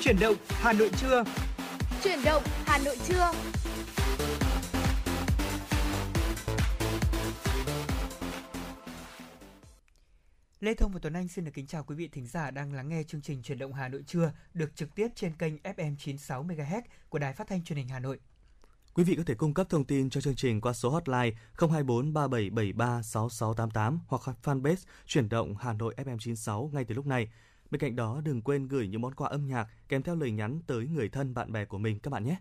Chuyển động Hà Nội trưa. Chuyển động Hà Nội trưa. Lê Thông và Tuấn Anh xin được kính chào quý vị thính giả đang lắng nghe chương trình Chuyển động Hà Nội trưa được trực tiếp trên kênh FM 96 MHz của Đài Phát thanh Truyền hình Hà Nội. Quý vị có thể cung cấp thông tin cho chương trình qua số hotline 024 3773 6688 hoặc fanpage Chuyển động Hà Nội FM 96 ngay từ lúc này. Bên cạnh đó, đừng quên gửi những món quà âm nhạc kèm theo lời nhắn tới người thân bạn bè của mình các bạn nhé.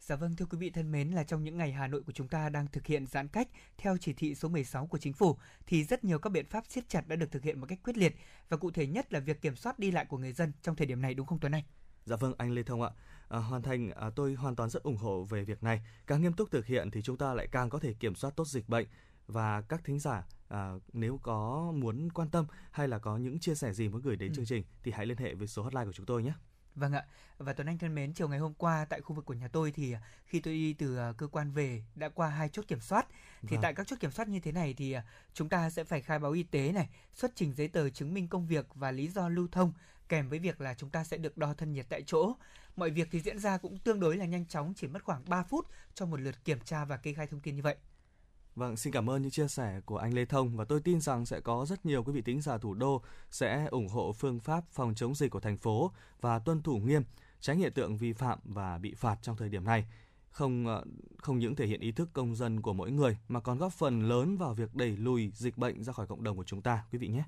Dạ vâng thưa quý vị thân mến là trong những ngày Hà Nội của chúng ta đang thực hiện giãn cách theo chỉ thị số 16 của chính phủ thì rất nhiều các biện pháp siết chặt đã được thực hiện một cách quyết liệt và cụ thể nhất là việc kiểm soát đi lại của người dân trong thời điểm này đúng không Tuấn Anh? Dạ vâng anh Lê Thông ạ. À, hoàn thành à, tôi hoàn toàn rất ủng hộ về việc này. Càng nghiêm túc thực hiện thì chúng ta lại càng có thể kiểm soát tốt dịch bệnh và các thính giả à, nếu có muốn quan tâm hay là có những chia sẻ gì muốn gửi đến ừ. chương trình thì hãy liên hệ với số hotline của chúng tôi nhé. Vâng ạ, và Tuấn Anh thân mến, chiều ngày hôm qua tại khu vực của nhà tôi thì khi tôi đi từ cơ quan về đã qua hai chốt kiểm soát. Thì vâng. tại các chốt kiểm soát như thế này thì chúng ta sẽ phải khai báo y tế này, xuất trình giấy tờ chứng minh công việc và lý do lưu thông kèm với việc là chúng ta sẽ được đo thân nhiệt tại chỗ. Mọi việc thì diễn ra cũng tương đối là nhanh chóng, chỉ mất khoảng 3 phút cho một lượt kiểm tra và kê khai thông tin như vậy. Vâng, xin cảm ơn những chia sẻ của anh Lê Thông và tôi tin rằng sẽ có rất nhiều quý vị tính giả thủ đô sẽ ủng hộ phương pháp phòng chống dịch của thành phố và tuân thủ nghiêm, tránh hiện tượng vi phạm và bị phạt trong thời điểm này. Không ờ, không những thể hiện ý thức công dân của mỗi người mà còn góp phần lớn vào việc đẩy lùi dịch bệnh ra khỏi cộng đồng của chúng ta, quý vị nhé.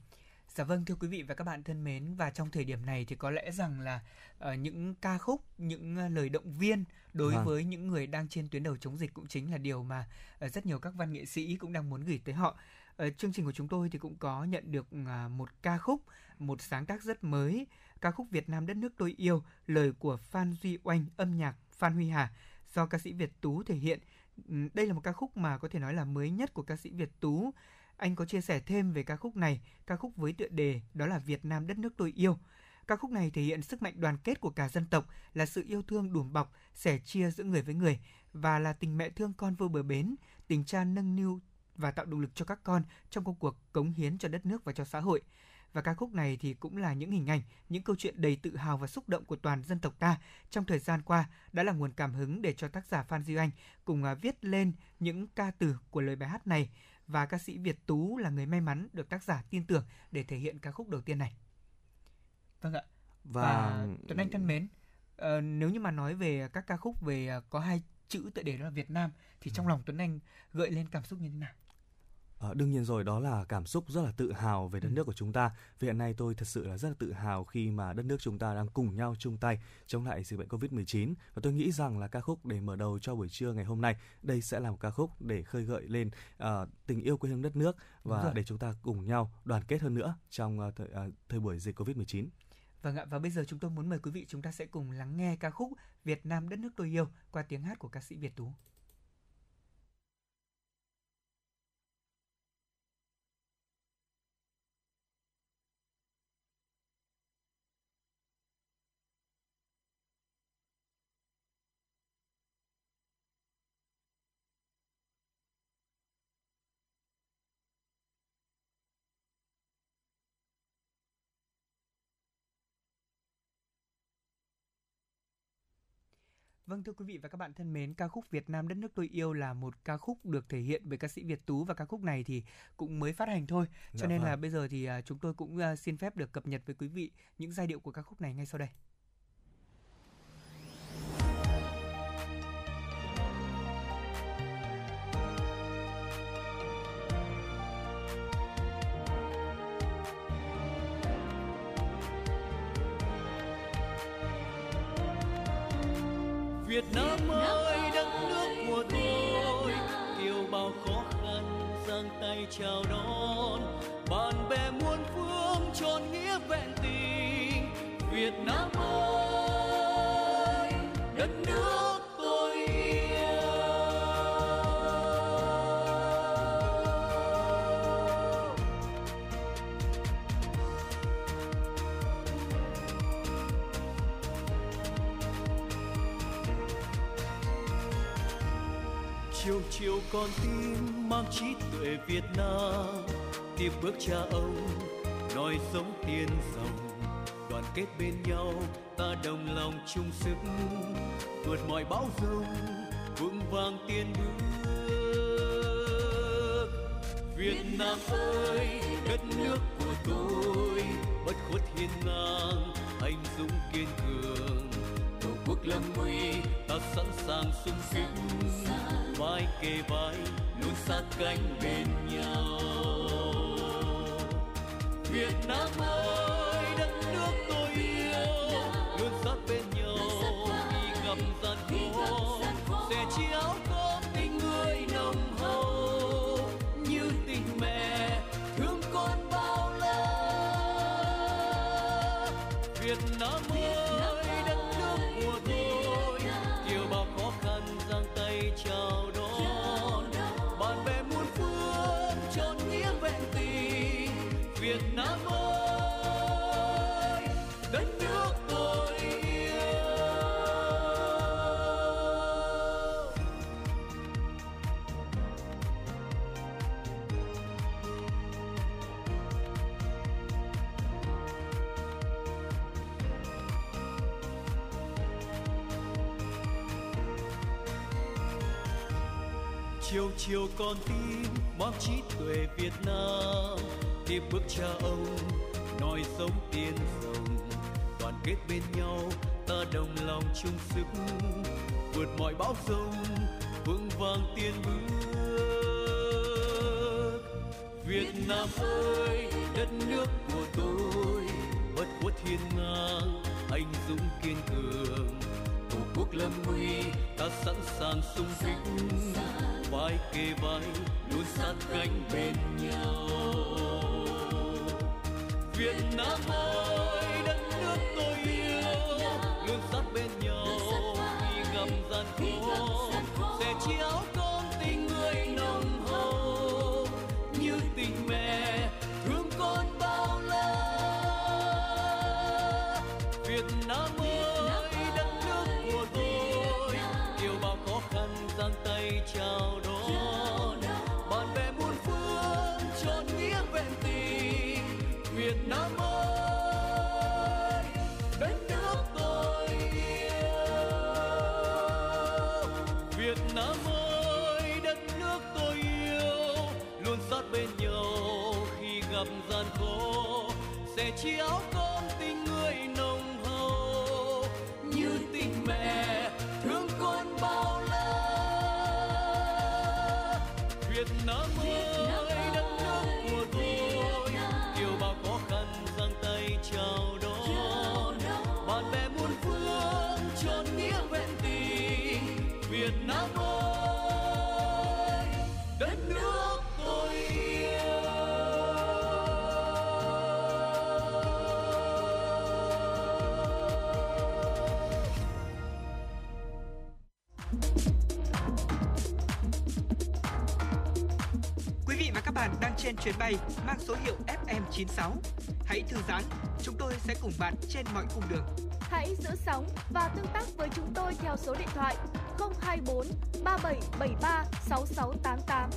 Dạ vâng thưa quý vị và các bạn thân mến và trong thời điểm này thì có lẽ rằng là uh, những ca khúc, những uh, lời động viên đối à. với những người đang trên tuyến đầu chống dịch cũng chính là điều mà uh, rất nhiều các văn nghệ sĩ cũng đang muốn gửi tới họ. Uh, chương trình của chúng tôi thì cũng có nhận được uh, một ca khúc, một sáng tác rất mới, ca khúc Việt Nam đất nước tôi yêu, lời của Phan Duy Oanh, âm nhạc Phan Huy Hà do ca sĩ Việt Tú thể hiện. Đây là một ca khúc mà có thể nói là mới nhất của ca sĩ Việt Tú anh có chia sẻ thêm về ca khúc này, ca khúc với tựa đề đó là Việt Nam đất nước tôi yêu. Ca khúc này thể hiện sức mạnh đoàn kết của cả dân tộc, là sự yêu thương đùm bọc, sẻ chia giữa người với người và là tình mẹ thương con vô bờ bến, tình cha nâng niu và tạo động lực cho các con trong công cuộc cống hiến cho đất nước và cho xã hội. Và ca khúc này thì cũng là những hình ảnh, những câu chuyện đầy tự hào và xúc động của toàn dân tộc ta trong thời gian qua đã là nguồn cảm hứng để cho tác giả Phan Duy Anh cùng à, viết lên những ca từ của lời bài hát này và ca sĩ Việt Tú là người may mắn được tác giả tin tưởng để thể hiện ca khúc đầu tiên này. Vâng ạ. Và, và Tuấn Anh thân mến, uh, nếu như mà nói về các ca khúc về uh, có hai chữ tựa đề đó là Việt Nam thì trong ừ. lòng Tuấn Anh gợi lên cảm xúc như thế nào? À, đương nhiên rồi, đó là cảm xúc rất là tự hào về đất ừ. nước của chúng ta. Vì hiện nay tôi thật sự là rất là tự hào khi mà đất nước chúng ta đang cùng nhau chung tay chống lại dịch bệnh Covid-19 và tôi nghĩ rằng là ca khúc để mở đầu cho buổi trưa ngày hôm nay, đây sẽ là một ca khúc để khơi gợi lên uh, tình yêu quê hương đất nước và để chúng ta cùng nhau đoàn kết hơn nữa trong uh, thời, uh, thời buổi dịch Covid-19. Vâng ạ, và bây giờ chúng tôi muốn mời quý vị chúng ta sẽ cùng lắng nghe ca khúc Việt Nam đất nước tôi yêu qua tiếng hát của ca sĩ Việt Tú. Vâng thưa quý vị và các bạn thân mến, ca khúc Việt Nam đất nước tôi yêu là một ca khúc được thể hiện bởi ca sĩ Việt Tú và ca khúc này thì cũng mới phát hành thôi. Cho dạ nên vâng. là bây giờ thì à, chúng tôi cũng à, xin phép được cập nhật với quý vị những giai điệu của ca khúc này ngay sau đây. Việt Nam. Tiếp bước cha ông nói sống tiên rồng đoàn kết bên nhau ta đồng lòng chung sức. Vượt mọi bão giông vững vàng tiến bước. Việt Nam ơi đất nước của tôi. Bất khuất hiên ngang anh dũng kiên cường quốc lâm nguy ta sẵn sàng xung kích. Vai kề vai luôn sát cánh bên nhau. Việt Nam ơi đất nước tôi yêu chiều con tim mang trí tuệ Việt Nam. Tiếp bước cha ông, nói sống tiên rồng. Đoàn kết bên nhau, ta đồng lòng chung sức. Vượt mọi bão giông vững vàng tiên bước. Việt Nam ơi, đất nước của tôi, bất khuất hiên ngang, anh dũng kiên cường tổ quốc lâm nguy ta sẵn sàng xung kích. Vai kề vai luôn sát cánh bên nhau. Việt Nam ơi đất nước tôi yêu. Luôn sát bên nhau khi gặp gian khó sẽ chia áo gặp gian khổ. Sẽ chia áo con chuyến bay mang số hiệu FM96. Hãy thư giãn, chúng tôi sẽ cùng bạn trên mọi cung đường. Hãy giữ sóng và tương tác với chúng tôi theo số điện thoại 024 3773 6688.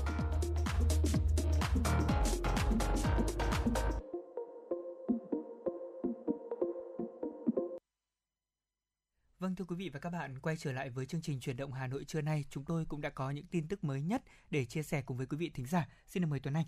Vâng thưa quý vị và các bạn, quay trở lại với chương trình chuyển động Hà Nội trưa nay, chúng tôi cũng đã có những tin tức mới nhất để chia sẻ cùng với quý vị thính giả. Xin mời Tuấn Anh.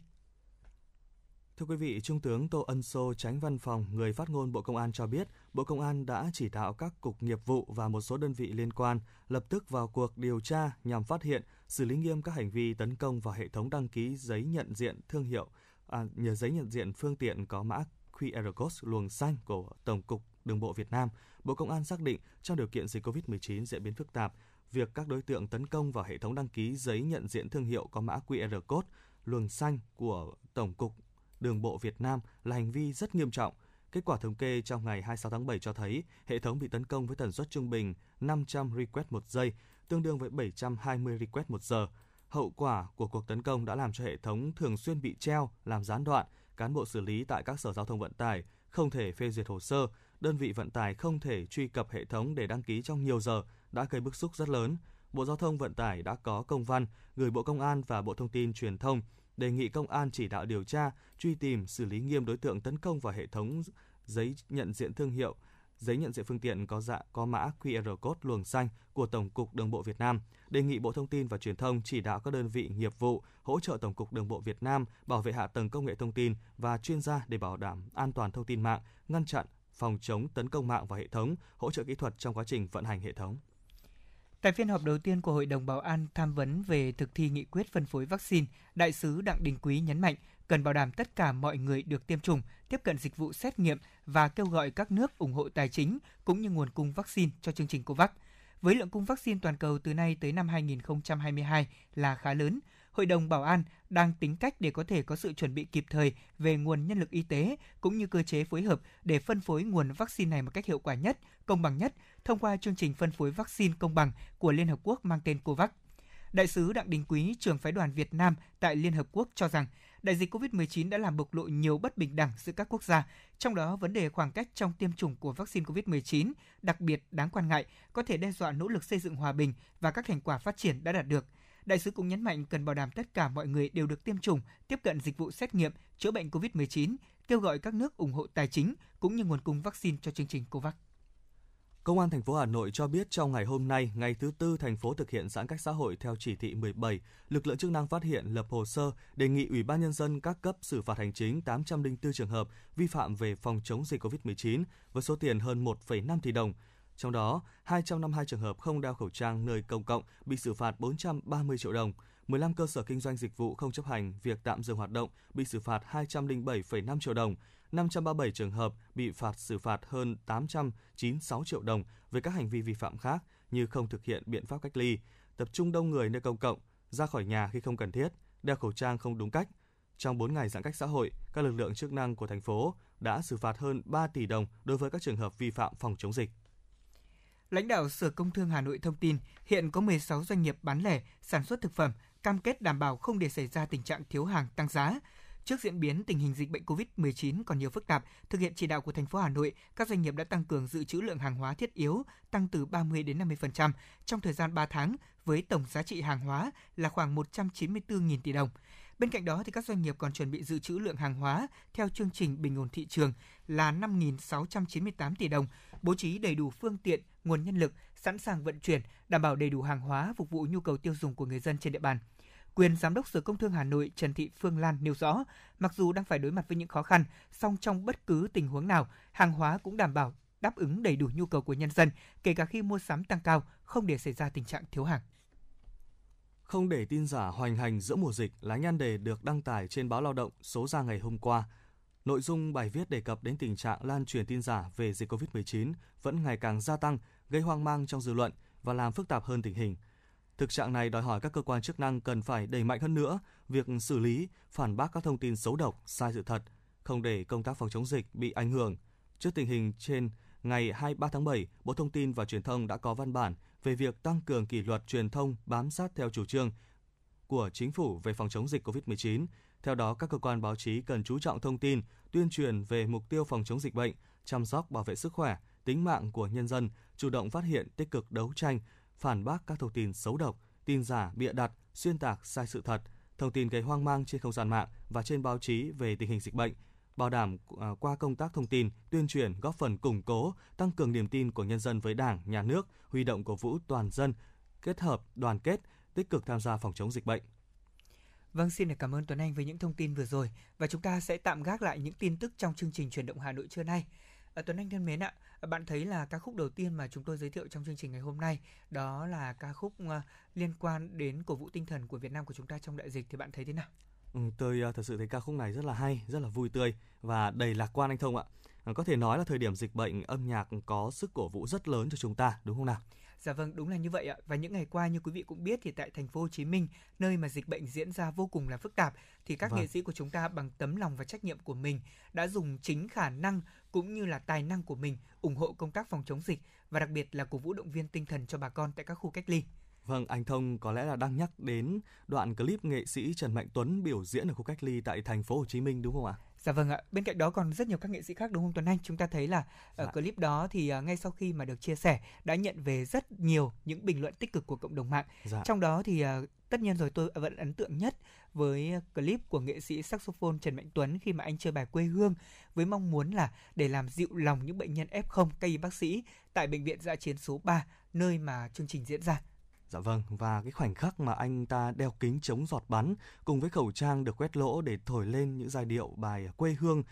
Thưa quý vị, Trung tướng Tô Ân Sô, tránh văn phòng, người phát ngôn Bộ Công an cho biết, Bộ Công an đã chỉ đạo các cục nghiệp vụ và một số đơn vị liên quan lập tức vào cuộc điều tra nhằm phát hiện, xử lý nghiêm các hành vi tấn công vào hệ thống đăng ký giấy nhận diện thương hiệu, à, nhờ giấy nhận diện phương tiện có mã QR code luồng xanh của Tổng cục Đường bộ Việt Nam. Bộ Công an xác định trong điều kiện dịch COVID-19 diễn biến phức tạp, việc các đối tượng tấn công vào hệ thống đăng ký giấy nhận diện thương hiệu có mã QR code luồng xanh của Tổng cục Đường bộ Việt Nam là hành vi rất nghiêm trọng. Kết quả thống kê trong ngày 26 tháng 7 cho thấy hệ thống bị tấn công với tần suất trung bình 500 request một giây, tương đương với 720 request một giờ. Hậu quả của cuộc tấn công đã làm cho hệ thống thường xuyên bị treo, làm gián đoạn, cán bộ xử lý tại các sở giao thông vận tải không thể phê duyệt hồ sơ, đơn vị vận tải không thể truy cập hệ thống để đăng ký trong nhiều giờ đã gây bức xúc rất lớn. Bộ Giao thông Vận tải đã có công văn gửi Bộ Công an và Bộ Thông tin Truyền thông đề nghị công an chỉ đạo điều tra, truy tìm, xử lý nghiêm đối tượng tấn công vào hệ thống giấy nhận diện thương hiệu, giấy nhận diện phương tiện có dạng có mã QR code luồng xanh của Tổng cục Đường bộ Việt Nam, đề nghị Bộ Thông tin và Truyền thông chỉ đạo các đơn vị nghiệp vụ hỗ trợ Tổng cục Đường bộ Việt Nam bảo vệ hạ tầng công nghệ thông tin và chuyên gia để bảo đảm an toàn thông tin mạng, ngăn chặn phòng chống tấn công mạng vào hệ thống, hỗ trợ kỹ thuật trong quá trình vận hành hệ thống. Tại phiên họp đầu tiên của Hội đồng Bảo an tham vấn về thực thi nghị quyết phân phối vaccine, Đại sứ Đặng Đình Quý nhấn mạnh cần bảo đảm tất cả mọi người được tiêm chủng, tiếp cận dịch vụ xét nghiệm và kêu gọi các nước ủng hộ tài chính cũng như nguồn cung vaccine cho chương trình COVAX. Với lượng cung vaccine toàn cầu từ nay tới năm 2022 là khá lớn, Hội đồng Bảo an đang tính cách để có thể có sự chuẩn bị kịp thời về nguồn nhân lực y tế cũng như cơ chế phối hợp để phân phối nguồn vaccine này một cách hiệu quả nhất, công bằng nhất thông qua chương trình phân phối vaccine công bằng của Liên Hợp Quốc mang tên COVAX. Đại sứ Đặng Đình Quý, trưởng phái đoàn Việt Nam tại Liên Hợp Quốc cho rằng đại dịch COVID-19 đã làm bộc lộ nhiều bất bình đẳng giữa các quốc gia, trong đó vấn đề khoảng cách trong tiêm chủng của vaccine COVID-19 đặc biệt đáng quan ngại, có thể đe dọa nỗ lực xây dựng hòa bình và các thành quả phát triển đã đạt được. Đại sứ cũng nhấn mạnh cần bảo đảm tất cả mọi người đều được tiêm chủng, tiếp cận dịch vụ xét nghiệm, chữa bệnh COVID-19, kêu gọi các nước ủng hộ tài chính cũng như nguồn cung vaccine cho chương trình COVAX. Công an thành phố Hà Nội cho biết trong ngày hôm nay, ngày thứ tư thành phố thực hiện giãn cách xã hội theo chỉ thị 17, lực lượng chức năng phát hiện lập hồ sơ đề nghị Ủy ban nhân dân các cấp xử phạt hành chính 804 trường hợp vi phạm về phòng chống dịch COVID-19 với số tiền hơn 1,5 tỷ đồng. Trong đó, 252 trường hợp không đeo khẩu trang nơi công cộng bị xử phạt 430 triệu đồng. 15 cơ sở kinh doanh dịch vụ không chấp hành việc tạm dừng hoạt động bị xử phạt 207,5 triệu đồng. 537 trường hợp bị phạt xử phạt hơn 896 triệu đồng về các hành vi vi phạm khác như không thực hiện biện pháp cách ly, tập trung đông người nơi công cộng, ra khỏi nhà khi không cần thiết, đeo khẩu trang không đúng cách. Trong 4 ngày giãn cách xã hội, các lực lượng chức năng của thành phố đã xử phạt hơn 3 tỷ đồng đối với các trường hợp vi phạm phòng chống dịch. Lãnh đạo Sở Công Thương Hà Nội thông tin, hiện có 16 doanh nghiệp bán lẻ sản xuất thực phẩm cam kết đảm bảo không để xảy ra tình trạng thiếu hàng tăng giá. Trước diễn biến tình hình dịch bệnh COVID-19 còn nhiều phức tạp, thực hiện chỉ đạo của thành phố Hà Nội, các doanh nghiệp đã tăng cường dự trữ lượng hàng hóa thiết yếu tăng từ 30 đến 50% trong thời gian 3 tháng với tổng giá trị hàng hóa là khoảng 194.000 tỷ đồng. Bên cạnh đó thì các doanh nghiệp còn chuẩn bị dự trữ lượng hàng hóa theo chương trình bình ổn thị trường là 5.698 tỷ đồng, bố trí đầy đủ phương tiện, nguồn nhân lực sẵn sàng vận chuyển, đảm bảo đầy đủ hàng hóa phục vụ nhu cầu tiêu dùng của người dân trên địa bàn. Quyền Giám đốc Sở Công Thương Hà Nội Trần Thị Phương Lan nêu rõ, mặc dù đang phải đối mặt với những khó khăn, song trong bất cứ tình huống nào, hàng hóa cũng đảm bảo đáp ứng đầy đủ nhu cầu của nhân dân, kể cả khi mua sắm tăng cao, không để xảy ra tình trạng thiếu hàng. Không để tin giả hoành hành giữa mùa dịch là nhan đề được đăng tải trên báo Lao động số ra ngày hôm qua. Nội dung bài viết đề cập đến tình trạng lan truyền tin giả về dịch COVID-19 vẫn ngày càng gia tăng, gây hoang mang trong dư luận và làm phức tạp hơn tình hình. Thực trạng này đòi hỏi các cơ quan chức năng cần phải đẩy mạnh hơn nữa việc xử lý, phản bác các thông tin xấu độc, sai sự thật, không để công tác phòng chống dịch bị ảnh hưởng. Trước tình hình trên, ngày 23 tháng 7, Bộ Thông tin và Truyền thông đã có văn bản về việc tăng cường kỷ luật truyền thông bám sát theo chủ trương của chính phủ về phòng chống dịch COVID-19. Theo đó, các cơ quan báo chí cần chú trọng thông tin, tuyên truyền về mục tiêu phòng chống dịch bệnh, chăm sóc bảo vệ sức khỏe, tính mạng của nhân dân, chủ động phát hiện, tích cực đấu tranh, phản bác các thông tin xấu độc, tin giả, bịa đặt, xuyên tạc sai sự thật, thông tin gây hoang mang trên không gian mạng và trên báo chí về tình hình dịch bệnh, bảo đảm à, qua công tác thông tin, tuyên truyền góp phần củng cố, tăng cường niềm tin của nhân dân với Đảng, Nhà nước, huy động cổ vũ toàn dân, kết hợp, đoàn kết, tích cực tham gia phòng chống dịch bệnh. Vâng, xin được cảm ơn Tuấn Anh với những thông tin vừa rồi và chúng ta sẽ tạm gác lại những tin tức trong chương trình truyền động Hà Nội trưa nay. À, Tuấn Anh thân mến ạ, bạn thấy là ca khúc đầu tiên mà chúng tôi giới thiệu trong chương trình ngày hôm nay đó là ca khúc uh, liên quan đến cổ vũ tinh thần của Việt Nam của chúng ta trong đại dịch thì bạn thấy thế nào? Ừ, tôi uh, thật sự thấy ca khúc này rất là hay, rất là vui tươi và đầy lạc quan anh Thông ạ. À, có thể nói là thời điểm dịch bệnh âm nhạc có sức cổ vũ rất lớn cho chúng ta đúng không nào? Dạ vâng, đúng là như vậy ạ. Và những ngày qua như quý vị cũng biết thì tại thành phố Hồ Chí Minh, nơi mà dịch bệnh diễn ra vô cùng là phức tạp thì các vâng. nghệ sĩ của chúng ta bằng tấm lòng và trách nhiệm của mình đã dùng chính khả năng cũng như là tài năng của mình ủng hộ công tác phòng chống dịch và đặc biệt là cổ vũ động viên tinh thần cho bà con tại các khu cách ly. Vâng, anh Thông có lẽ là đang nhắc đến đoạn clip nghệ sĩ Trần Mạnh Tuấn biểu diễn ở khu cách ly tại thành phố Hồ Chí Minh đúng không ạ? Dạ vâng ạ. Bên cạnh đó còn rất nhiều các nghệ sĩ khác đúng không Tuấn Anh? Chúng ta thấy là uh, clip đó thì uh, ngay sau khi mà được chia sẻ đã nhận về rất nhiều những bình luận tích cực của cộng đồng mạng. Dạ. Trong đó thì uh, tất nhiên rồi tôi vẫn ấn tượng nhất với clip của nghệ sĩ saxophone Trần Mạnh Tuấn khi mà anh chơi bài quê hương với mong muốn là để làm dịu lòng những bệnh nhân F0 các y bác sĩ tại bệnh viện Dạ chiến số 3 nơi mà chương trình diễn ra. Dạ vâng, và cái khoảnh khắc mà anh ta đeo kính chống giọt bắn cùng với khẩu trang được quét lỗ để thổi lên những giai điệu bài à, quê hương.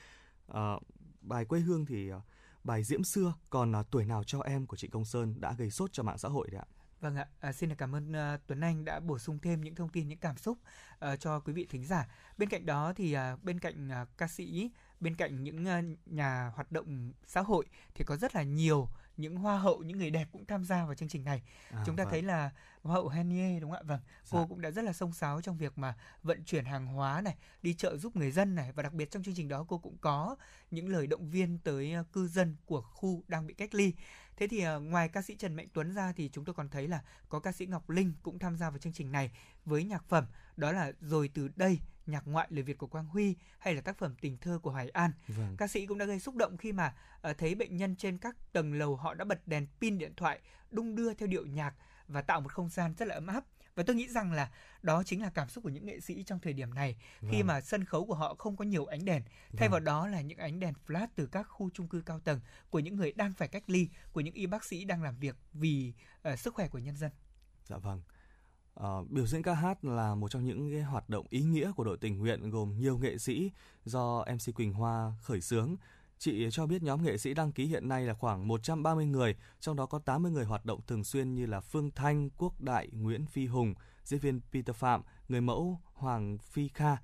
À, bài quê hương thì ờ, bài diễm xưa còn à, tuổi nào cho em của chị Công Sơn đã gây sốt cho mạng xã hội đấy ạ. Vâng ạ, à, xin được cảm ơn uh, Tuấn Anh đã bổ sung thêm những thông tin, những cảm xúc uh, cho quý vị thính giả. Bên cạnh đó thì uh, bên cạnh uh, ca sĩ, bên cạnh những uh, nhà hoạt động xã hội thì có rất là nhiều những hoa hậu những người đẹp cũng tham gia vào chương trình này. À, chúng ta vâng. thấy là hoa hậu Henie đúng không ạ? Vâng cô dạ. cũng đã rất là sông sáo trong việc mà vận chuyển hàng hóa này đi chợ giúp người dân này. Và đặc biệt trong chương trình đó cô cũng có những lời động viên tới ờ, cư dân của khu đang bị cách ly. Thế thì uh, ngoài ca sĩ Trần Mạnh Tuấn ra thì chúng tôi còn thấy là có ca sĩ Ngọc Linh cũng tham gia vào chương trình này với nhạc phẩm. Đó là rồi từ đây nhạc ngoại lời Việt của Quang Huy hay là tác phẩm tình thơ của Hoài An. Vâng. Ca sĩ cũng đã gây xúc động khi mà uh, thấy bệnh nhân trên các tầng lầu họ đã bật đèn pin điện thoại đung đưa theo điệu nhạc và tạo một không gian rất là ấm áp và tôi nghĩ rằng là đó chính là cảm xúc của những nghệ sĩ trong thời điểm này khi vâng. mà sân khấu của họ không có nhiều ánh đèn thay vâng. vào đó là những ánh đèn flash từ các khu chung cư cao tầng của những người đang phải cách ly của những y bác sĩ đang làm việc vì uh, sức khỏe của nhân dân dạ vâng Uh, biểu diễn ca hát là một trong những cái hoạt động ý nghĩa của đội tình nguyện gồm nhiều nghệ sĩ do MC Quỳnh Hoa khởi xướng. Chị cho biết nhóm nghệ sĩ đăng ký hiện nay là khoảng 130 người, trong đó có 80 người hoạt động thường xuyên như là Phương Thanh, Quốc Đại, Nguyễn Phi Hùng, diễn viên Peter Phạm, người mẫu Hoàng Phi Kha.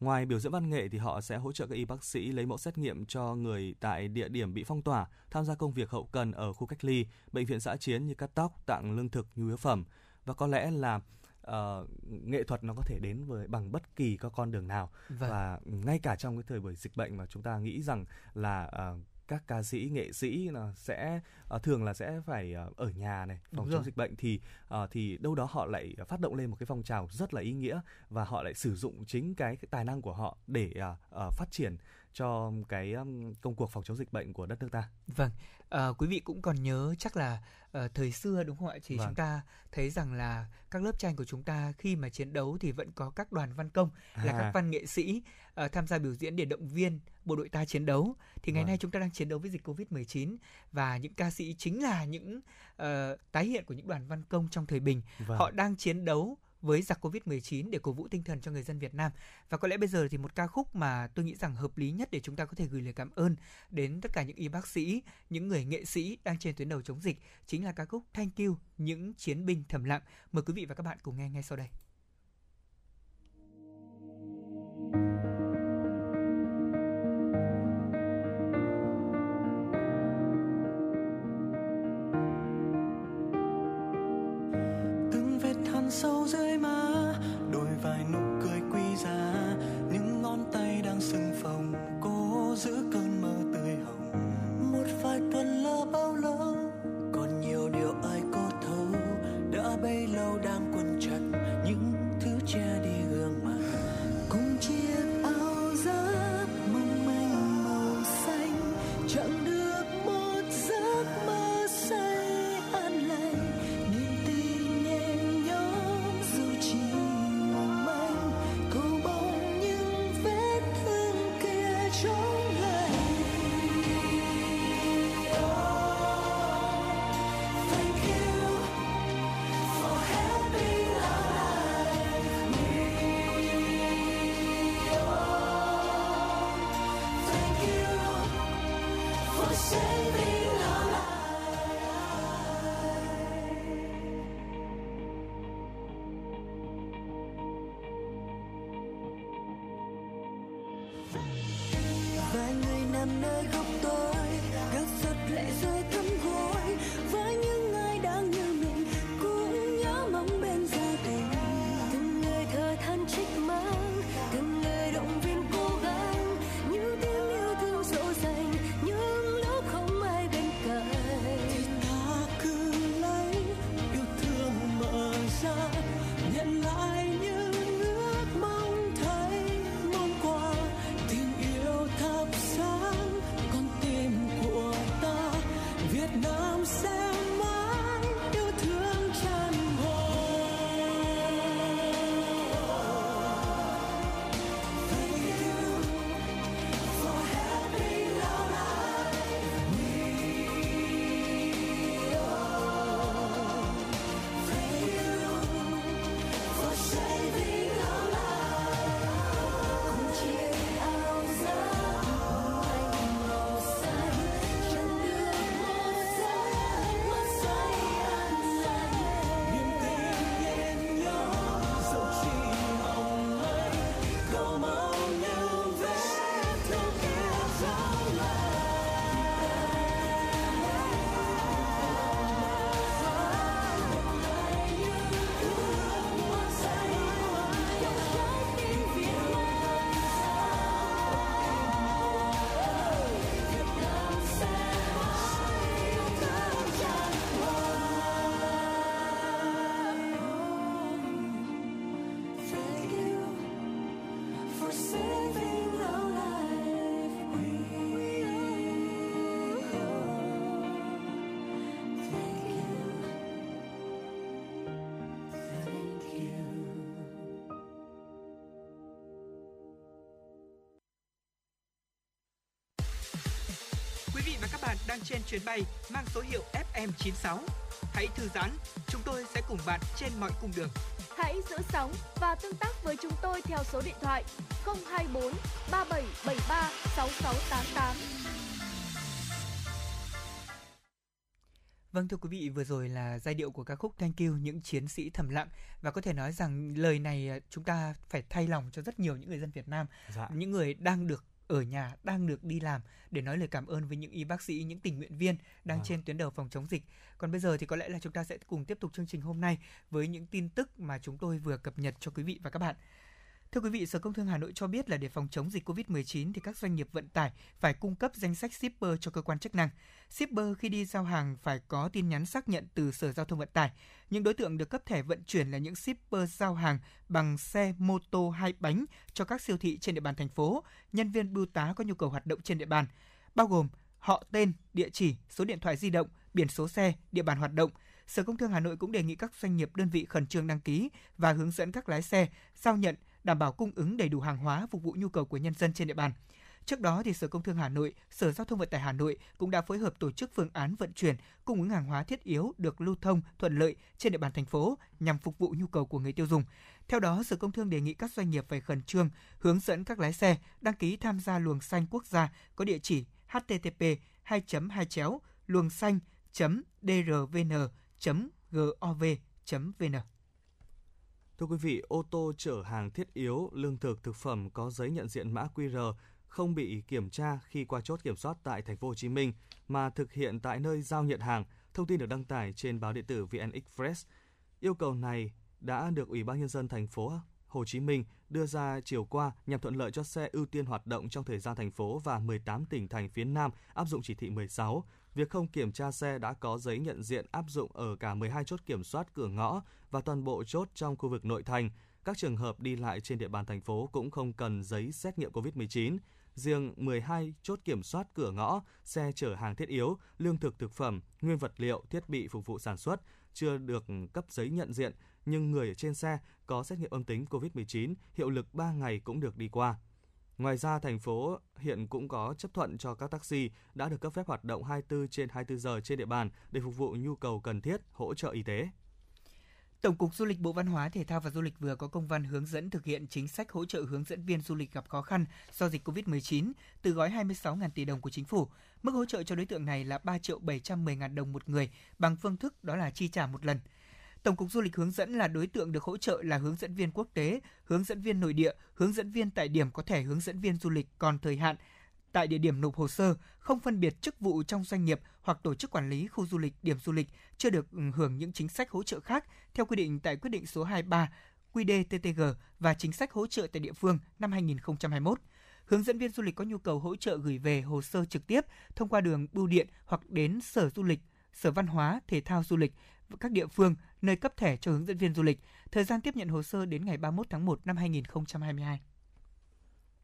Ngoài biểu diễn văn nghệ thì họ sẽ hỗ trợ các y bác sĩ lấy mẫu xét nghiệm cho người tại địa điểm bị phong tỏa, tham gia công việc hậu cần ở khu cách ly, bệnh viện xã chiến như cắt tóc, tặng lương thực, nhu yếu phẩm và có lẽ là uh, nghệ thuật nó có thể đến với bằng bất kỳ các con đường nào. Vâng. và ngay cả trong cái thời buổi dịch bệnh mà chúng ta nghĩ rằng là uh, các ca sĩ nghệ sĩ là sẽ uh, thường là sẽ phải uh, ở nhà này phòng chống dịch bệnh thì uh, thì đâu đó họ lại phát động lên một cái phong trào rất là ý nghĩa và họ lại sử dụng chính cái, cái tài năng của họ để uh, uh, phát triển cho cái công cuộc phòng chống dịch bệnh của đất nước ta. Vâng, à, quý vị cũng còn nhớ chắc là uh, thời xưa đúng không ạ? Thì vâng. chúng ta thấy rằng là các lớp tranh của chúng ta khi mà chiến đấu thì vẫn có các đoàn văn công à. là các văn nghệ sĩ uh, tham gia biểu diễn để động viên bộ đội ta chiến đấu. Thì ngày vâng. nay chúng ta đang chiến đấu với dịch Covid-19 và những ca sĩ chính là những uh, tái hiện của những đoàn văn công trong thời bình. Vâng. Họ đang chiến đấu với giặc Covid-19 để cổ vũ tinh thần cho người dân Việt Nam. Và có lẽ bây giờ thì một ca khúc mà tôi nghĩ rằng hợp lý nhất để chúng ta có thể gửi lời cảm ơn đến tất cả những y bác sĩ, những người nghệ sĩ đang trên tuyến đầu chống dịch chính là ca khúc Thank You, những chiến binh thầm lặng. Mời quý vị và các bạn cùng nghe ngay sau đây. Sâu dưới má, đôi vai nụ cười quý giá. Những ngón tay đang sưng phồng, cố giữ cơn mơ tươi hồng. Một vài tuần lơ bao lâu trên chuyến bay mang số hiệu FM96. Hãy thư giãn, chúng tôi sẽ cùng bạn trên mọi cung đường. Hãy giữ sóng và tương tác với chúng tôi theo số điện thoại 024 3773 6688. Vâng thưa quý vị, vừa rồi là giai điệu của ca khúc Thank You những chiến sĩ thầm lặng và có thể nói rằng lời này à, chúng ta phải thay lòng cho rất nhiều những người dân Việt Nam, Dạ. những người đang được ở nhà đang được đi làm để nói lời cảm ơn với những y bác sĩ, những tình nguyện viên đang Vâng. trên tuyến đầu phòng chống dịch. Còn bây giờ thì có lẽ là chúng ta sẽ cùng tiếp tục chương trình hôm nay với những tin tức mà chúng tôi vừa cập nhật cho quý vị và các bạn. Thưa quý vị, Sở Công Thương Hà Nội cho biết là để phòng chống dịch COVID-19 thì các doanh nghiệp vận tải phải cung cấp danh sách shipper cho cơ quan chức năng. Shipper khi đi giao hàng phải có tin nhắn xác nhận từ Sở Giao thông Vận tải. Những đối tượng được cấp thẻ vận chuyển là những shipper giao hàng bằng xe mô tô hai bánh cho các siêu thị trên địa bàn thành phố, nhân viên bưu tá có nhu cầu hoạt động trên địa bàn, bao gồm họ tên, địa chỉ, số điện thoại di động, biển số xe, địa bàn hoạt động. Sở Công Thương Hà Nội cũng đề nghị các doanh nghiệp đơn vị khẩn trương đăng ký và hướng dẫn các lái xe giao nhận đảm bảo cung ứng đầy đủ hàng hóa phục vụ nhu cầu của nhân dân trên địa bàn. Trước đó thì Sở Công Thương Hà Nội, Sở Giao thông Vận tải Hà Nội cũng đã phối hợp tổ chức phương án vận chuyển cung ứng hàng hóa thiết yếu được lưu thông thuận lợi trên địa bàn thành phố nhằm phục vụ nhu cầu của người tiêu dùng. Theo đó, Sở Công Thương đề nghị các doanh nghiệp phải khẩn trương hướng dẫn các lái xe đăng ký tham gia luồng xanh quốc gia có địa chỉ http 2 2 chéo luồng xanh drvn.gov.vn. Thưa quý vị, ô tô chở hàng thiết yếu, lương thực, thực phẩm có giấy nhận diện mã QR không bị kiểm tra khi qua chốt kiểm soát tại thành phố Hồ Chí Minh mà thực hiện tại nơi giao nhận hàng. Thông tin được đăng tải trên báo điện tử VN Express. Yêu cầu này đã được Ủy ban nhân dân thành phố Hồ Chí Minh đưa ra chiều qua nhằm thuận lợi cho xe ưu tiên hoạt động trong thời gian thành phố và 18 tỉnh thành phía Nam áp dụng chỉ thị 16. Việc không kiểm tra xe đã có giấy nhận diện áp dụng ở cả 12 chốt kiểm soát cửa ngõ và toàn bộ chốt trong khu vực nội thành. Các trường hợp đi lại trên địa bàn thành phố cũng không cần giấy xét nghiệm COVID-19. Riêng 12 chốt kiểm soát cửa ngõ, xe chở hàng thiết yếu, lương thực thực phẩm, nguyên vật liệu, thiết bị phục vụ sản xuất chưa được cấp giấy nhận diện, nhưng người ở trên xe có xét nghiệm âm tính COVID-19 hiệu lực 3 ngày cũng được đi qua. Ngoài ra, thành phố hiện cũng có chấp thuận cho các taxi đã được cấp phép hoạt động 24 trên 24 giờ trên địa bàn để phục vụ nhu cầu cần thiết, hỗ trợ y tế. Tổng cục Du lịch Bộ Văn hóa, Thể thao và Du lịch vừa có công văn hướng dẫn thực hiện chính sách hỗ trợ hướng dẫn viên du lịch gặp khó khăn do dịch COVID-19 từ gói 26.000 tỷ đồng của chính phủ. Mức hỗ trợ cho đối tượng này là 3 triệu 710 ngàn đồng một người bằng phương thức đó là chi trả một lần. Tổng cục Du lịch hướng dẫn là đối tượng được hỗ trợ là hướng dẫn viên quốc tế, hướng dẫn viên nội địa, hướng dẫn viên tại điểm có thẻ hướng dẫn viên du lịch còn thời hạn tại địa điểm nộp hồ sơ, không phân biệt chức vụ trong doanh nghiệp hoặc tổ chức quản lý khu du lịch, điểm du lịch chưa được ừ, hưởng những chính sách hỗ trợ khác theo quy định tại quyết định số 23 QĐ-TTG và chính sách hỗ trợ tại địa phương năm 2021. Hướng dẫn viên du lịch có nhu cầu hỗ trợ gửi về hồ sơ trực tiếp thông qua đường bưu điện hoặc đến Sở Du lịch, Sở Văn hóa, Thể thao Du lịch các địa phương nơi cấp thẻ cho hướng dẫn viên du lịch. Thời gian tiếp nhận hồ sơ đến ngày 31 tháng 1 năm 2022.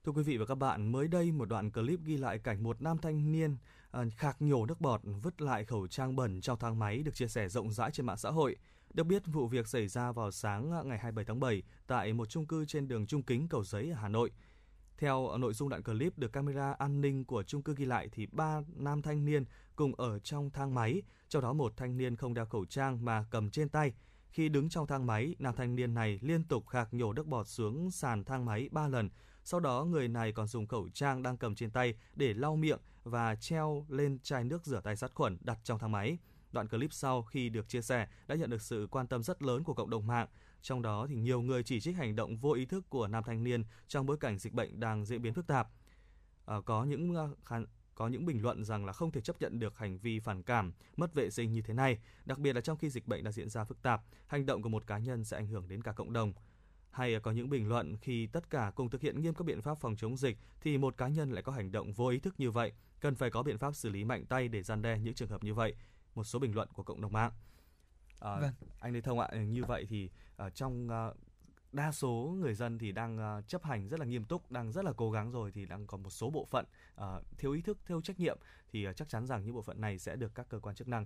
Thưa quý vị và các bạn, mới đây một đoạn clip ghi lại cảnh một nam thanh niên à, khạc nhổ nước bọt vứt lại khẩu trang bẩn trong thang máy được chia sẻ rộng rãi trên mạng xã hội. Được biết, vụ việc xảy ra vào sáng à, ngày 27 tháng 7 tại một chung cư trên đường Trung Kính, Cầu Giấy ở Hà Nội. Theo nội dung đoạn clip được camera an ninh của chung cư ghi lại thì ba nam thanh niên cùng ở trong thang máy, trong đó một thanh niên không đeo khẩu trang mà cầm trên tay. Khi đứng trong thang máy, nam thanh niên này liên tục khạc nhổ nước bọt xuống sàn thang máy 3 lần. Sau đó người này còn dùng khẩu trang đang cầm trên tay để lau miệng và treo lên chai nước rửa tay sát khuẩn đặt trong thang máy. Đoạn clip sau khi được chia sẻ đã nhận được sự quan tâm rất lớn của cộng đồng mạng. Trong đó thì nhiều người chỉ trích hành động vô ý thức của nam thanh niên trong bối cảnh dịch bệnh đang diễn biến phức tạp. À, có những ờ, khán có những bình luận rằng là không thể chấp nhận được hành vi phản cảm, mất vệ sinh như thế này, đặc biệt là trong khi dịch bệnh đang diễn ra phức tạp, hành động của một cá nhân sẽ ảnh hưởng đến cả cộng đồng. Hay có những bình luận khi tất cả cùng thực hiện nghiêm các biện pháp phòng chống dịch thì một cá nhân lại có hành động vô ý thức như vậy, cần phải có biện pháp xử lý mạnh tay để gian đe những trường hợp như vậy. Một số bình luận của cộng đồng mạng. À, Vâng. Anh Lê Thông ạ, như vậy thì ở trong à, đa số người dân thì đang à, chấp hành rất là nghiêm túc, đang rất là cố gắng rồi thì đang còn một số bộ phận à, thiếu ý thức, thiếu trách nhiệm thì à, chắc chắn rằng những bộ phận này sẽ được các cơ quan chức năng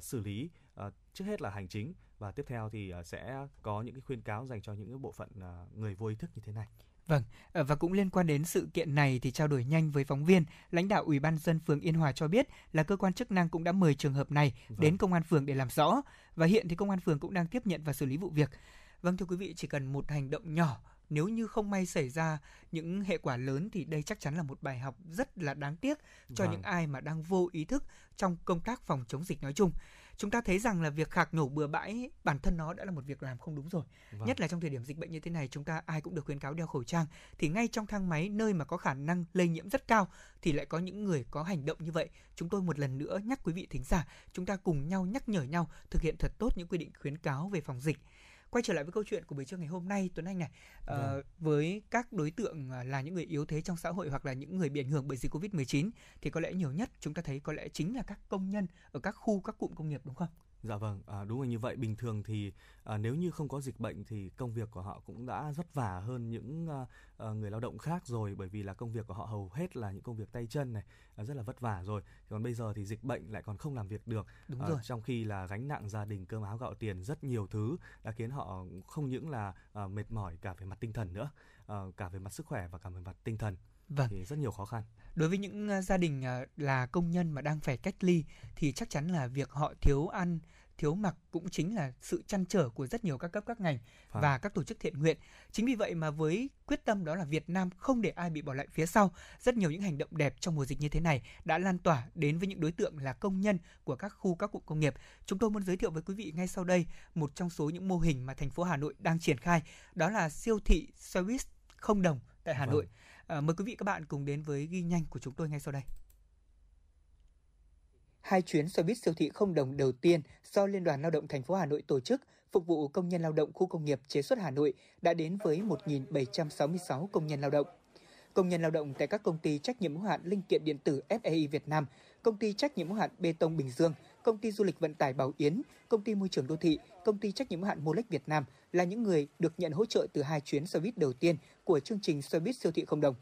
xử lý trước hết là hành chính và tiếp theo thì sẽ có những cái khuyên cáo dành cho những cái bộ phận người vô ý thức như thế này. Vâng, ờ, và cũng liên quan đến sự kiện này thì trao đổi nhanh với phóng viên, lãnh đạo Ủy ban dân phường Yên Hòa cho biết là cơ quan chức năng cũng đã mời trường hợp này vâng. đến công an phường để làm rõ và hiện thì công an phường cũng đang tiếp nhận và xử lý vụ việc. Vâng thưa quý vị, chỉ cần một hành động nhỏ nếu như không may xảy ra những hệ quả lớn thì đây chắc chắn là một bài học rất là đáng tiếc cho vâng. những ai mà đang vô ý thức trong công tác phòng chống dịch nói chung chúng ta thấy rằng là việc khạc nhổ bừa bãi bản thân nó đã là một việc làm không đúng rồi vâng. nhất là trong thời điểm dịch bệnh như thế này chúng ta ai cũng được khuyến cáo đeo khẩu trang thì ngay trong thang máy nơi mà có khả năng lây nhiễm rất cao thì lại có những người có hành động như vậy chúng tôi một lần nữa nhắc quý vị thính giả chúng ta cùng nhau nhắc nhở nhau thực hiện thật tốt những quy định khuyến cáo về phòng dịch quay trở lại với câu chuyện của buổi trưa ngày hôm nay Tuấn Anh này uh, với các đối tượng ờ, là những người yếu thế trong xã hội hoặc là những người bị ảnh hưởng bởi dịch Covid-19 thì có lẽ nhiều nhất chúng ta thấy có lẽ chính là các công nhân ở các khu các cụm công nghiệp đúng không? Dạ vâng, à, đúng là như vậy. Bình thường thì à, nếu như không có dịch bệnh thì công việc của họ cũng đã vất vả hơn những à, à, người lao động khác rồi, bởi vì là công việc của họ hầu hết là những công việc tay chân này, à, rất là vất vả rồi. Còn bây giờ thì dịch bệnh lại còn không làm việc được. Đúng à, rồi. Trong khi là gánh nặng gia đình cơm áo gạo tiền rất nhiều thứ đã khiến họ không những là à, mệt mỏi cả về mặt tinh thần nữa, à, cả về mặt sức khỏe và cả về mặt tinh thần. Vâng. Thì rất nhiều khó khăn. Đối với những gia đình là công nhân mà đang phải cách ly thì chắc chắn là việc họ thiếu ăn, thiếu mặc cũng chính là sự chăn trở của rất nhiều các cấp các ngành Phải. và các tổ chức thiện nguyện. Chính vì vậy mà với quyết tâm đó là Việt Nam không để ai bị bỏ lại phía sau, rất nhiều những hành động đẹp trong mùa dịch như thế này đã lan tỏa đến với những đối tượng là công nhân của các khu các cụm công nghiệp. Chúng tôi muốn giới thiệu với quý vị ngay sau đây một trong số những mô hình mà thành phố Hà Nội đang triển khai, đó là siêu thị xe buýt không đồng tại Hà vâng. Nội. À, mời quý vị các bạn cùng đến với ghi nhanh của chúng tôi ngay sau đây. Hai chuyến xe buýt siêu thị không đồng đầu tiên do Liên đoàn Lao động thành phố Hà Nội tổ chức phục vụ công nhân lao động khu công nghiệp chế xuất Hà Nội đã đến với 1.766 công nhân lao động. Công nhân lao động tại các công ty trách nhiệm hữu hạn linh kiện điện tử FAI Việt Nam, công ty trách nhiệm hữu hạn bê tông Bình Dương, công ty du lịch vận tải Bảo Yến, công ty môi trường đô thị, công ty trách nhiệm hữu hạn Molex Việt Nam là những người được nhận hỗ trợ từ hai chuyến xe buýt đầu tiên của chương trình xe buýt siêu thị không đồng.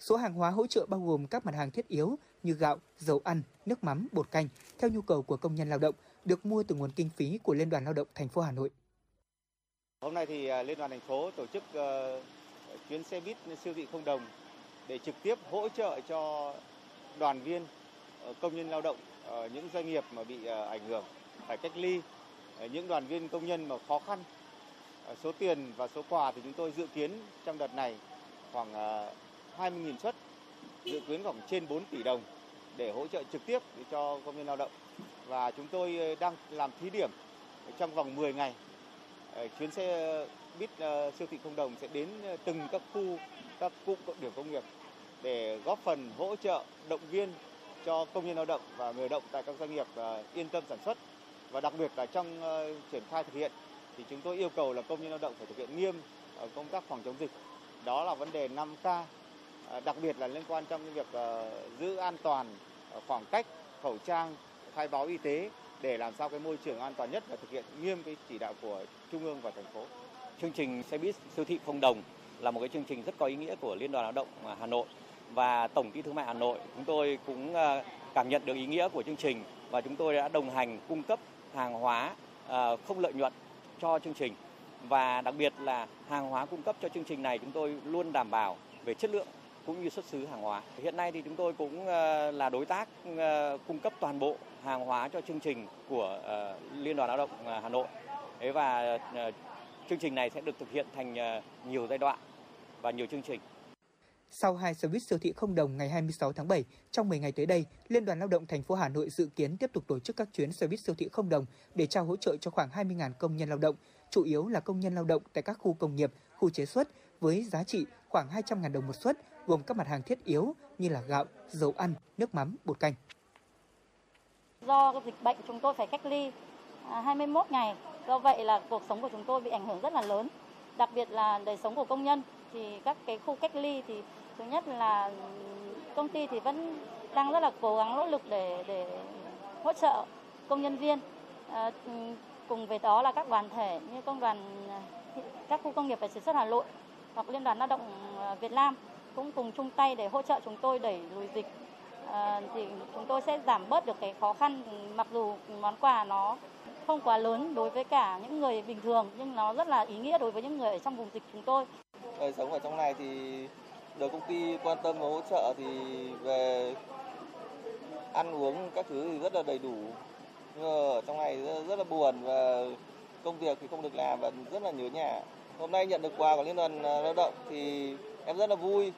Số hàng hóa hỗ trợ bao gồm các mặt hàng thiết yếu như gạo, dầu ăn, nước mắm, bột canh theo nhu cầu của công nhân lao động được mua từ nguồn kinh phí của Liên đoàn Lao động thành phố Hà Nội. Hôm nay thì à, Liên đoàn thành phố tổ chức ờ, chuyến xe buýt siêu thị không đồng để trực tiếp hỗ trợ cho đoàn viên ờ, công nhân lao động ở những doanh nghiệp mà bị ảnh hưởng phải cách ly, những đoàn viên công nhân mà khó khăn. Số tiền và số quà thì chúng tôi dự kiến trong đợt này khoảng 20.000 suất, dự kiến khoảng trên 4 tỷ đồng để hỗ trợ trực tiếp cho công nhân lao động. Và chúng tôi ờ, đang làm thí điểm trong vòng 10 ngày. Ờ, chuyến xe buýt ờ, siêu thị không đồng sẽ đến từng các khu, các cụm cộng điểm công nghiệp để góp phần hỗ trợ động viên cho công nhân lao động và người động tại các doanh nghiệp yên tâm sản xuất và đặc biệt là trong triển khai thực hiện thì chúng tôi yêu cầu là công nhân lao động phải thực hiện nghiêm công tác phòng chống dịch đó là vấn đề 5K À, đặc biệt là liên quan trong cái việc ờ, giữ an toàn ờ, khoảng cách, khẩu trang, khai báo y tế để làm sao cái môi trường an toàn nhất và thực hiện nghiêm cái chỉ đạo của trung ương và thành phố. Chương trình xe buýt siêu thị không đồng là một cái chương trình rất có ý nghĩa của Liên đoàn Lao động à, Hà Nội và Tổng ty Thương mại Hà Nội. Chúng tôi cũng ờ, cảm nhận được ý nghĩa của chương trình và chúng tôi đã đồng hành cung cấp hàng hóa không lợi nhuận cho chương trình và đặc biệt là hàng hóa cung cấp cho chương trình này chúng tôi luôn đảm bảo về chất lượng cũng như xuất xứ hàng hóa. Hiện nay thì chúng tôi cũng ờ, là đối tác ờ, cung cấp toàn bộ hàng hóa cho chương trình của ờ, Liên đoàn Lao động Hà Nội. và chương trình này sẽ được thực hiện thành nhiều giai đoạn và nhiều chương trình. Sau hai xe buýt siêu thị không đồng ngày 26 tháng 7, trong 10 ngày tới đây, Liên đoàn Lao động thành phố Hà Nội dự kiến tiếp tục tổ chức các chuyến xe buýt siêu thị không đồng để trao hỗ trợ cho khoảng 20.000 công nhân lao động, chủ yếu là công nhân lao động tại các khu công nghiệp, khu chế xuất với giá trị khoảng 200.000 đồng một suất gồm các mặt hàng thiết yếu như là gạo, dầu ăn, nước mắm, bột canh. Do dịch bệnh chúng tôi phải cách ly à, 21 ngày, do vậy là cuộc sống của chúng tôi bị ảnh hưởng rất là lớn. Đặc biệt là đời sống của công nhân thì các cái khu cách ly thì thứ nhất là công ty thì vẫn đang rất là cố gắng nỗ lực để để hỗ trợ công nhân viên. À, cùng với đó là các đoàn thể như công đoàn à, các khu công nghiệp và chế xuất Hà Nội hoặc Liên đoàn Lao động à, Việt Nam cũng cùng chung tay để hỗ trợ chúng tôi đẩy lùi dịch. À, thì chúng tôi sẽ giảm bớt được cái khó khăn mặc dù món quà nó không quá lớn đối với cả những người bình thường nhưng nó rất là ý nghĩa đối với những người ở trong vùng dịch chúng tôi. đời sống ở trong này thì được công ty quan tâm và hỗ trợ thì về ăn uống các thứ thì rất là đầy đủ. Nhưng mà ở trong này rất, rất là buồn và công việc thì không được làm và rất là nhớ nhà. Hôm nay nhận được quà của liên đoàn lao động thì em rất là vui.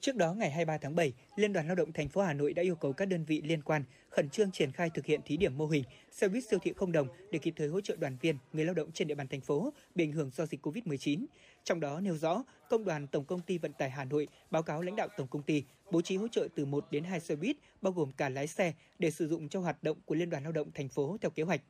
Trước đó, ngày 23 tháng 7, Liên đoàn Lao động thành phố Hà Nội đã yêu cầu các đơn vị liên quan khẩn trương triển khai thực hiện thí điểm mô hình xe buýt siêu thị không đồng để kịp thời hỗ trợ đoàn viên, người lao động trên địa bàn thành phố bị ảnh hưởng do dịch Covid-19. Trong đó nêu rõ, Công đoàn Tổng công ty Vận tải Hà Nội báo cáo lãnh đạo Tổng công ty bố trí hỗ trợ từ 1 đến 2 xe buýt bao gồm cả lái xe để sử dụng cho hoạt động của Liên đoàn Lao động thành phố theo kế hoạch.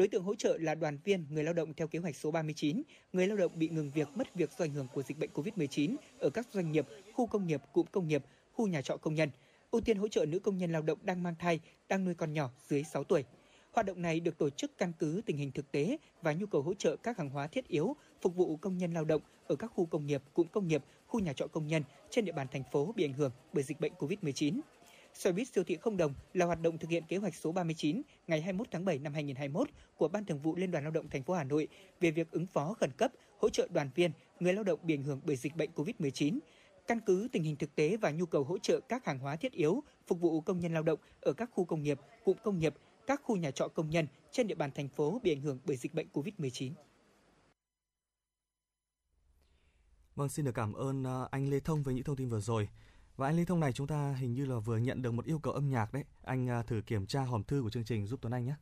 Đối tượng hỗ trợ là đoàn viên, người lao động theo kế hoạch số 39, người lao động bị ngừng việc, mất việc do ảnh hưởng của dịch bệnh COVID-19 ở các doanh nghiệp, khu công nghiệp, cụm công nghiệp, khu nhà trọ công nhân. Ưu tiên hỗ trợ nữ công nhân lao động đang mang thai, đang nuôi con nhỏ dưới 6 tuổi. Hoạt động này được tổ chức căn cứ tình hình thực tế và nhu cầu hỗ trợ các hàng hóa thiết yếu phục vụ công nhân lao động ở các khu công nghiệp, cụm công nghiệp, khu nhà trọ công nhân trên địa bàn thành phố bị ảnh hưởng bởi dịch bệnh COVID-19. Xe buýt siêu thị không đồng là hoạt động thực hiện kế hoạch số 39 ngày 21 tháng 7 năm 2021 của Ban Thường vụ Liên đoàn Lao động thành phố Hà Nội về việc ứng phó khẩn cấp, hỗ trợ đoàn viên, người lao động bị ảnh hưởng bởi dịch bệnh COVID-19, căn cứ tình hình thực tế và nhu cầu hỗ trợ các hàng hóa thiết yếu phục vụ công nhân lao động ở các khu công nghiệp, cụm công nghiệp, các khu nhà trọ công nhân trên địa bàn thành phố bị ảnh hưởng bởi dịch bệnh COVID-19. Vâng, xin được cảm ơn à, anh Lê Thông với những thông tin vừa rồi. Và anh Lê Thông này chúng ta hình như là vừa nhận được một yêu cầu âm nhạc đấy. Anh à, thử kiểm tra hòm thư của chương trình giúp Tuấn Anh nhé.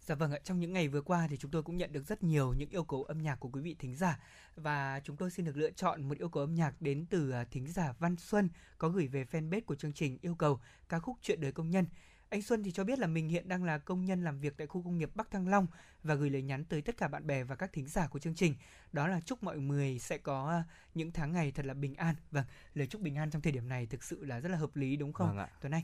Dạ vâng ạ, trong những ngày vừa qua thì chúng tôi cũng nhận được rất nhiều những yêu cầu âm nhạc của quý vị thính giả và chúng tôi xin được lựa chọn một yêu cầu âm nhạc đến từ à, thính giả Văn Xuân có gửi về fanpage của chương trình yêu cầu ca khúc Chuyện đời công nhân. Anh Xuân thì cho biết là mình hiện đang là công nhân làm việc tại khu công nghiệp Bắc Thăng Long và gửi lời nhắn tới tất cả bạn bè và các thính giả của chương trình. Đó là chúc mọi người sẽ có à, những tháng ngày thật là bình an. Vâng, lời chúc bình an trong thời điểm này thực sự là rất là hợp lý đúng không, Vâng ạ. Tuấn Anh?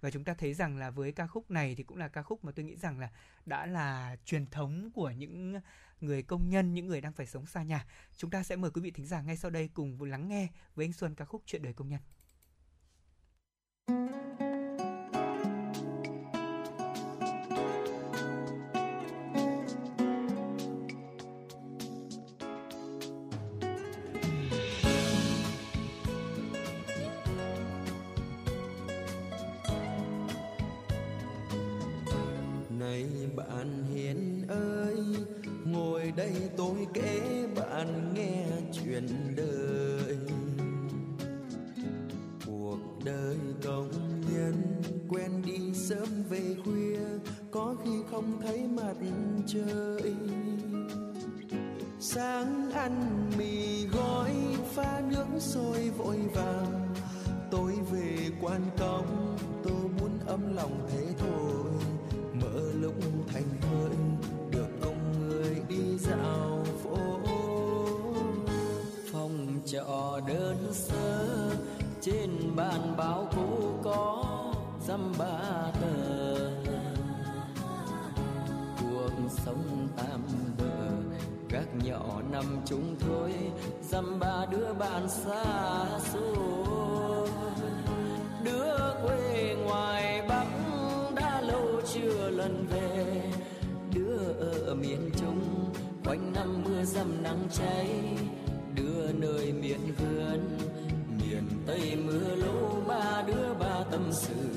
Và chúng ta thấy rằng là với ca khúc này thì cũng là ca khúc mà tôi nghĩ rằng là đã là truyền thống của những người công nhân, những người đang phải sống xa nhà. Chúng ta sẽ mời quý vị thính giả ngay sau đây cùng lắng nghe với anh Xuân ca khúc Chuyện đời công nhân. Nhân quen đi sớm về khuya, có khi không thấy mặt trời. Sáng ăn mì gói, pha nước sôi vội vàng. Tôi về quan công tôi muốn ấm lòng thế thôi. Mở lúc thành hơi, được cùng người đi dạo phố. Phòng trọ đơn sơ, trên bàn báo cũ có dăm ba tờ. Cuộc sống tạm bờ các nhỏ nằm chung thôi, dăm ba đứa bạn xa xôi. Đứa quê ngoài bắc đã lâu chưa lần về, đứa ở miền trung quanh năm mưa dầm nắng cháy. Đứa nơi miền vườn, miền tây mưa lũ, ba đứa ba tâm sự.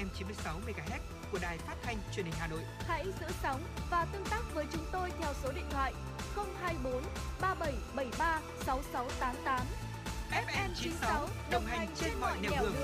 FM 96 MHz của đài phát thanh truyền hình Hà Nội. Hãy giữ sóng và tương tác với chúng tôi theo số điện thoại 024 3773 6688. FM 96 đồng hành trên mọi nẻo đường.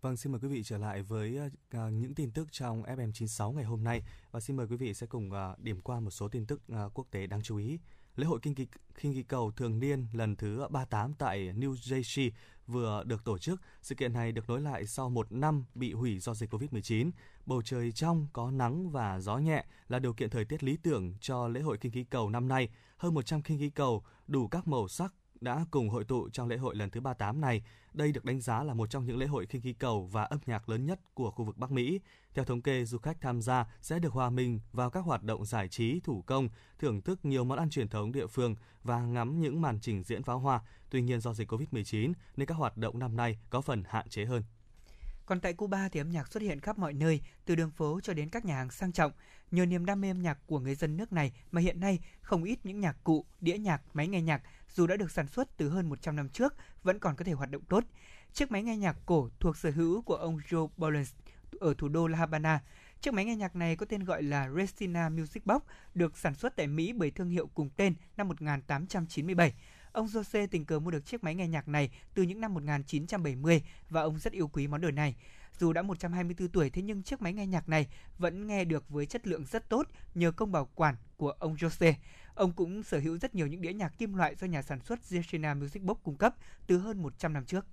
Vâng, xin mời quý vị trở lại với uh, những tin tức trong FM96 ngày hôm nay và xin mời quý vị sẽ cùng uh, điểm qua một số tin tức uh, quốc tế đáng chú ý. Lễ hội kinh kỳ, kinh khí cầu thường niên lần thứ 38 tại New Jersey vừa được tổ chức. Sự kiện này được nối lại sau một năm bị hủy do dịch Covid-19. Bầu trời trong, có nắng và gió nhẹ là điều kiện thời tiết lý tưởng cho lễ hội kinh khí cầu năm nay. Hơn 100 kinh khí cầu đủ các màu sắc đã cùng hội tụ trong lễ hội lần thứ 38 này. Đây được đánh giá là một trong những lễ hội khinh khí cầu và âm nhạc lớn nhất của khu vực Bắc Mỹ. Theo thống kê, du khách tham gia sẽ được hòa mình vào các hoạt động giải trí, thủ công, thưởng thức nhiều món ăn truyền thống địa phương và ngắm những màn trình diễn pháo hoa. Tuy nhiên do dịch Covid-19 nên các hoạt động năm nay có phần hạn chế hơn. Còn tại Cuba thì âm nhạc xuất hiện khắp mọi nơi, từ đường phố cho đến các nhà hàng sang trọng. Nhờ niềm đam mê âm nhạc của người dân nước này mà hiện nay không ít những nhạc cụ, đĩa nhạc, máy nghe nhạc dù đã được sản xuất từ hơn 100 năm trước vẫn còn có thể hoạt động tốt. Chiếc máy nghe nhạc cổ thuộc sở hữu của ông Joe Bolens ở thủ đô La Habana. Chiếc máy nghe nhạc này có tên gọi là Restina Music Box, được sản xuất tại Mỹ bởi thương hiệu cùng tên năm 1897. Ông Jose tình cờ mua được chiếc máy nghe nhạc này từ những năm 1970 và ông rất yêu quý món đồ này. Dù đã 124 tuổi thế nhưng chiếc máy nghe nhạc này vẫn nghe được với chất lượng rất tốt nhờ công bảo quản của ông Jose. Ông cũng sở hữu rất nhiều những đĩa nhạc kim loại do nhà sản xuất Yeshina Music Box cung cấp từ hơn 100 năm trước.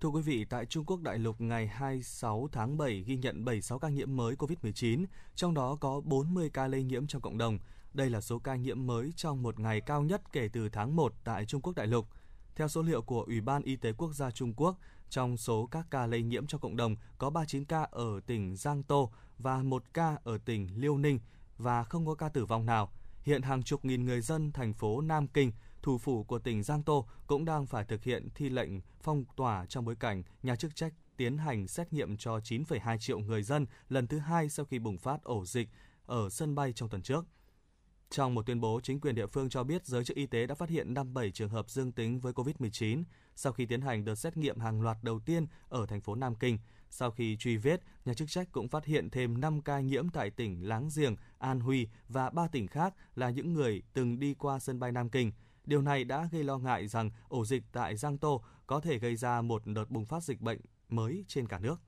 Thưa quý vị, tại Trung Quốc đại lục ngày 26 tháng 7 ghi nhận 76 ca nhiễm mới COVID-19, trong đó có 40 ca lây nhiễm trong cộng đồng. Đây là số ca nhiễm mới trong một ngày cao nhất kể từ tháng 1 tại Trung Quốc đại lục. Theo số liệu của Ủy ban Y tế Quốc gia Trung Quốc, trong số các ca lây nhiễm trong cộng đồng có 39 ca ở tỉnh Giang Tô và một ca ở tỉnh Liêu Ninh và không có ca tử vong nào. Hiện hàng chục nghìn người dân thành phố Nam Kinh, thủ phủ của tỉnh Giang Tô cũng đang phải thực hiện thi lệnh phong tỏa trong bối cảnh nhà chức trách tiến hành xét nghiệm cho 9,2 triệu người dân lần thứ hai sau khi bùng phát ổ dịch ở sân bay trong tuần trước. Trong một tuyên bố, chính quyền địa phương cho biết giới chức y tế đã phát hiện 57 trường hợp dương tính với COVID-19 sau khi tiến hành đợt xét nghiệm hàng loạt đầu tiên ở thành phố Nam Kinh. Sau khi truy vết, nhà chức trách cũng phát hiện thêm 5 ca nhiễm tại tỉnh láng giềng An Huy và 3 tỉnh khác là những người từng đi qua sân bay Nam Kinh. Điều này đã gây lo ngại rằng ổ dịch tại Giang Tô có thể gây ra một đợt bùng phát dịch bệnh mới trên cả nước.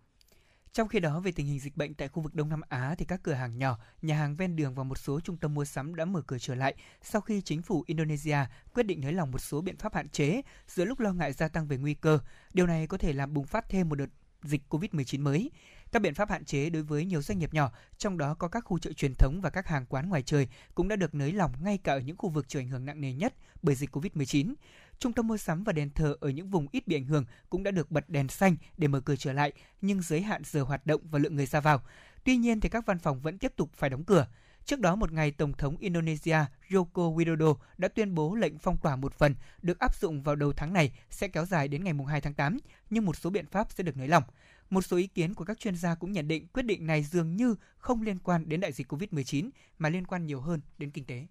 Trong khi đó, về tình hình dịch bệnh tại khu vực Đông Nam Á thì các cửa hàng nhỏ, nhà hàng ven đường và một số trung tâm mua sắm đã mở cửa trở lại sau khi chính phủ Indonesia quyết định nới lỏng một số biện pháp hạn chế giữa lúc lo ngại gia tăng về nguy cơ. Điều này có thể làm bùng phát thêm một đợt dịch COVID-19 mới. Các biện pháp hạn chế đối với nhiều doanh nghiệp nhỏ, trong đó có các khu chợ truyền thống và các hàng quán ngoài trời cũng đã được nới lỏng ngay cả ở những khu vực chịu ảnh hưởng nặng nề nhất bởi dịch COVID-19. Trung tâm mua sắm và đền thờ ở những vùng ít bị ảnh hưởng cũng đã được bật đèn xanh để mở cửa trở lại, nhưng giới hạn giờ hoạt động và lượng người ra vào. Tuy nhiên thì các văn phòng vẫn tiếp tục phải đóng cửa. Trước đó một ngày, Tổng thống Indonesia Joko Widodo đã tuyên bố lệnh phong tỏa một phần được áp dụng vào đầu tháng này sẽ kéo dài đến ngày 2 tháng 8, nhưng một số biện pháp sẽ được nới lỏng. Một số ý kiến của các chuyên gia cũng nhận định quyết định này dường như không liên quan đến đại dịch COVID-19 mà liên quan nhiều hơn đến kinh tế.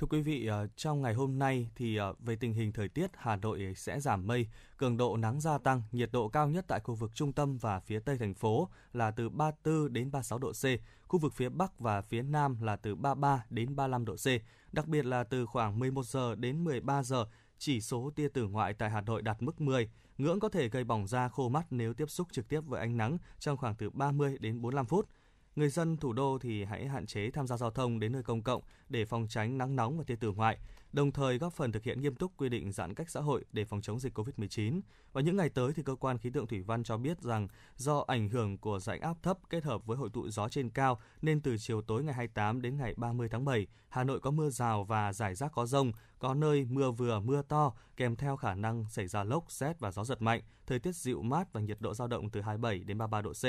Thưa quý vị, ờ, trong ngày hôm nay thì ờ, về tình hình thời tiết, Hà Nội sẽ giảm mây, cường độ nắng gia tăng, nhiệt độ cao nhất tại khu vực trung tâm và phía tây thành phố là từ 34 đến 36 độ C, khu vực phía bắc và phía nam là từ 33 đến 35 độ C. Đặc biệt là từ khoảng 11 giờ đến 13 giờ, chỉ số tia tử ngoại tại Hà Nội đạt mức 10, ngưỡng có thể gây bỏng da khô mắt nếu tiếp xúc trực tiếp với ánh nắng trong khoảng từ 30 đến 45 phút. Người dân thủ đô thì hãy hạn chế tham gia giao thông đến nơi công cộng để phòng tránh nắng nóng và tia tử ngoại, đồng thời góp phần thực hiện nghiêm túc quy định giãn cách xã hội để phòng chống dịch COVID-19. Và những ngày tới thì cơ quan khí tượng thủy văn cho biết rằng do ảnh hưởng của rãnh áp thấp kết hợp với hội tụ gió trên cao nên từ chiều tối ngày 28 đến ngày 30 tháng 7, Hà Nội có mưa rào và rải rác có rông, có nơi mưa vừa mưa to kèm theo khả năng xảy ra lốc, xét và gió giật mạnh, thời tiết dịu mát và nhiệt độ dao động từ 27 đến 33 độ C.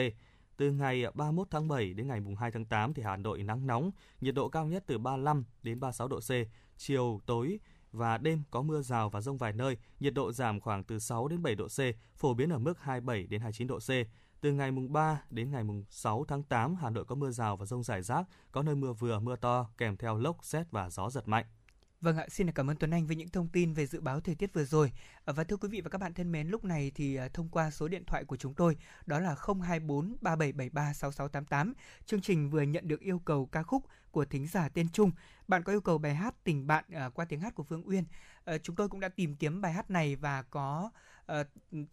Từ ngày à, 31 tháng 7 đến ngày mùng 2 tháng 8 thì Hà Nội nắng nóng, nhiệt độ cao nhất từ 35 đến 36 độ C, chiều tối và đêm có mưa rào và rông vài nơi, nhiệt độ giảm khoảng từ 6 đến 7 độ C, phổ biến ở mức 27 đến 29 độ C. Từ ngày mùng 3 đến ngày mùng 6 tháng 8, Hà Nội có mưa rào và rông rải rác, có nơi mưa vừa mưa to kèm theo lốc, xét và gió giật mạnh. Vâng ạ, xin cảm ơn Tuấn Anh với những thông tin về dự báo thời tiết vừa rồi. Ờ, và thưa quý vị và các bạn thân mến, lúc này thì ờ, thông qua số điện thoại của chúng tôi đó là 024 3773 6688, chương trình vừa nhận được yêu cầu ca khúc của thính giả tên Trung. Bạn có yêu cầu bài hát Tình bạn ờ, qua tiếng hát của Phương Uyên. chúng tôi cũng đã tìm kiếm bài hát này và có uh,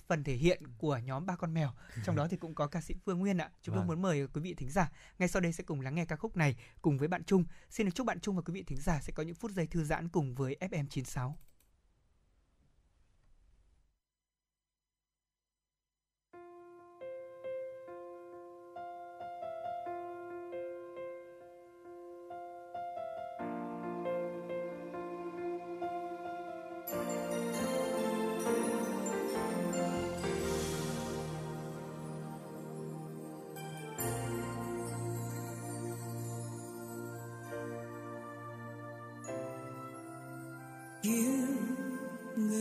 phần thể hiện của nhóm ba con mèo. Trong đó thì cũng có ca sĩ Phương Nguyên ạ. Chúng vâng. tôi muốn mời quý vị thính giả ngay sau đây sẽ cùng lắng nghe ca khúc này cùng với bạn Trung. Xin được chúc bạn Trung và quý vị thính giả sẽ có những phút giây thư giãn cùng với FM 96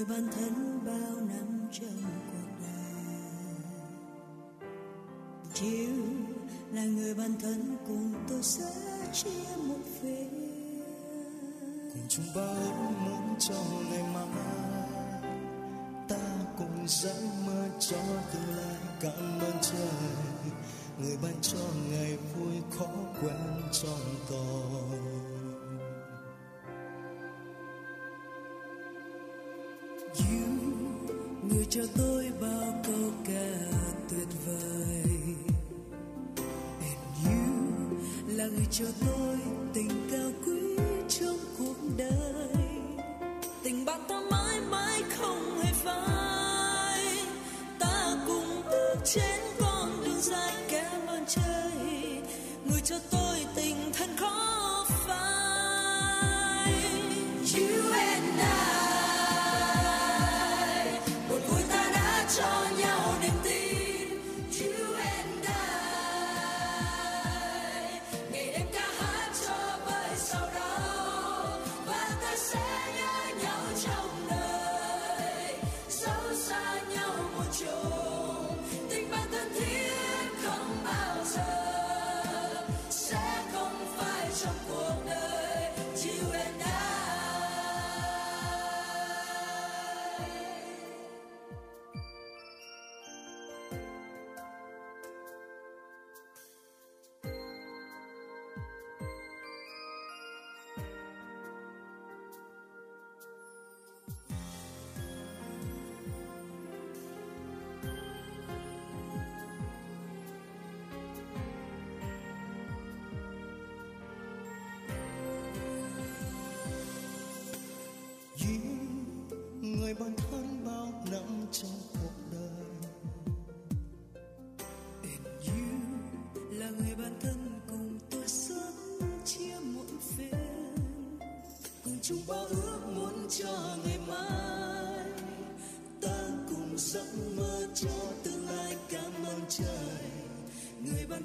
bản thân bao năm trong cuộc đời. Chiều là người bản thân cùng tôi sẽ chia một phía cùng chung bao ước muốn cho ngày mai. Ta cùng giấc mơ cho tương lai. Cảm ơn trời, người ban cho ngày vui khó quen trong tôi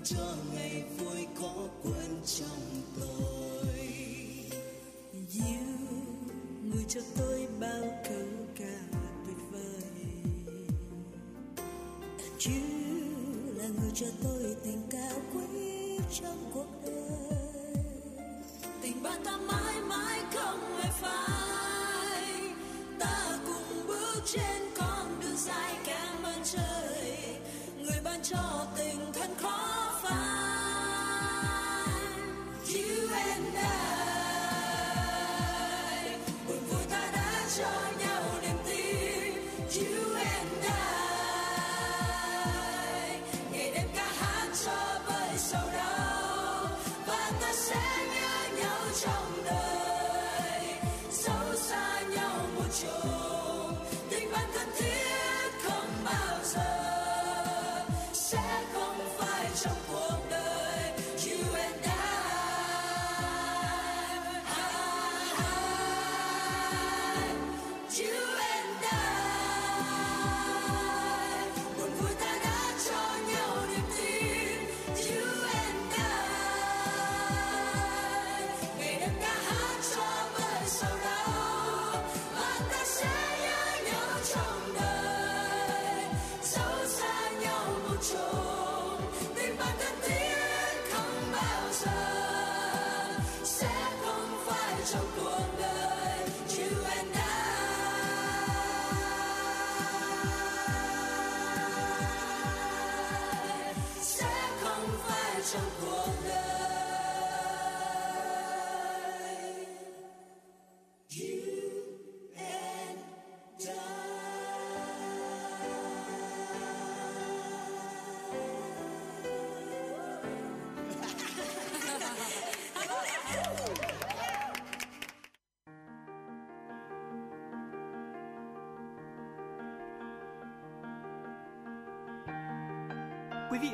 cho ngày vui có quên trong tôi. You, người cho tôi bao câu ca tuyệt vời. And you là người cho tôi tình cao quý trong cuộc đời. Tình bạn ta mãi mãi không hề phai. Ta cùng bước trên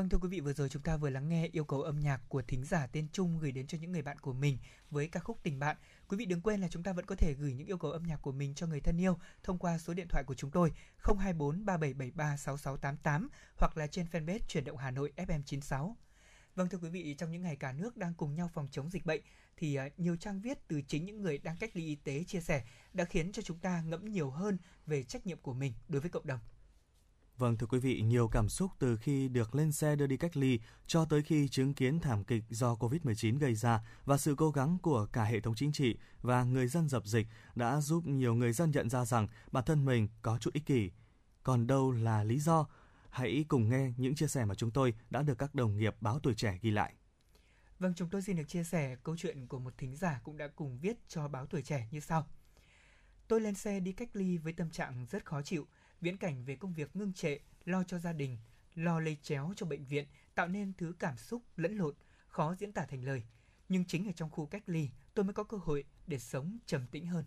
Vâng thưa quý vị, vừa rồi chúng ta vừa lắng nghe yêu cầu âm nhạc của thính giả tên Trung gửi đến cho những người bạn của mình với ca khúc Tình bạn. Quý vị đừng quên là chúng ta vẫn có thể gửi những yêu cầu âm nhạc của mình cho người thân yêu thông qua số điện thoại của chúng tôi 024 3773 6688 hoặc là trên fanpage Chuyển động Hà Nội FM96. Vâng thưa quý vị, trong những ngày cả nước đang cùng nhau phòng chống dịch bệnh thì à, nhiều trang viết từ chính những người đang cách ly y tế chia sẻ đã khiến cho chúng ta ngẫm nhiều hơn về trách nhiệm của mình đối với cộng đồng. Vâng thưa quý vị, nhiều cảm xúc từ khi được lên xe đưa đi cách ly cho tới khi chứng kiến thảm kịch do Covid-19 gây ra và sự cố gắng của cả hệ thống chính trị và người dân dập dịch đã giúp nhiều người dân nhận ra rằng bản thân mình có chút ích kỷ. Còn đâu là lý do? Hãy cùng nghe những chia sẻ mà chúng tôi đã được các đồng nghiệp báo tuổi trẻ ghi lại. Vâng, chúng tôi xin được chia sẻ câu chuyện của một thính giả cũng đã cùng viết cho báo tuổi trẻ như sau. Tôi lên xe đi cách ly với tâm trạng rất khó chịu, viễn cảnh về công việc ngưng trệ, lo cho gia đình, lo lây chéo cho bệnh viện, tạo nên thứ cảm xúc lẫn lộn, khó diễn tả thành lời. Nhưng chính ở trong khu cách ly, tôi mới có cơ hội để sống trầm tĩnh hơn.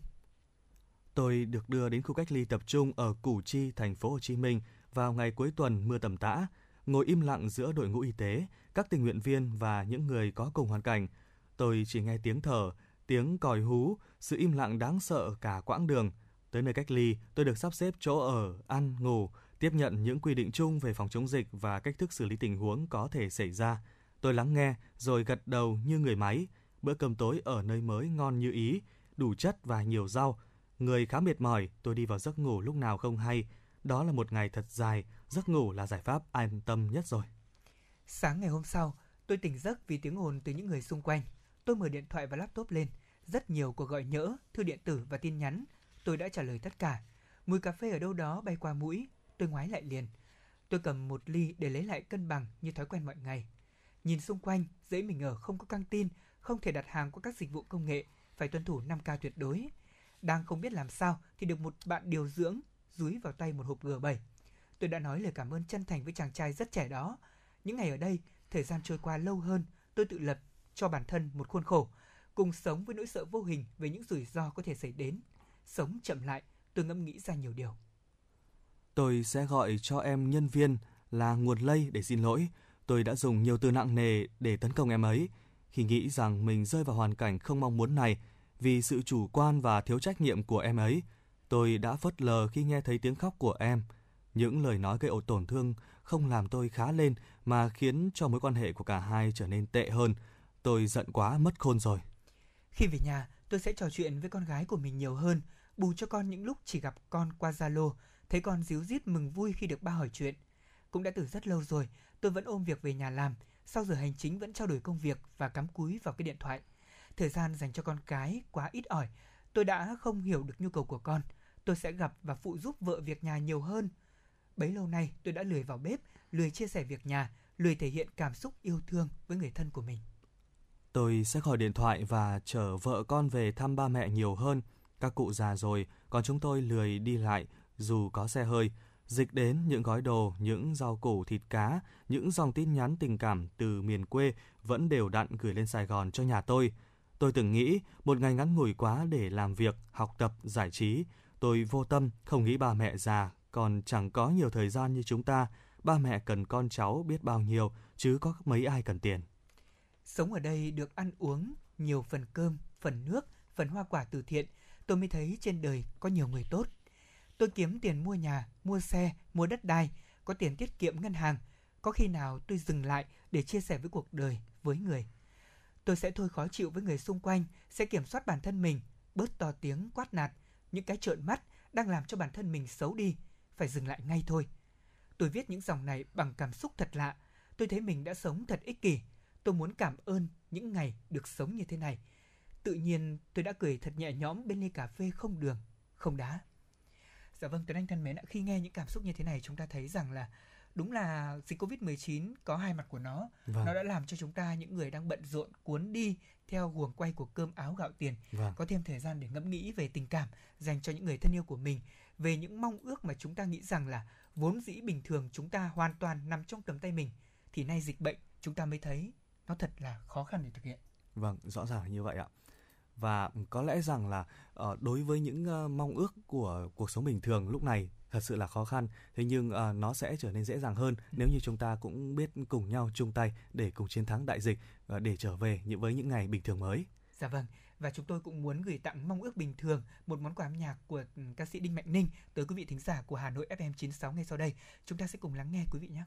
Tôi được đưa đến khu cách ly tập trung ở Củ Chi, thành phố Hồ Chí Minh vào ngày cuối tuần mưa tầm tã, ngồi im lặng giữa đội ngũ y tế, các tình nguyện viên và những người có cùng hoàn cảnh. Tôi chỉ nghe tiếng thở, tiếng còi hú, sự im lặng đáng sợ cả quãng đường. Tới nơi cách ly, tôi được sắp xếp chỗ ở, ăn, ngủ, tiếp nhận những quy định chung về phòng chống dịch và cách thức xử lý tình huống có thể xảy ra. Tôi lắng nghe rồi gật đầu như người máy. Bữa cơm tối ở nơi mới ngon như ý, đủ chất và nhiều rau. Người khá mệt mỏi, tôi đi vào giấc ngủ lúc nào không hay. Đó là một ngày thật dài, giấc ngủ là giải pháp an tâm nhất rồi. Sáng ngày hôm sau, tôi tỉnh giấc vì tiếng ồn từ những người xung quanh. Tôi mở điện thoại và laptop lên. Rất nhiều cuộc gọi nhỡ, thư điện tử và tin nhắn. Tôi đã trả lời tất cả. Mùi cà phê ở đâu đó bay qua mũi. Tôi ngoái lại liền. Tôi cầm một ly để lấy lại cân bằng như thói quen mọi ngày. Nhìn xung quanh, dãy mình ở không có căng tin, không thể đặt hàng qua các dịch vụ công nghệ, phải tuân thủ 5K tuyệt đối. Đang không biết làm sao thì được một bạn điều dưỡng dúi vào tay một hộp G7. Tôi đã nói lời cảm ơn chân thành với chàng trai rất trẻ đó. Những ngày ở đây, thời gian trôi qua lâu hơn, tôi tự lập cho bản thân một khuôn khổ, cùng sống với nỗi sợ vô hình về những rủi ro có thể xảy đến. Sống chậm lại, tôi ngẫm nghĩ ra nhiều điều. Tôi sẽ gọi cho em nhân viên là nguồn lây để xin lỗi. Tôi đã dùng nhiều từ nặng nề để tấn công em ấy. Khi nghĩ rằng mình rơi vào hoàn cảnh không mong muốn này, vì sự chủ quan và thiếu trách nhiệm của em ấy, tôi đã phớt lờ khi nghe thấy tiếng khóc của em. Những lời nói gây ổ tổn thương không làm tôi khá lên mà khiến cho mối quan hệ của cả hai trở nên tệ hơn. Tôi giận quá mất khôn rồi. Khi về nhà, tôi sẽ trò chuyện với con gái của mình nhiều hơn, bù cho con những lúc chỉ gặp con qua Zalo, thấy con díu dít mừng vui khi được ba hỏi chuyện. Cũng đã từ rất lâu rồi, tôi vẫn ôm việc về nhà làm, sau giờ hành chính vẫn trao đổi công việc và cắm cúi vào cái điện thoại. Thời gian dành cho con cái quá ít ỏi, tôi đã không hiểu được nhu cầu của con. Tôi sẽ gặp và phụ giúp vợ việc nhà nhiều hơn. Bấy lâu nay tôi đã lười vào bếp, lười chia sẻ việc nhà, lười thể hiện cảm xúc yêu thương với người thân của mình. Tôi sẽ khỏi điện thoại và chở vợ con về thăm ba mẹ nhiều hơn. Các cụ già rồi, còn chúng tôi lười đi lại dù có xe hơi. Dịch đến những gói đồ, những rau củ thịt cá, những dòng tin nhắn tình cảm từ miền quê vẫn đều đặn gửi lên Sài Gòn cho nhà tôi. Tôi từng nghĩ một ngày ngắn ngủi quá để làm việc, học tập, giải trí. Tôi vô tâm, không nghĩ bà mẹ già, còn chẳng có nhiều thời gian như chúng ta. Ba mẹ cần con cháu biết bao nhiêu, chứ có mấy ai cần tiền. Sống ở đây được ăn uống, nhiều phần cơm, phần nước, phần hoa quả từ thiện, tôi mới thấy trên đời có nhiều người tốt. Tôi kiếm tiền mua nhà, mua xe, mua đất đai, có tiền tiết kiệm ngân hàng. Có khi nào tôi dừng lại để chia sẻ với cuộc đời, với người. Tôi sẽ thôi khó chịu với người xung quanh, sẽ kiểm soát bản thân mình, bớt to tiếng quát nạt, những cái trợn mắt đang làm cho bản thân mình xấu đi, phải dừng lại ngay thôi. Tôi viết những dòng này bằng cảm xúc thật lạ. Tôi thấy mình đã sống thật ích kỷ. Tôi muốn cảm ơn những ngày được sống như thế này. Tự nhiên tôi đã cười thật nhẹ nhõm bên ly cà phê không đường, không đá. Dạ vâng, Tuấn Anh thân mến ạ, khi nghe những cảm xúc như thế này chúng ta thấy rằng là đúng là dịch Covid-19 có hai mặt của nó. Vâng. Nó đã làm cho chúng ta những người đang bận rộn cuốn đi theo guồng quay của cơm áo gạo tiền vâng. có thêm thời gian để ngẫm nghĩ về tình cảm dành cho những người thân yêu của mình, về những mong ước mà chúng ta nghĩ rằng là vốn dĩ bình thường chúng ta hoàn toàn nằm trong tầm tay mình thì nay dịch bệnh chúng ta mới thấy nó thật là khó khăn để thực hiện. Vâng, rõ ràng như vậy ạ và có lẽ rằng là uh, đối với những uh, mong ước của cuộc sống bình thường lúc này thật sự là khó khăn thế nhưng uh, nó sẽ trở nên dễ dàng hơn nếu như chúng ta cũng biết cùng nhau chung tay để cùng chiến thắng đại dịch uh, để trở về những với những ngày bình thường mới. Dạ vâng, và chúng tôi cũng muốn gửi tặng mong ước bình thường một món quà âm nhạc của ừ, ca sĩ Đinh Mạnh Ninh tới quý vị thính giả của Hà Nội FM 96 ngay sau đây. Chúng ta sẽ cùng lắng nghe quý vị nhé.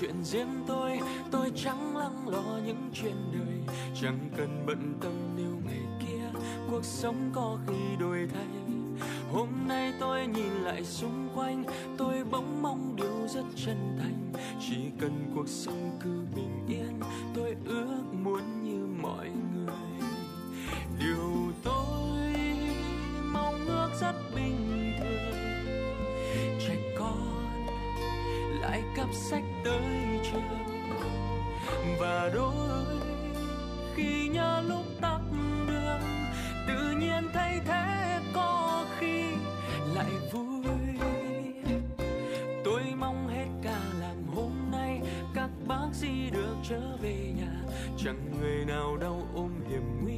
Chuyện riêng tôi tôi chẳng lắng lo những chuyện đời. Chẳng cần bận tâm nếu ngày kia cuộc sống có khi đổi thay. Hôm nay tôi nhìn lại xung quanh, tôi bỗng mong điều rất chân thành. Chỉ cần cuộc sống cứ bình yên, tôi ước muốn như mọi người. Điều cặp sách tới trường. Và đôi khi nhớ lúc tắt đường, tự nhiên thấy thế có khi lại vui. Tôi mong hết cả làng hôm nay các bác sĩ được trở về nhà. Chẳng người nào đau ôm hiểm nguy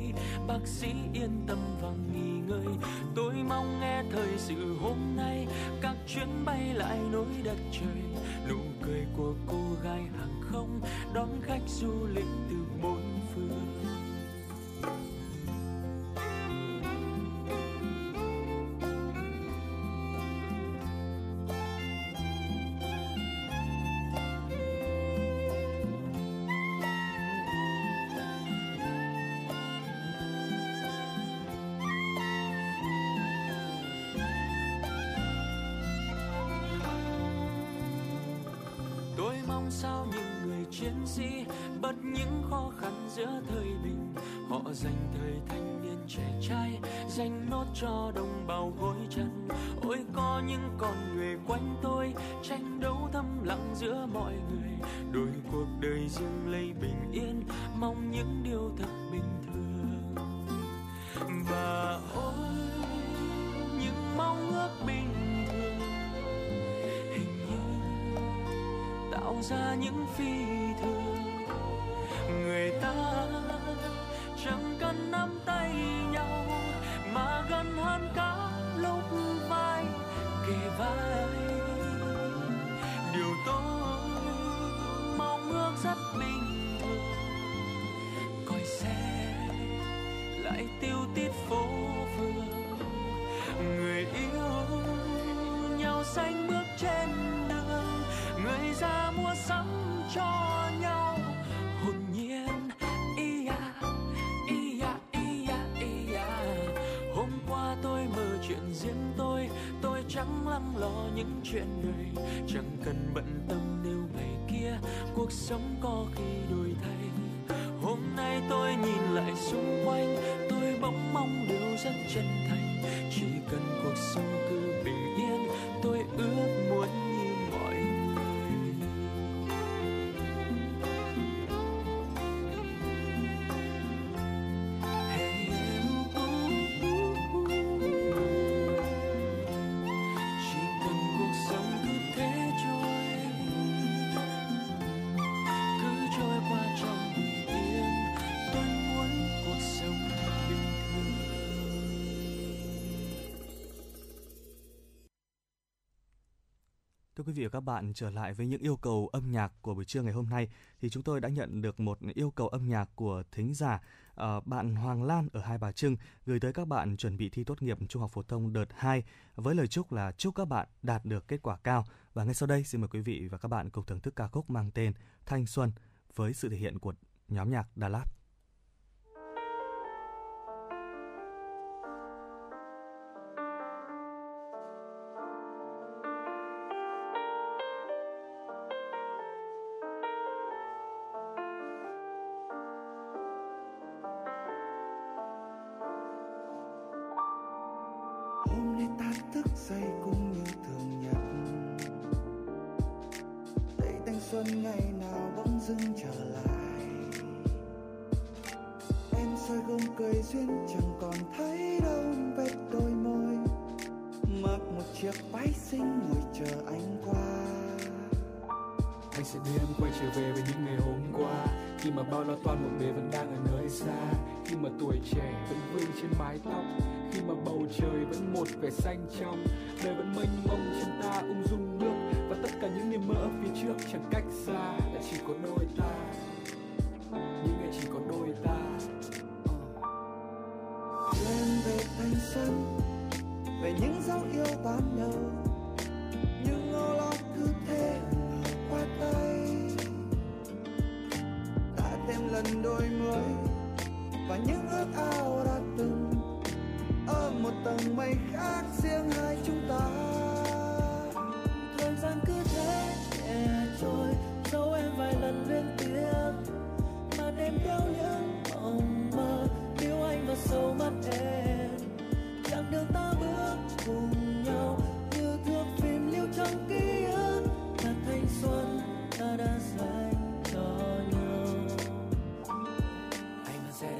bác sĩ yên tâm và nghỉ ngơi. Tôi mong nghe thời sự hôm nay, các chuyến bay lại nối đất trời. Nụ cười của cô gái hàng không đón khách du lịch từ bốn phương. Sao những người chiến sĩ bớt những khó khăn giữa thời bình? Họ dành thời thanh niên trẻ trai, dành nốt cho đồng bào gối chân ôi, có những con người quanh tôi tranh đấu thầm lặng giữa mọi người. Đôi cuộc đời riêng lấy bình yên, mong những điều thật bình thường. Và ra những phi thường. Người ta chẳng cần nắm tay nhau, mà gần hơn cả lúc vai, kề vai. Điều tôi mong ước rất bình thường, coi xe lại tiêu tít phố phường. Người yêu nhau xanh bước trên đường người ra mua sắm cho nhau. Hồn nhiên ý à ý à ý ý hôm qua tôi mơ chuyện riêng tôi tôi chẳng lắng lo những chuyện đời, chẳng cần bận tâm nếu ngày kia cuộc sống có khi đôi Thưa quý vị và các bạn, trở lại với những yêu cầu âm nhạc của buổi trưa ngày hôm nay thì chúng tôi đã nhận được một yêu cầu âm nhạc của thính giả uh, bạn Hoàng Lan ở Hai Bà Trưng gửi tới các bạn chuẩn bị thi tốt nghiệp trung học phổ thông đợt 2 với lời chúc là chúc các bạn đạt được kết quả cao. Và ngay sau đây xin mời quý vị và các bạn cùng thưởng thức ca khúc mang tên Thanh Xuân với sự thể hiện của nhóm nhạc Đà Lạt.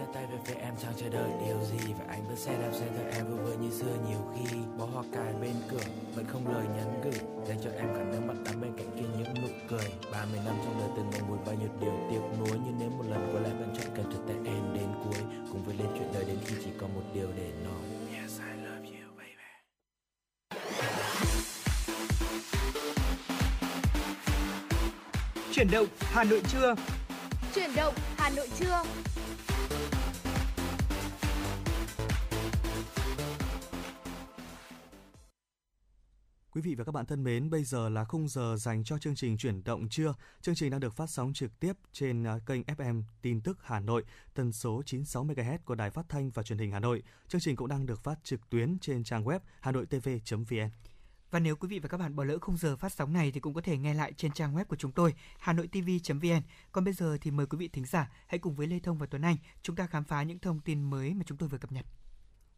Đưa tay về phía em chẳng chờ đợi. Điều gì và anh vẫn sẽ đạp xe theo em vừa vừa như xưa. Nhiều khi bó hoa cài bên cửa vẫn không lời nhắn gửi dành cho em khả năng mặt đắm bên cạnh kia những nụ cười. 30 năm trong đời từng ngậm ngùi bao nhiêu điều tiếc nuối nhưng nếu một lần quay lại vẫn chọn cần trượt tay em đến cuối cùng với lên chuyện đời đến khi chỉ còn một điều để nói. Yes I love you baby. Chuyển động Hà Nội trưa. Chuyển động Hà Nội trưa. Quý vị và các bạn thân mến, bây giờ là khung giờ dành cho chương trình chuyển động trưa. Chương trình đang được phát sóng trực tiếp trên à, kênh FM tin tức Hà Nội, tần số 96 MHz của Đài Phát thanh và Truyền hình Hà Nội. Chương trình cũng đang được phát trực tuyến trên trang web hanoitv.vn. Và nếu quý vị và các bạn bỏ lỡ khung giờ phát sóng này thì cũng có thể nghe lại trên trang web của chúng tôi hanoitv.vn. Còn bây giờ thì mời quý vị thính giả hãy cùng với Lê Thông và Tuấn Anh chúng ta khám phá những thông tin mới mà chúng tôi vừa cập nhật.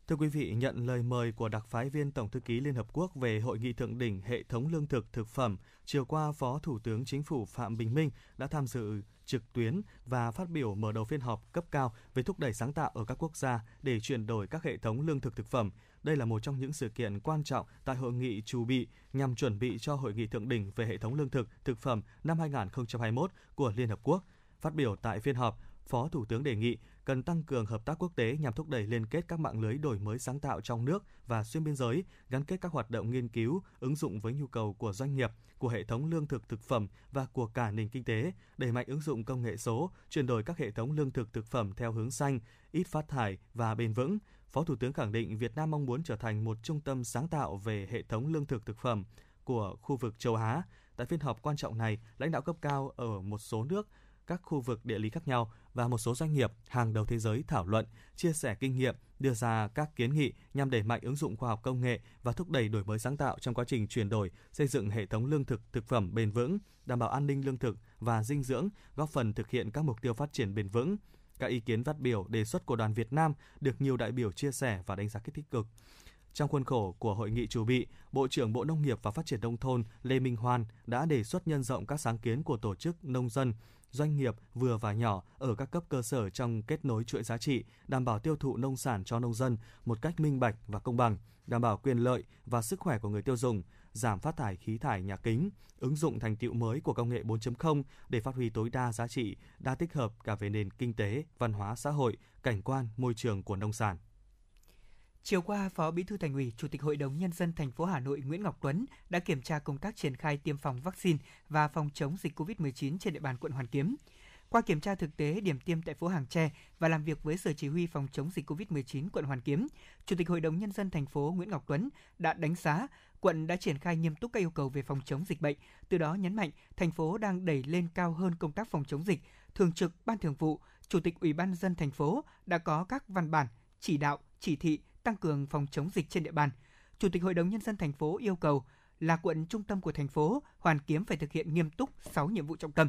Thưa quý vị, nhận lời mời của đặc phái viên Tổng thư ký Liên Hợp Quốc về Hội nghị thượng đỉnh hệ thống lương thực thực phẩm, chiều qua Phó Thủ tướng Chính phủ Phạm Bình Minh đã tham dự trực tuyến và phát biểu mở đầu phiên họp cấp cao về thúc đẩy sáng tạo ở các quốc gia để chuyển đổi các hệ thống lương thực thực phẩm. Đây là một trong những sự kiện quan trọng tại hội nghị chủ bị nhằm chuẩn bị cho hội nghị thượng đỉnh về hệ thống lương thực thực phẩm năm 2021 của Liên Hợp Quốc. Phát biểu tại phiên họp, Phó Thủ tướng đề nghị cần tăng cường hợp tác quốc tế nhằm thúc đẩy liên kết các mạng lưới đổi mới sáng tạo trong nước và xuyên biên giới, gắn kết các hoạt động nghiên cứu, ứng dụng với nhu cầu của doanh nghiệp, của hệ thống lương thực thực phẩm và của cả nền kinh tế, đẩy mạnh ứng dụng công nghệ số, chuyển đổi các hệ thống lương thực thực phẩm theo hướng xanh, ít phát thải và bền vững. Phó Thủ tướng khẳng định Việt Nam mong muốn trở thành một trung tâm sáng tạo về hệ thống lương thực thực phẩm của khu vực châu Á. Tại phiên họp quan trọng này, lãnh đạo cấp cao ở một số nước các khu vực địa lý khác nhau và một số doanh nghiệp hàng đầu thế giới thảo luận, chia sẻ kinh nghiệm, đưa ra các kiến nghị nhằm đẩy mạnh ứng dụng khoa học công nghệ và thúc đẩy đổi mới sáng tạo trong quá trình chuyển đổi, xây dựng hệ thống lương thực thực phẩm bền vững, đảm bảo an ninh lương thực và dinh dưỡng, góp phần thực hiện các mục tiêu phát triển bền vững. Các ý kiến phát biểu đề xuất của đoàn Việt Nam được nhiều đại biểu chia sẻ và đánh giá tích cực. Trong khuôn khổ của hội nghị chủ bị, Bộ trưởng Bộ Nông nghiệp và Phát triển Nông thôn Lê Minh Hoan đã đề xuất nhân rộng các sáng kiến của tổ chức nông dân, doanh nghiệp vừa và nhỏ ở các cấp cơ sở trong kết nối chuỗi giá trị, đảm bảo tiêu thụ nông sản cho nông dân một cách minh bạch và công bằng, đảm bảo quyền lợi và sức khỏe của người tiêu dùng, giảm phát thải khí thải nhà kính, ứng dụng thành tiệu mới của công nghệ 4.0 để phát huy tối đa giá trị, đa tích hợp cả về nền kinh tế, văn hóa xã hội, cảnh quan, môi trường của nông sản. Chiều qua, Phó Bí thư Thành ủy, Chủ tịch Hội đồng nhân dân thành phố Hà Nội Nguyễn Ngọc Tuấn đã kiểm tra công tác triển khai tiêm phòng vaccine và phòng chống dịch COVID-19 trên địa bàn quận Hoàn Kiếm. Qua kiểm tra thực tế điểm tiêm tại phố Hàng Tre và làm việc với Sở Chỉ huy phòng chống dịch COVID-19 quận Hoàn Kiếm, Chủ tịch Hội đồng nhân dân thành phố Nguyễn Ngọc Tuấn đã đánh giá quận đã triển khai nghiêm túc các yêu cầu về phòng chống dịch bệnh, từ đó nhấn mạnh thành phố đang đẩy lên cao hơn công tác phòng chống dịch. Thường trực Ban Thường vụ, Chủ tịch Ủy ban dân thành phố đã có các văn bản chỉ đạo, chỉ thị tăng cường phòng chống dịch trên địa bàn. Chủ tịch Hội đồng nhân dân thành phố yêu cầu là quận trung tâm của thành phố, Hoàn Kiếm phải thực hiện nghiêm túc 6 nhiệm vụ trọng tâm.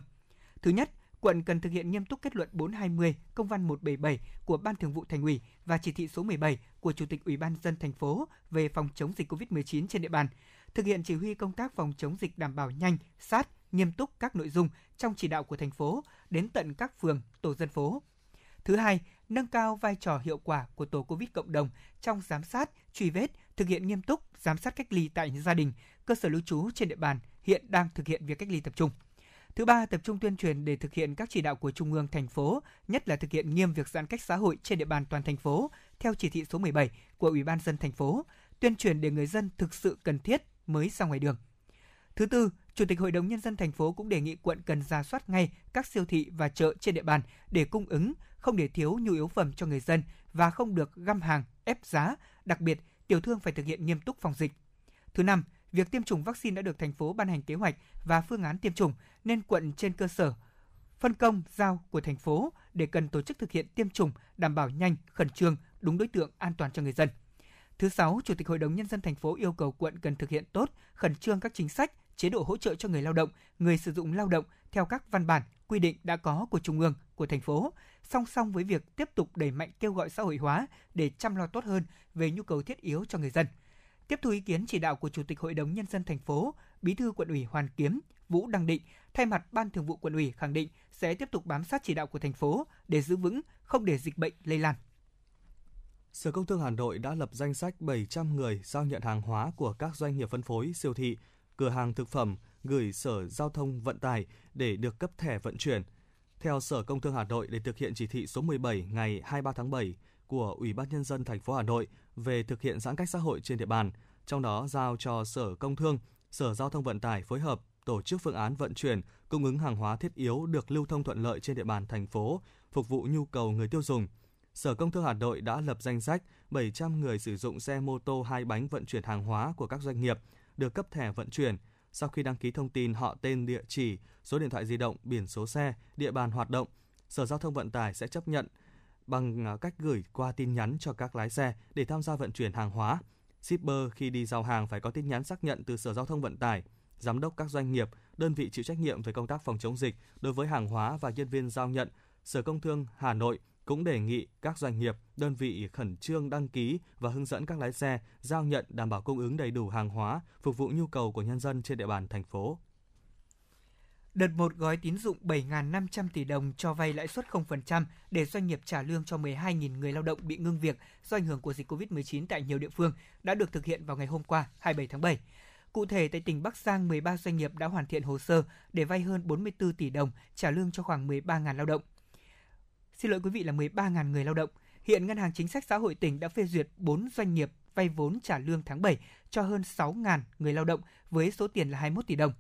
Thứ nhất, quận cần thực hiện nghiêm túc kết luận 420, công văn 177 của Ban Thường vụ Thành ủy và chỉ thị số 17 của Chủ tịch Ủy ban dân thành phố về phòng chống dịch COVID-19 trên địa bàn, thực hiện chỉ huy công tác phòng chống dịch đảm bảo nhanh, sát, nghiêm túc các nội dung trong chỉ đạo của thành phố đến tận các phường, tổ dân phố. Thứ hai, nâng cao vai trò hiệu quả của tổ COVID cộng đồng trong giám sát, truy vết, thực hiện nghiêm túc giám sát cách ly tại gia đình, cơ sở lưu trú trên địa bàn hiện đang thực hiện việc cách ly tập trung. Thứ ba, tập trung tuyên truyền để thực hiện các chỉ đạo của Trung ương, thành phố, nhất là thực hiện nghiêm việc giãn cách xã hội trên địa bàn toàn thành phố theo chỉ thị số 17 của Ủy ban dân thành phố, tuyên truyền để người dân thực sự cần thiết mới ra ngoài đường. Thứ tư, Chủ tịch Hội đồng nhân dân thành phố cũng đề nghị quận cần ra soát ngay các siêu thị và chợ trên địa bàn để cung ứng, không để thiếu nhu yếu phẩm cho người dân và không được găm hàng, ép giá, đặc biệt tiểu thương phải thực hiện nghiêm túc phòng dịch. Thứ năm, việc tiêm chủng vaccine đã được thành phố ban hành kế hoạch và phương án tiêm chủng nên quận trên cơ sở phân công giao của thành phố để cần tổ chức thực hiện tiêm chủng đảm bảo nhanh, khẩn trương, đúng đối tượng, an toàn cho người dân. Thứ sáu, Chủ tịch Hội đồng nhân dân thành phố yêu cầu quận cần thực hiện tốt, khẩn trương các chính sách, chế độ hỗ trợ cho người lao động, người sử dụng lao động theo các văn bản, quy định đã có của Trung ương, của thành phố, song song với việc tiếp tục đẩy mạnh kêu gọi xã hội hóa để chăm lo tốt hơn về nhu cầu thiết yếu cho người dân. Tiếp thu ý kiến chỉ đạo của Chủ tịch Hội đồng Nhân dân thành phố, Bí thư quận ủy Hoàn Kiếm, Vũ Đăng Định, thay mặt Ban Thường vụ quận ủy khẳng định sẽ tiếp tục bám sát chỉ đạo của thành phố để giữ vững, không để dịch bệnh lây lan. Sở Công Thương Hà Nội đã lập danh sách 700 người giao nhận hàng hóa của các doanh nghiệp phân phối, siêu thị, cửa hàng thực phẩm gửi Sở Giao thông Vận tải để được cấp thẻ vận chuyển. Theo Sở Công Thương Hà Nội để thực hiện chỉ thị số 17 ngày 23 tháng 7 của Ủy ban nhân dân thành phố Hà Nội về thực hiện giãn cách xã hội trên địa bàn, trong đó giao cho Sở Công Thương, Sở Giao thông Vận tải phối hợp tổ chức phương án vận chuyển, cung ứng hàng hóa thiết yếu được lưu thông thuận lợi trên địa bàn thành phố, phục vụ nhu cầu người tiêu dùng. Sở Công Thương Hà Nội đã lập danh sách 700 người sử dụng xe mô tô hai bánh vận chuyển hàng hóa của các doanh nghiệp được cấp thẻ vận chuyển sau khi đăng ký thông tin họ tên địa chỉ, số điện thoại di động, biển số xe, địa bàn hoạt động. Sở Giao thông Vận tải sẽ chấp nhận bằng à, cách gửi qua tin nhắn cho các lái xe để tham gia vận chuyển hàng hóa. Shipper khi đi giao hàng phải có tin nhắn xác nhận từ Sở Giao thông Vận tải, giám đốc các doanh nghiệp, đơn vị chịu trách nhiệm về công tác phòng chống dịch đối với hàng hóa và nhân viên giao nhận. Sở Công Thương Hà Nội cũng đề nghị các doanh nghiệp, đơn vị khẩn trương đăng ký và hướng dẫn các lái xe giao nhận đảm bảo cung ứng đầy đủ hàng hóa, phục vụ nhu cầu của nhân dân trên địa bàn thành phố. Đợt một gói tín dụng 7.500 tỷ đồng cho vay lãi suất 0% để doanh nghiệp trả lương cho 12.000 người lao động bị ngưng việc do ảnh hưởng của dịch COVID-19 tại nhiều địa phương đã được thực hiện vào ngày hôm qua, 27 tháng 7. Cụ thể, tại tỉnh Bắc Giang, 13 doanh nghiệp đã hoàn thiện hồ sơ để vay hơn 44 tỷ đồng trả lương cho khoảng 13.000 lao động. Xin lỗi quý vị là 13.000 người lao động. Hiện Ngân hàng Chính sách Xã hội tỉnh đã phê duyệt 4 doanh nghiệp vay vốn trả lương tháng 7 cho hơn 6.000 người lao động với số tiền là 21 tỷ đồng.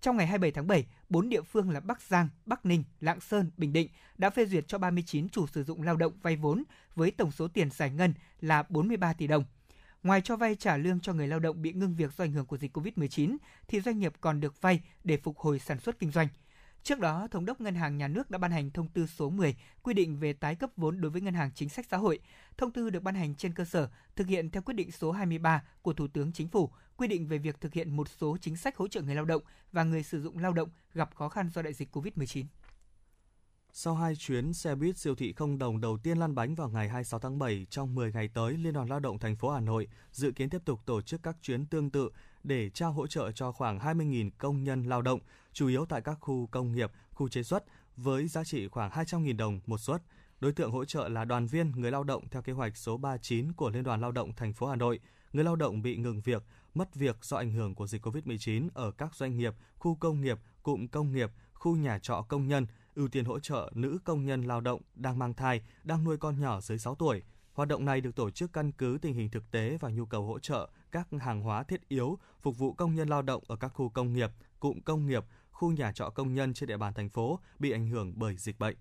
Trong ngày 27 tháng 7, 4 địa phương là Bắc Giang, Bắc Ninh, Lạng Sơn, Bình Định đã phê duyệt cho 39 chủ sử dụng lao động vay vốn với tổng số tiền giải ngân là 43 tỷ đồng. Ngoài cho vay trả lương cho người lao động bị ngưng việc do ảnh hưởng của dịch COVID-19, thì doanh nghiệp còn được vay để phục hồi sản xuất kinh doanh. Trước đó, Thống đốc Ngân hàng Nhà nước đã ban hành thông tư số 10 quy định về tái cấp vốn đối với Ngân hàng Chính sách Xã hội. Thông tư được ban hành trên cơ sở thực hiện theo quyết định số 23 của Thủ tướng Chính phủ quy định về việc thực hiện một số chính sách hỗ trợ người lao động và người sử dụng lao động gặp khó khăn do đại dịch COVID-19. Sau hai chuyến xe buýt siêu thị không đồng đầu tiên lăn bánh vào ngày 26 tháng 7, trong 10 ngày tới, Liên đoàn Lao động thành phố Hà Nội dự kiến tiếp tục tổ chức các chuyến tương tự để trao hỗ trợ cho khoảng 20.000 công nhân lao động, chủ yếu tại các khu công nghiệp, khu chế xuất, với giá trị khoảng 200.000 đồng một suất. Đối tượng hỗ trợ là đoàn viên người lao động theo kế hoạch số 39 của Liên đoàn Lao động thành phố Hà Nội, người lao động bị ngừng việc, mất việc do ảnh hưởng của dịch COVID-19 ở các doanh nghiệp, khu công nghiệp, cụm công nghiệp, khu nhà trọ công nhân, ưu tiên hỗ trợ nữ công nhân lao động đang mang thai, đang nuôi con nhỏ dưới 6 tuổi. Hoạt động này được tổ chức căn cứ tình hình thực tế và nhu cầu hỗ trợ các hàng hóa thiết yếu phục vụ công nhân lao động ở các khu công nghiệp, cụm công nghiệp, khu nhà trọ công nhân trên địa bàn thành phố bị ảnh hưởng bởi dịch bệnh.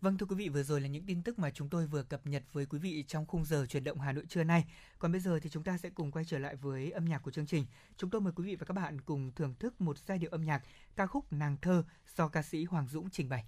Vâng thưa quý vị, vừa rồi là những tin tức mà chúng tôi vừa cập nhật với quý vị trong khung giờ chuyển động Hà Nội trưa nay. Còn bây giờ thì chúng ta sẽ cùng quay trở lại với âm nhạc của chương trình. Chúng tôi mời quý vị và các bạn cùng thưởng thức một giai điệu âm nhạc ca khúc Nàng thơ do ca sĩ Hoàng Dũng trình bày.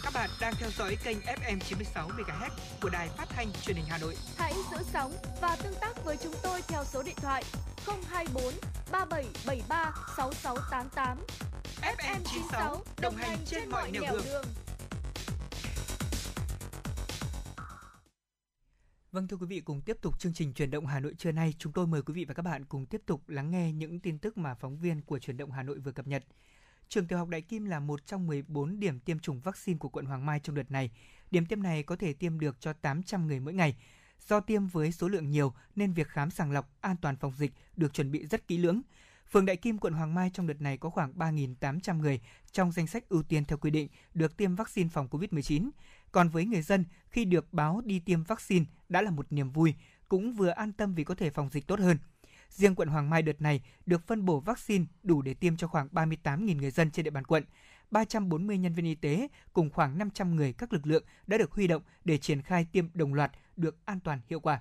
Và các bạn đang theo dõi kênh FM 96 MHz của đài phát thanh truyền hình Hà Nội. Hãy giữ sóng và tương tác với chúng tôi theo số điện thoại 024 3773 6688. FM 96 đồng hành trên mọi nẻo đường. đường. Vâng thưa quý vị, cùng tiếp tục chương trình truyền động Hà Nội trưa nay, chúng tôi mời quý vị và các bạn cùng tiếp tục lắng nghe những tin tức mà phóng viên của truyền động Hà Nội vừa cập nhật. Trường tiểu học Đại Kim là một trong 14 điểm tiêm chủng vaccine của quận Hoàng Mai trong đợt này. Điểm tiêm này có thể tiêm được cho 800 người mỗi ngày. Do tiêm với số lượng nhiều nên việc khám sàng lọc an toàn phòng dịch được chuẩn bị rất kỹ lưỡng. Phường Đại Kim, quận Hoàng Mai trong đợt này có khoảng 3.800 người trong danh sách ưu tiên theo quy định được tiêm vaccine phòng COVID-19. Còn với người dân, khi được báo đi tiêm vaccine đã là một niềm vui, cũng vừa an tâm vì có thể phòng dịch tốt hơn. Riêng quận Hoàng Mai đợt này được phân bổ vaccine đủ để tiêm cho khoảng 38.000 người dân trên địa bàn quận. 340 nhân viên y tế cùng khoảng 500 người các lực lượng đã được huy động để triển khai tiêm đồng loạt được an toàn hiệu quả.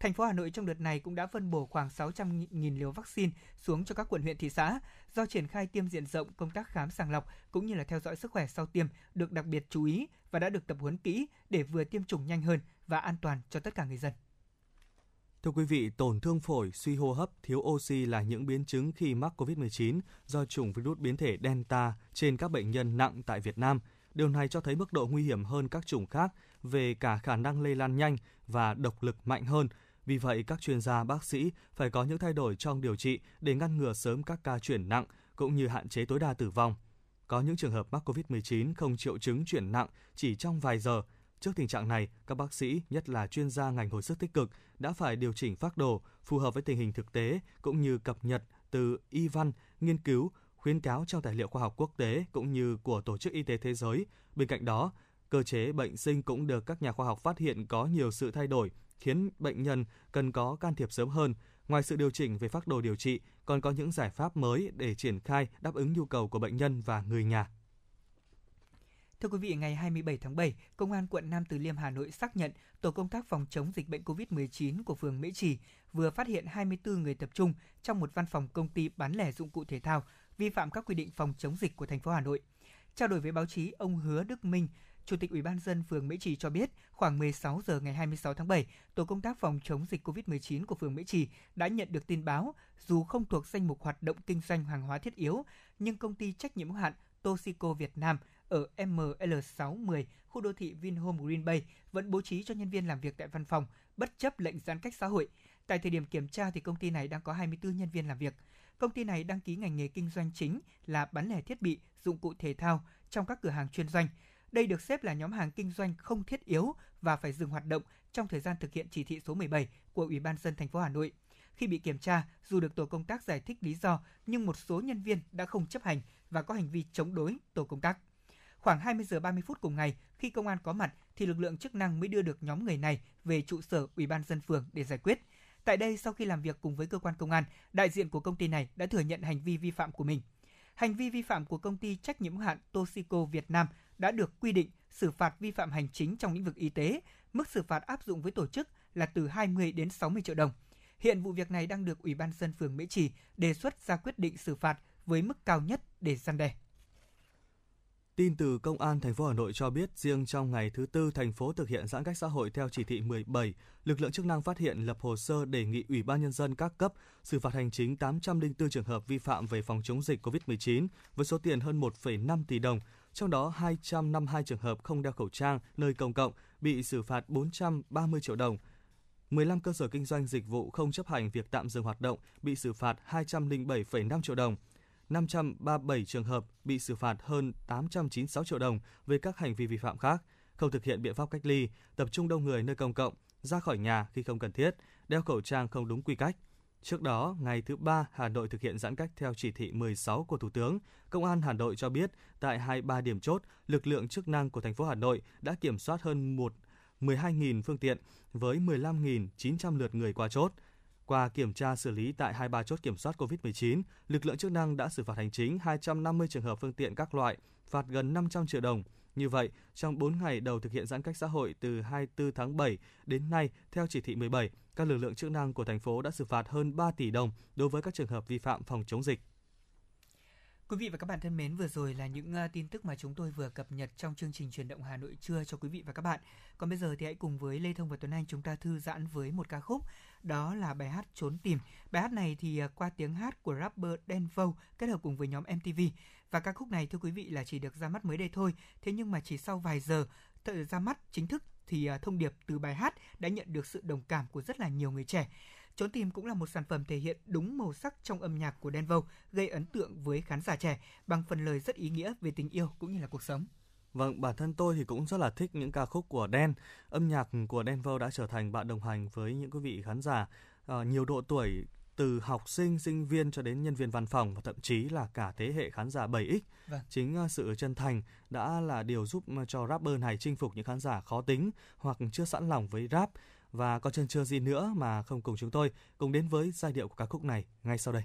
Thành phố Hà Nội trong đợt này cũng đã phân bổ khoảng 600.000 liều vaccine xuống cho các quận huyện thị xã. Do triển khai tiêm diện rộng, công tác khám sàng lọc cũng như là theo dõi sức khỏe sau tiêm được đặc biệt chú ý và đã được tập huấn kỹ để vừa tiêm chủng nhanh hơn và an toàn cho tất cả người dân. Thưa quý vị, tổn thương phổi, suy hô hấp, thiếu oxy là những biến chứng khi mắc COVID-19 do chủng virus biến thể Delta trên các bệnh nhân nặng tại Việt Nam. Điều này cho thấy mức độ nguy hiểm hơn các chủng khác về cả khả năng lây lan nhanh và độc lực mạnh hơn. Vì vậy, các chuyên gia bác sĩ phải có những thay đổi trong điều trị để ngăn ngừa sớm các ca chuyển nặng cũng như hạn chế tối đa tử vong. Có những trường hợp mắc COVID-19 không triệu chứng chuyển nặng chỉ trong vài giờ – Trước tình trạng này, các bác sĩ, nhất là chuyên gia ngành hồi sức tích cực, đã phải điều chỉnh phác đồ phù hợp với tình hình thực tế cũng như cập nhật từ y văn, nghiên cứu, khuyến cáo trong tài liệu khoa học quốc tế cũng như của Tổ chức Y tế Thế giới. Bên cạnh đó, cơ chế bệnh sinh cũng được các nhà khoa học phát hiện có nhiều sự thay đổi, khiến bệnh nhân cần có can thiệp sớm hơn. Ngoài sự điều chỉnh về phác đồ điều trị, còn có những giải pháp mới để triển khai đáp ứng nhu cầu của bệnh nhân và người nhà. Thưa quý vị, ngày 27 tháng 7, Công an quận Nam Từ Liêm Hà Nội xác nhận tổ công tác phòng chống dịch bệnh COVID-19 của phường Mễ Trì vừa phát hiện 24 người tập trung trong một văn phòng công ty bán lẻ dụng cụ thể thao vi phạm các quy định phòng chống dịch của thành phố Hà Nội. Trao đổi với báo chí, ông Hứa Đức Minh, Chủ tịch Ủy ban dân phường Mễ Trì cho biết, khoảng 16 giờ ngày 26 tháng 7, tổ công tác phòng chống dịch COVID-19 của phường Mễ Trì đã nhận được tin báo, dù không thuộc danh mục hoạt động kinh doanh hàng hóa thiết yếu, nhưng công ty trách nhiệm hữu hạn Toshiko Việt Nam ở ML610, khu đô thị Vinhome Green Bay vẫn bố trí cho nhân viên làm việc tại văn phòng bất chấp lệnh giãn cách xã hội. Tại thời điểm kiểm tra thì công ty này đang có 24 nhân viên làm việc. Công ty này đăng ký ngành nghề kinh doanh chính là bán lẻ thiết bị, dụng cụ thể thao trong các cửa hàng chuyên doanh. Đây được xếp là nhóm hàng kinh doanh không thiết yếu và phải dừng hoạt động trong thời gian thực hiện chỉ thị số 17 của Ủy ban dân thành phố Hà Nội. Khi bị kiểm tra, dù được tổ công tác giải thích lý do, nhưng một số nhân viên đã không chấp hành và có hành vi chống đối tổ công tác. Khoảng 20 giờ 30 phút cùng ngày, khi công an có mặt thì lực lượng chức năng mới đưa được nhóm người này về trụ sở Ủy ban dân phường để giải quyết. Tại đây, sau khi làm việc cùng với cơ quan công an, đại diện của công ty này đã thừa nhận hành vi vi phạm của mình. Hành vi vi phạm của công ty trách nhiệm hữu hạn Toxico Việt Nam đã được quy định xử phạt vi phạm hành chính trong lĩnh vực y tế. Mức xử phạt áp dụng với tổ chức là từ 20 đến 60 triệu đồng. Hiện vụ việc này đang được Ủy ban dân phường Mễ Trì đề xuất ra quyết định xử phạt với mức cao nhất để gian đe. Tin từ Công an thành phố Hà Nội cho biết, riêng trong ngày thứ tư thành phố thực hiện giãn cách xã hội theo chỉ thị 17, lực lượng chức năng phát hiện lập hồ sơ đề nghị Ủy ban nhân dân các cấp xử phạt hành chính 804 trường hợp vi phạm về phòng chống dịch COVID-19 với số tiền hơn 1,5 tỷ đồng, trong đó 252 trường hợp không đeo khẩu trang nơi công cộng bị xử phạt 430 triệu đồng. 15 cơ sở kinh doanh dịch vụ không chấp hành việc tạm dừng hoạt động bị xử phạt 207,5 triệu đồng. 537 trường hợp bị xử phạt hơn 896 triệu đồng về các hành vi vi phạm khác, không thực hiện biện pháp cách ly, tập trung đông người nơi công cộng, ra khỏi nhà khi không cần thiết, đeo khẩu trang không đúng quy cách. Trước đó, ngày thứ ba, Hà Nội thực hiện giãn cách theo chỉ thị 16 của Thủ tướng. Công an Hà Nội cho biết, tại 23 điểm chốt, lực lượng chức năng của thành phố Hà Nội đã kiểm soát hơn 1 12.000 phương tiện với 15.900 lượt người qua chốt. Qua kiểm tra xử lý tại 23 chốt kiểm soát COVID-19, lực lượng chức năng đã xử phạt hành chính 250 trường hợp phương tiện các loại, phạt gần 500 triệu đồng. Như vậy, trong 4 ngày đầu thực hiện giãn cách xã hội từ 24 tháng 7 đến nay, theo chỉ thị 17, các lực lượng chức năng của thành phố đã xử phạt hơn 3 tỷ đồng đối với các trường hợp vi phạm phòng chống dịch. Quý vị và các bạn thân mến, vừa rồi là những ờ, tin tức mà chúng tôi vừa cập nhật trong chương trình truyền động Hà Nội trưa cho quý vị và các bạn. Còn bây giờ thì hãy cùng với Lê Thông và Tuấn Anh chúng ta thư giãn với một ca khúc, đó là bài hát Trốn tìm. Bài hát này thì ờ, qua tiếng hát của rapper Denvo kết hợp cùng với nhóm MTV. Và ca khúc này thưa quý vị là chỉ được ra mắt mới đây thôi, thế nhưng mà chỉ sau vài giờ ra mắt chính thức thì ờ, thông điệp từ bài hát đã nhận được sự đồng cảm của rất là nhiều người trẻ. Trốn tìm cũng là một sản phẩm thể hiện đúng màu sắc trong âm nhạc của Denvo, gây ấn tượng với khán giả trẻ bằng phần lời rất ý nghĩa về tình yêu cũng như là cuộc sống. Vâng, bản thân tôi thì cũng rất là thích những ca khúc của Đen. Âm nhạc của Denvo đã trở thành bạn đồng hành với những quý vị khán giả uh, nhiều độ tuổi từ học sinh, sinh viên cho đến nhân viên văn phòng và thậm chí là cả thế hệ khán giả 7X. Vâng. Chính uh, sự chân thành đã là điều giúp cho rapper này chinh phục những khán giả khó tính hoặc chưa sẵn lòng với rap và có chân chưa gì nữa mà không cùng chúng tôi cùng đến với giai điệu của ca khúc này ngay sau đây.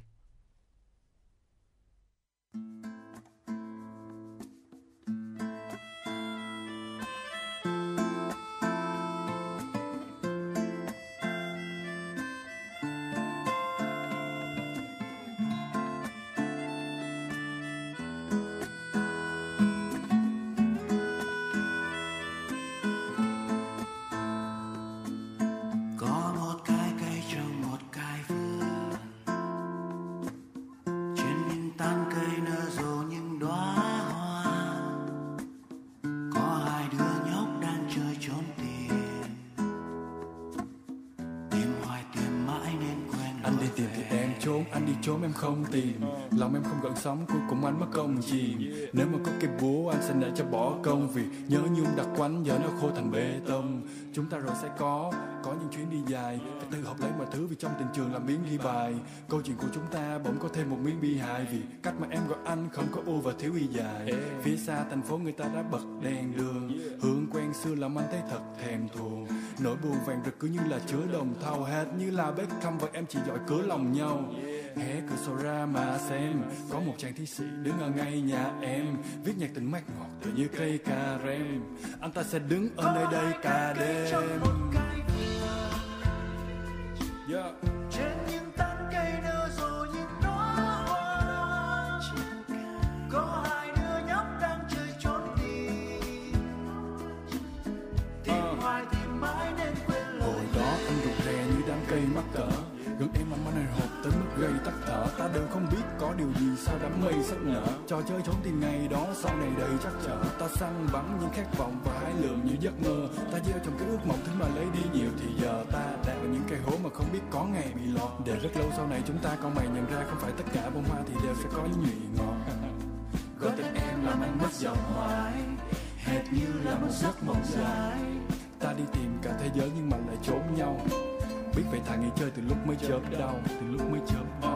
Anh đi trốn em không tìm. Lòng em không gần sóng, cuối cùng anh mất công chìm. Nếu mà có cái búa, anh sẽ để cho bỏ công vì nhớ nhung đặc quánh, giờ nó khô thành bê tông. Chúng ta rồi sẽ có có những chuyến đi dài. Phải tự học lấy mọi thứ vì trong tình trường làm miếng ghi bài. Câu chuyện của chúng ta bỗng có thêm một miếng bi hài vì cách mà em gọi anh không có u và thiếu y dài. Phía xa thành phố người ta đã bật đèn đường. Hương quen xưa làm anh thấy thật thèm thuồng. Nỗi buồn vàng rực cứ như là chứa đồng thau hệt như là Beckham và em chỉ giỏi cửa lòng nhau. Hé cửa sổ ra mà xem có một chàng thi sĩ đứng ở ngay nhà em. Viết nhạc tình mát ngọt tựa như cây cà rem. Anh ta sẽ đứng ở nơi đây cả đêm yeah. Ta đều không biết có điều gì sao đám mây sắc nở. Trò chơi trốn tìm ngày đó sau này đầy chắc trở. Ta săn bắn những khát vọng và hái lượm như giấc mơ. Ta gieo trong cái ước mộng thứ mà lấy đi nhiều thì giờ ta đang ở những cây hố mà không biết có ngày bị lọt. Để rất lâu sau này chúng ta con mày nhận ra không phải tất cả bông hoa thì đều sẽ có những nhụy ngọt. Gọi tên em làm anh mất giọng hoài. Hệt như là một giấc mộng dài. Ta đi tìm cả thế giới nhưng mà lại trốn nhau. Biết vậy thà nghỉ chơi từ lúc mới chớp đau. Từ lúc mới chớp đau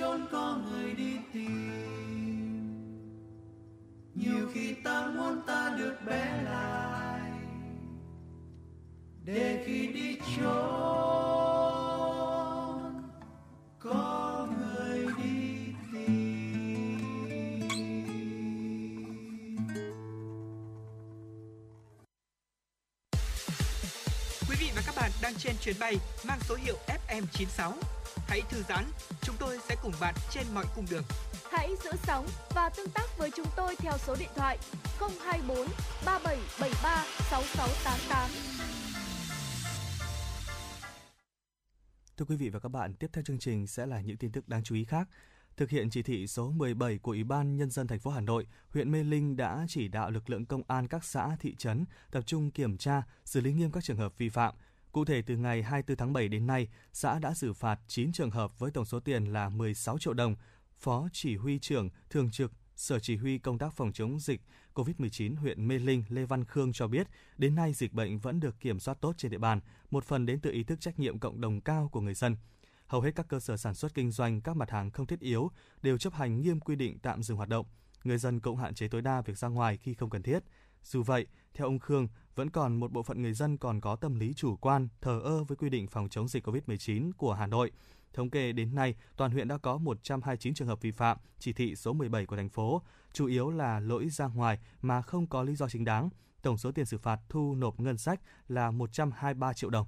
chốn có người đi tìm. Nhiều khi ta muốn ta được bé lại, để khi đi chốn có người đi tìm. Quý vị và các bạn đang trên chuyến bay mang số hiệu FM96 Hãy thư giãn, chúng tôi sẽ cùng bạn trên mọi cung đường. Hãy giữ sóng và tương tác với chúng tôi theo số điện thoại 024 3773 6688. Thưa quý vị và các bạn, tiếp theo chương trình sẽ là những tin tức đáng chú ý khác. Thực hiện chỉ thị số 17 của Ủy ban Nhân dân thành phố Hà Nội, huyện Mê Linh đã chỉ đạo lực lượng công an các xã, thị trấn tập trung kiểm tra, xử lý nghiêm các trường hợp vi phạm. Cụ thể, từ ngày 24 tháng 7 đến nay, xã đã xử phạt 9 trường hợp với tổng số tiền là 16 triệu đồng. Phó Chỉ huy trưởng Thường trực Sở Chỉ huy Công tác phòng chống dịch COVID-19 huyện Mê Linh Lê Văn Khương cho biết, đến nay dịch bệnh vẫn được kiểm soát tốt trên địa bàn, một phần đến từ ý thức trách nhiệm cộng đồng cao của người dân hầu hết các cơ sở sản xuất kinh doanh các mặt hàng không thiết yếu đều chấp hành nghiêm quy định tạm dừng hoạt động. Người dân cũng hạn chế tối đa việc ra ngoài khi không cần thiết. Dù vậy, theo ông Khương, vẫn còn một bộ phận người dân còn có tâm lý chủ quan, thờ ơ với quy định phòng chống dịch COVID-19 của Hà Nội. Thống kê đến nay, toàn huyện đã có 129 trường hợp vi phạm chỉ thị số 17 của thành phố, chủ yếu là lỗi ra ngoài mà không có lý do chính đáng. Tổng số tiền xử phạt thu nộp ngân sách là 123 triệu đồng.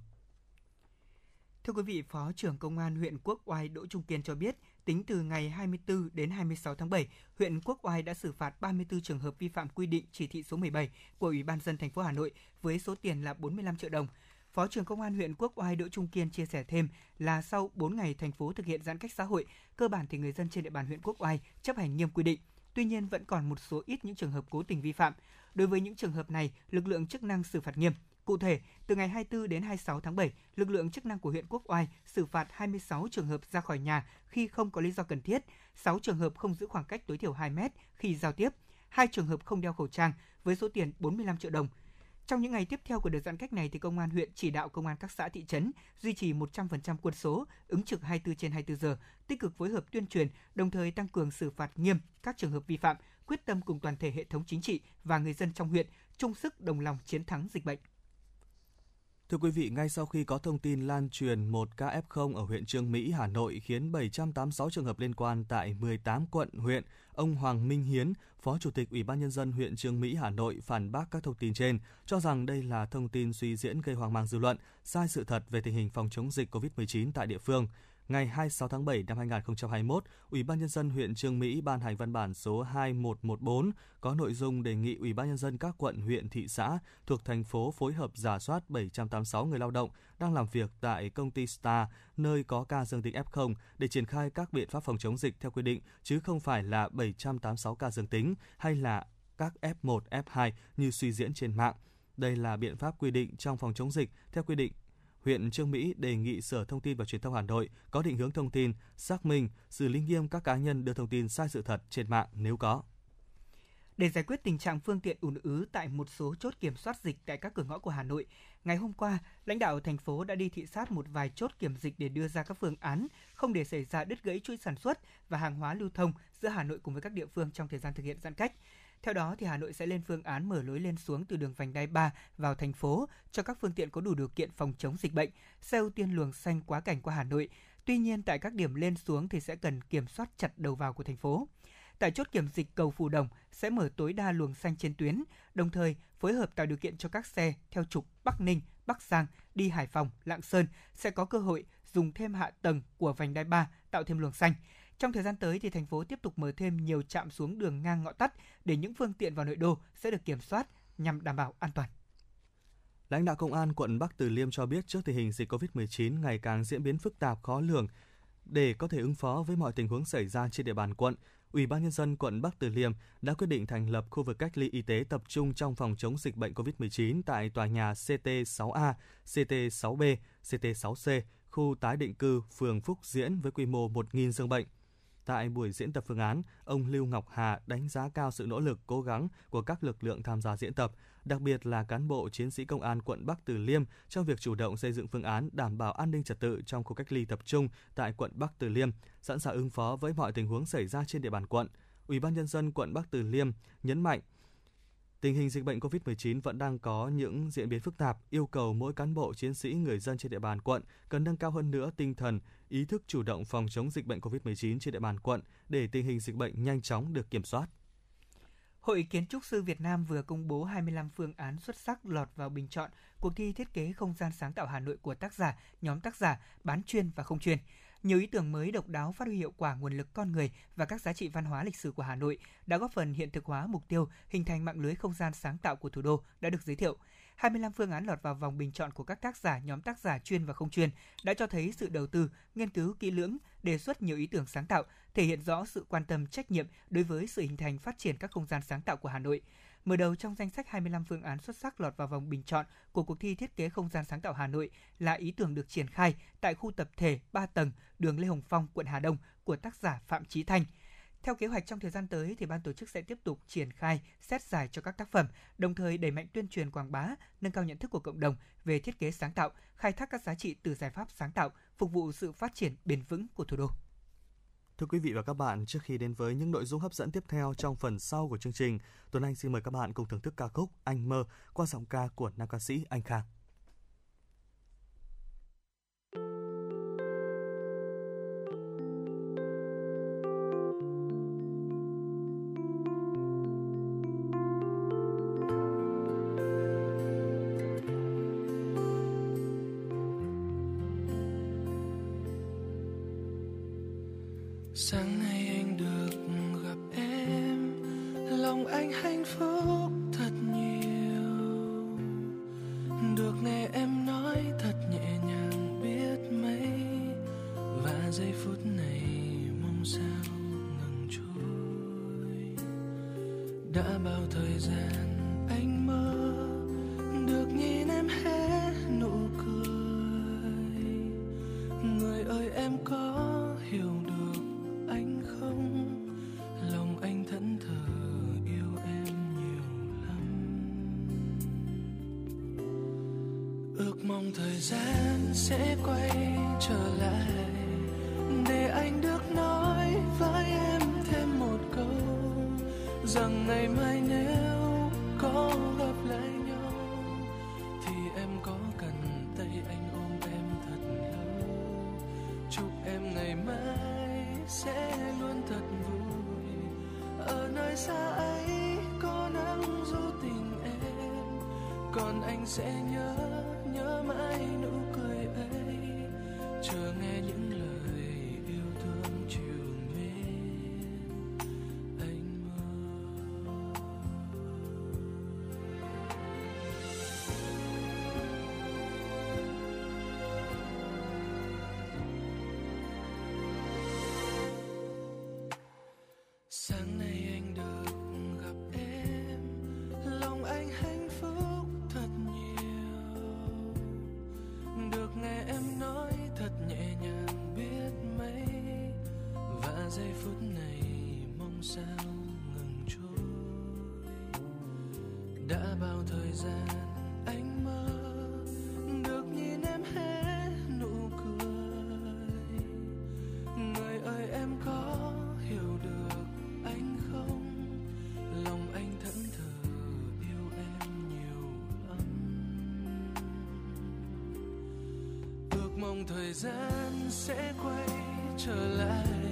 Thưa quý vị, Phó trưởng Công an huyện Quốc Oai Đỗ Trung Kiên cho biết, tính từ ngày 24 đến 26 tháng 7, huyện Quốc Oai đã xử phạt 34 trường hợp vi phạm quy định chỉ thị số 17 của Ủy ban dân thành phố Hà Nội với số tiền là 45 triệu đồng. Phó trưởng Công an huyện Quốc Oai Đỗ Trung Kiên chia sẻ thêm là sau 4 ngày thành phố thực hiện giãn cách xã hội, cơ bản thì người dân trên địa bàn huyện Quốc Oai chấp hành nghiêm quy định. Tuy nhiên vẫn còn một số ít những trường hợp cố tình vi phạm. Đối với những trường hợp này, lực lượng chức năng xử phạt nghiêm. Cụ thể, từ ngày 24 đến 26 tháng 7, lực lượng chức năng của huyện Quốc Oai xử phạt 26 trường hợp ra khỏi nhà khi không có lý do cần thiết, 6 trường hợp không giữ khoảng cách tối thiểu 2 mét khi giao tiếp, 2 trường hợp không đeo khẩu trang với số tiền 45 triệu đồng. Trong những ngày tiếp theo của đợt giãn cách này thì công an huyện chỉ đạo công an các xã thị trấn duy trì 100% quân số, ứng trực 24 trên 24 giờ, tích cực phối hợp tuyên truyền, đồng thời tăng cường xử phạt nghiêm các trường hợp vi phạm, quyết tâm cùng toàn thể hệ thống chính trị và người dân trong huyện chung sức đồng lòng chiến thắng dịch bệnh. Thưa quý vị, ngay sau khi có thông tin lan truyền một ca F0 ở huyện Trương Mỹ, Hà Nội khiến 786 trường hợp liên quan tại 18 quận, huyện, ông Hoàng Minh Hiến, Phó Chủ tịch Ủy ban Nhân dân huyện Trương Mỹ, Hà Nội phản bác các thông tin trên, cho rằng đây là thông tin suy diễn gây hoang mang dư luận, sai sự thật về tình hình phòng chống dịch COVID-19 tại địa phương ngày 26 tháng 7 năm 2021, Ủy ban nhân dân huyện Trương Mỹ ban hành văn bản số 2114 có nội dung đề nghị Ủy ban nhân dân các quận, huyện, thị xã thuộc thành phố phối hợp giả soát 786 người lao động đang làm việc tại công ty Star nơi có ca dương tính F0 để triển khai các biện pháp phòng chống dịch theo quy định chứ không phải là 786 ca dương tính hay là các F1, F2 như suy diễn trên mạng. Đây là biện pháp quy định trong phòng chống dịch theo quy định huyện Trương Mỹ đề nghị Sở Thông tin và Truyền thông Hà Nội có định hướng thông tin, xác minh, xử lý nghiêm các cá nhân đưa thông tin sai sự thật trên mạng nếu có. Để giải quyết tình trạng phương tiện ùn ứ tại một số chốt kiểm soát dịch tại các cửa ngõ của Hà Nội, ngày hôm qua, lãnh đạo thành phố đã đi thị sát một vài chốt kiểm dịch để đưa ra các phương án không để xảy ra đứt gãy chuỗi sản xuất và hàng hóa lưu thông giữa Hà Nội cùng với các địa phương trong thời gian thực hiện giãn cách. Theo đó, thì Hà Nội sẽ lên phương án mở lối lên xuống từ đường vành đai 3 vào thành phố cho các phương tiện có đủ điều kiện phòng chống dịch bệnh, xe ưu tiên luồng xanh quá cảnh qua Hà Nội. Tuy nhiên, tại các điểm lên xuống thì sẽ cần kiểm soát chặt đầu vào của thành phố. Tại chốt kiểm dịch cầu Phù Đồng sẽ mở tối đa luồng xanh trên tuyến, đồng thời phối hợp tạo điều kiện cho các xe theo trục Bắc Ninh, Bắc Giang đi Hải Phòng, Lạng Sơn sẽ có cơ hội dùng thêm hạ tầng của vành đai 3 tạo thêm luồng xanh. Trong thời gian tới thì thành phố tiếp tục mở thêm nhiều trạm xuống đường ngang ngõ tắt để những phương tiện vào nội đô sẽ được kiểm soát nhằm đảm bảo an toàn. Lãnh đạo công an quận Bắc Từ Liêm cho biết trước tình hình dịch COVID-19 ngày càng diễn biến phức tạp khó lường, để có thể ứng phó với mọi tình huống xảy ra trên địa bàn quận, Ủy ban nhân dân quận Bắc Từ Liêm đã quyết định thành lập khu vực cách ly y tế tập trung trong phòng chống dịch bệnh COVID-19 tại tòa nhà CT6A, CT6B, CT6C, khu tái định cư phường Phúc Diễn với quy mô 1.000 giường bệnh. Tại buổi diễn tập phương án, ông Lưu Ngọc Hà đánh giá cao sự nỗ lực cố gắng của các lực lượng tham gia diễn tập, đặc biệt là cán bộ chiến sĩ công an quận Bắc Từ Liêm trong việc chủ động xây dựng phương án đảm bảo an ninh trật tự trong khu cách ly tập trung tại quận Bắc Từ Liêm, sẵn sàng ứng phó với mọi tình huống xảy ra trên địa bàn quận. Ủy ban nhân dân quận Bắc Từ Liêm nhấn mạnh Tình hình dịch bệnh COVID-19 vẫn đang có những diễn biến phức tạp, yêu cầu mỗi cán bộ, chiến sĩ, người dân trên địa bàn quận cần nâng cao hơn nữa tinh thần, ý thức chủ động phòng chống dịch bệnh COVID-19 trên địa bàn quận để tình hình dịch bệnh nhanh chóng được kiểm soát. Hội Kiến trúc sư Việt Nam vừa công bố 25 phương án xuất sắc lọt vào bình chọn cuộc thi thiết kế không gian sáng tạo Hà Nội của tác giả, nhóm tác giả bán chuyên và không chuyên. Nhiều ý tưởng mới độc đáo phát huy hiệu quả nguồn lực con người và các giá trị văn hóa lịch sử của Hà Nội đã góp phần hiện thực hóa mục tiêu hình thành mạng lưới không gian sáng tạo của thủ đô đã được giới thiệu. 25 phương án lọt vào vòng bình chọn của các tác giả, nhóm tác giả chuyên và không chuyên đã cho thấy sự đầu tư, nghiên cứu kỹ lưỡng, đề xuất nhiều ý tưởng sáng tạo, thể hiện rõ sự quan tâm trách nhiệm đối với sự hình thành phát triển các không gian sáng tạo của Hà Nội. Mở đầu trong danh sách 25 phương án xuất sắc lọt vào vòng bình chọn của cuộc thi thiết kế không gian sáng tạo Hà Nội là ý tưởng được triển khai tại khu tập thể 3 tầng đường Lê Hồng Phong, quận Hà Đông của tác giả Phạm Chí Thanh. Theo kế hoạch trong thời gian tới thì ban tổ chức sẽ tiếp tục triển khai xét giải cho các tác phẩm, đồng thời đẩy mạnh tuyên truyền quảng bá, nâng cao nhận thức của cộng đồng về thiết kế sáng tạo, khai thác các giá trị từ giải pháp sáng tạo, phục vụ sự phát triển bền vững của thủ đô. Thưa quý vị và các bạn, trước khi đến với những nội dung hấp dẫn tiếp theo trong phần sau của chương trình, Tuấn Anh xin mời các bạn cùng thưởng thức ca khúc Anh mơ qua giọng ca của nam ca sĩ Anh Khang. Sáng nay anh được gặp em, lòng anh hạnh phúc thật nhiều. Được nghe em nói thật nhẹ nhàng biết mấy, và giây phút này mong sao thời gian sẽ quay trở lại.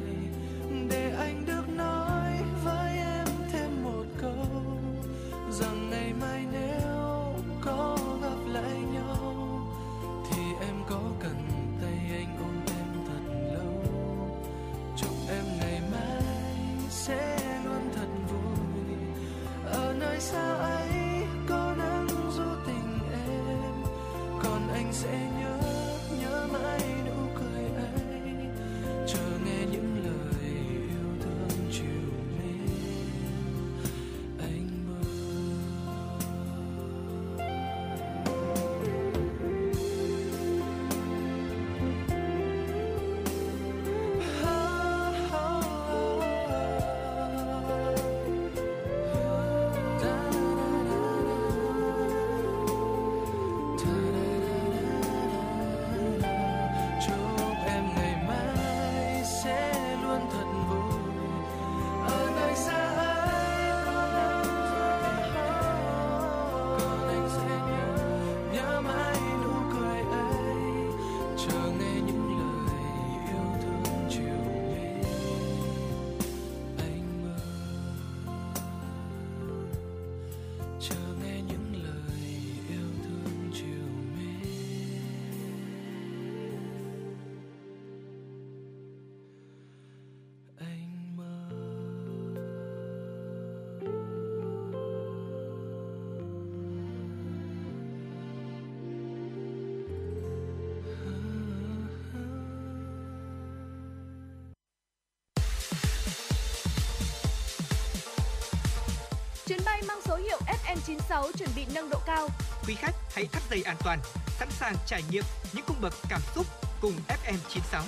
FM96 chuẩn bị nâng độ cao. Quý khách hãy thắt dây an toàn, sẵn sàng trải nghiệm những cung bậc cảm xúc cùng FM96.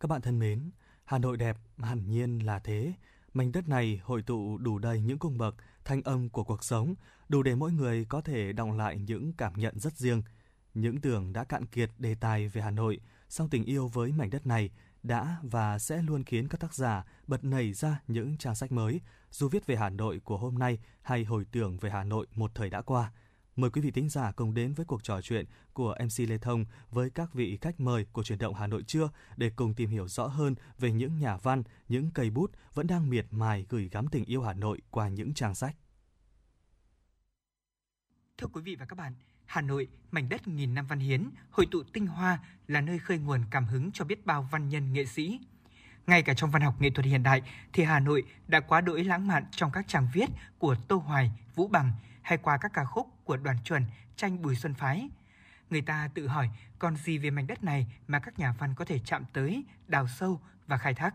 Các bạn thân mến, Hà Nội đẹp hẳn nhiên là thế. Mảnh đất này hội tụ đủ đầy những cung bậc, thanh âm của cuộc sống, đủ để mỗi người có thể đọng lại những cảm nhận rất riêng. Những tưởng đã cạn kiệt đề tài về Hà Nội, song tình yêu với mảnh đất này đã và sẽ luôn khiến các tác giả bật nảy ra những trang sách mới, dù viết về Hà Nội của hôm nay hay hồi tưởng về Hà Nội một thời đã qua. Mời quý vị thính giả cùng đến với cuộc trò chuyện của MC Lê Thông với các vị khách mời của truyền động Hà Nội trưa để cùng tìm hiểu rõ hơn về những nhà văn, những cây bút vẫn đang miệt mài gửi gắm tình yêu Hà Nội qua những trang sách. Thưa quý vị và các bạn, Hà Nội, mảnh đất nghìn năm văn hiến, hội tụ tinh hoa là nơi khơi nguồn cảm hứng cho biết bao văn nhân nghệ sĩ. Ngay cả trong văn học nghệ thuật hiện đại thì Hà Nội đã quá đỗi lãng mạn trong các trang viết của Tô Hoài, Vũ Bằng hay qua các ca khúc của Đoàn Chuẩn, tranh Bùi Xuân Phái. Người ta tự hỏi còn gì về mảnh đất này mà các nhà văn có thể chạm tới, đào sâu và khai thác.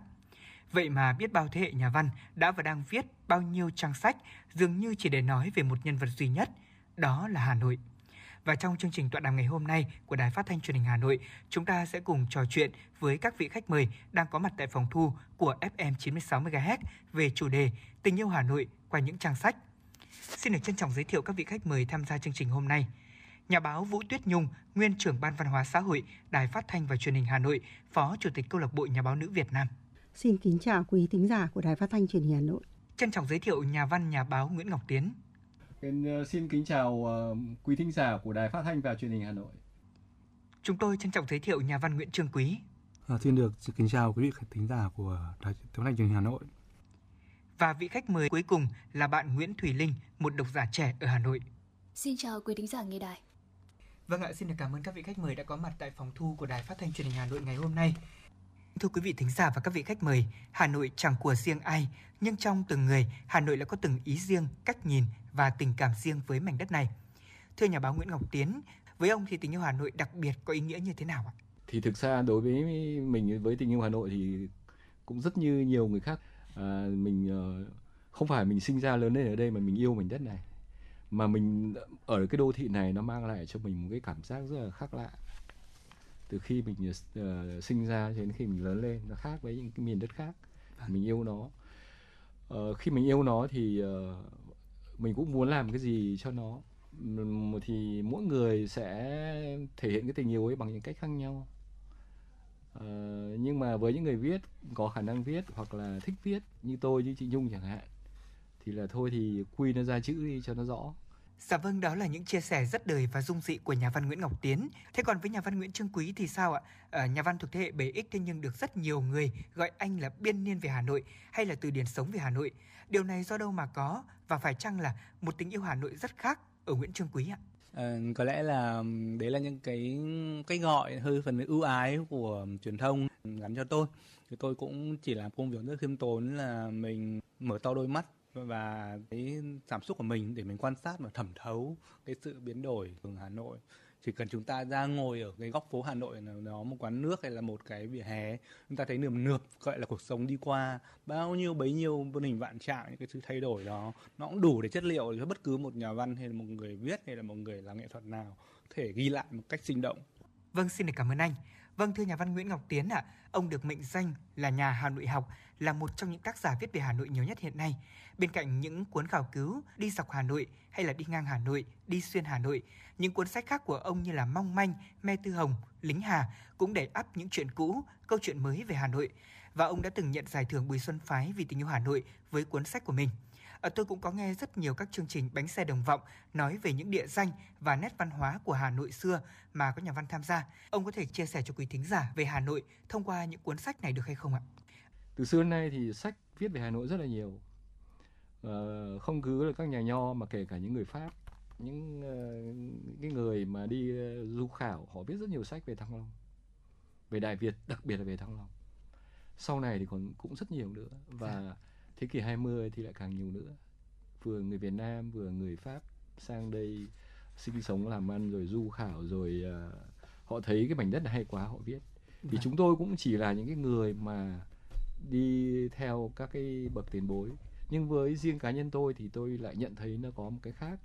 Vậy mà biết bao thế hệ nhà văn đã và đang viết bao nhiêu trang sách dường như chỉ để nói về một nhân vật duy nhất, đó là Hà Nội. Và trong chương trình tọa đàm ngày hôm nay của Đài Phát thanh Truyền hình Hà Nội, chúng ta sẽ cùng trò chuyện với các vị khách mời đang có mặt tại phòng thu của FM 96 MHz về chủ đề Tình yêu Hà Nội qua những trang sách. Xin được trân trọng giới thiệu các vị khách mời tham gia chương trình hôm nay. Nhà báo Vũ Tuyết Nhung, nguyên trưởng ban văn hóa xã hội, Đài Phát thanh và Truyền hình Hà Nội, Phó Chủ tịch Câu lạc bộ Nhà báo nữ Việt Nam. Xin kính chào quý thính giả của Đài Phát thanh Truyền hình Hà Nội. Trân trọng giới thiệu nhà văn nhà báo Nguyễn Ngọc Tiến. Xin kính chào uh, quý thính giả của Đài Phát thanh và Truyền hình Hà Nội. Chúng tôi trân trọng giới thiệu nhà văn Nguyễn Trương Quý. À, xin được kính chào quý vị thính giả của Đài Phát thanh Truyền hình Hà Nội. Và vị khách mời cuối cùng là bạn Nguyễn Thùy Linh, một độc giả trẻ ở Hà Nội. Xin chào quý thính giả nghe đài. Vâng ạ, xin được cảm ơn các vị khách mời đã có mặt tại phòng thu của Đài Phát thanh Truyền hình Hà Nội ngày hôm nay. Thưa quý vị thính giả và các vị khách mời, Hà Nội chẳng của riêng ai, nhưng trong từng người, Hà Nội lại có từng ý riêng, cách nhìn và tình cảm riêng với mảnh đất này. Thưa nhà báo Nguyễn Ngọc Tiến, với ông thì tình yêu Hà Nội đặc biệt có ý nghĩa như thế nào ạ? Thì thực ra đối với mình với tình yêu Hà Nội thì cũng rất như nhiều người khác. À, mình ờ, không phải mình sinh ra lớn lên ở đây mà mình yêu mảnh đất này mà mình ở cái đô thị này nó mang lại cho mình một cái cảm giác rất là khác lạ từ khi mình uh, sinh ra cho đến khi mình lớn lên nó khác với những cái miền đất khác mình yêu nó. Uh, khi mình yêu nó thì uh, mình cũng muốn làm cái gì cho nó. Thì mỗi người sẽ thể hiện cái tình yêu ấy bằng những cách khác nhau. Uh, nhưng mà với những người viết có khả năng viết hoặc là thích viết như tôi như chị nhung chẳng hạn thì là thôi thì quy nó ra chữ đi cho nó rõ Dạ vâng, đó là những chia sẻ rất đời và dung dị của nhà văn Nguyễn Ngọc Tiến. Thế còn với nhà văn Nguyễn Trương Quý thì sao ạ? À, nhà văn thuộc thế hệ 7X thế nhưng được rất nhiều người gọi anh là biên niên về Hà Nội hay là từ điển sống về Hà Nội. Điều này do đâu mà có và phải chăng là một tình yêu Hà Nội rất khác ở Nguyễn Trương Quý ạ? À, có lẽ là đấy là những cái cái gọi hơi phần ưu ái của truyền thông gắn cho tôi. Thì tôi cũng chỉ làm công việc rất khiêm tốn là mình mở to đôi mắt và cái cảm xúc của mình để mình quan sát và thẩm thấu cái sự biến đổi của Hà Nội chỉ cần chúng ta ra ngồi ở cái góc phố Hà Nội nào đó một quán nước hay là một cái vỉa hè chúng ta thấy nườm nượp gọi là cuộc sống đi qua bao nhiêu bấy nhiêu vô hình vạn trạng những cái sự thay đổi đó nó cũng đủ để chất liệu cho bất cứ một nhà văn hay là một người viết hay là một người làm nghệ thuật nào thể ghi lại một cách sinh động Vâng, xin được cảm ơn anh. Vâng, thưa nhà văn Nguyễn Ngọc Tiến ạ, à, ông được mệnh danh là nhà Hà Nội học, là một trong những tác giả viết về Hà Nội nhiều nhất hiện nay. Bên cạnh những cuốn khảo cứu Đi dọc Hà Nội hay là Đi ngang Hà Nội, Đi xuyên Hà Nội, những cuốn sách khác của ông như là Mong manh, Me Tư Hồng, Lính Hà cũng đầy ắp những chuyện cũ, câu chuyện mới về Hà Nội. Và ông đã từng nhận giải thưởng Bùi Xuân Phái vì tình yêu Hà Nội với cuốn sách của mình. À, tôi cũng có nghe rất nhiều các chương trình bánh xe đồng vọng nói về những địa danh và nét văn hóa của Hà Nội xưa mà có nhà văn tham gia. Ông có thể chia sẻ cho quý thính giả về Hà Nội thông qua những cuốn sách này được hay không ạ? Từ xưa đến nay thì sách viết về Hà Nội rất là nhiều. À, không cứ là các nhà nho mà kể cả những người Pháp, những uh, cái người mà đi uh, du khảo họ viết rất nhiều sách về Thăng Long, về Đại Việt, đặc biệt là về Thăng Long. Sau này thì còn cũng rất nhiều nữa và dạ thế kỷ 20 thì lại càng nhiều nữa vừa người Việt Nam vừa người Pháp sang đây sinh sống làm ăn rồi du khảo rồi uh, họ thấy cái mảnh đất này hay quá họ viết thì vâng. chúng tôi cũng chỉ là những cái người mà đi theo các cái bậc tiền bối nhưng với riêng cá nhân tôi thì tôi lại nhận thấy nó có một cái khác.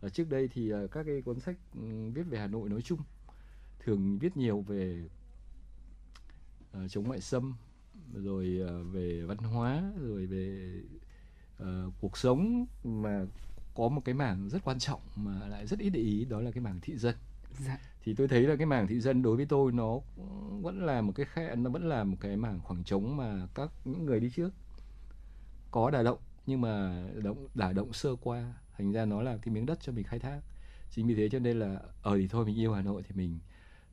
Ở trước đây thì ờ, các cái cuốn sách ừ, viết về Hà Nội nói chung thường viết nhiều về uh, chống ngoại xâm rồi uh, về văn hóa rồi về uh, cuộc sống mà có một cái mảng rất quan trọng mà lại rất ít để ý đó là cái mảng thị dân. Dạ. thì tôi thấy là cái mảng thị dân đối với tôi nó vẫn là một cái khe nó vẫn là một cái mảng khoảng trống mà các những người đi trước có đà động, nhưng mà động, đả động sơ qua, thành ra nó là cái miếng đất cho mình khai thác. Chính vì thế cho nên là ở thì thôi, mình yêu Hà Nội thì mình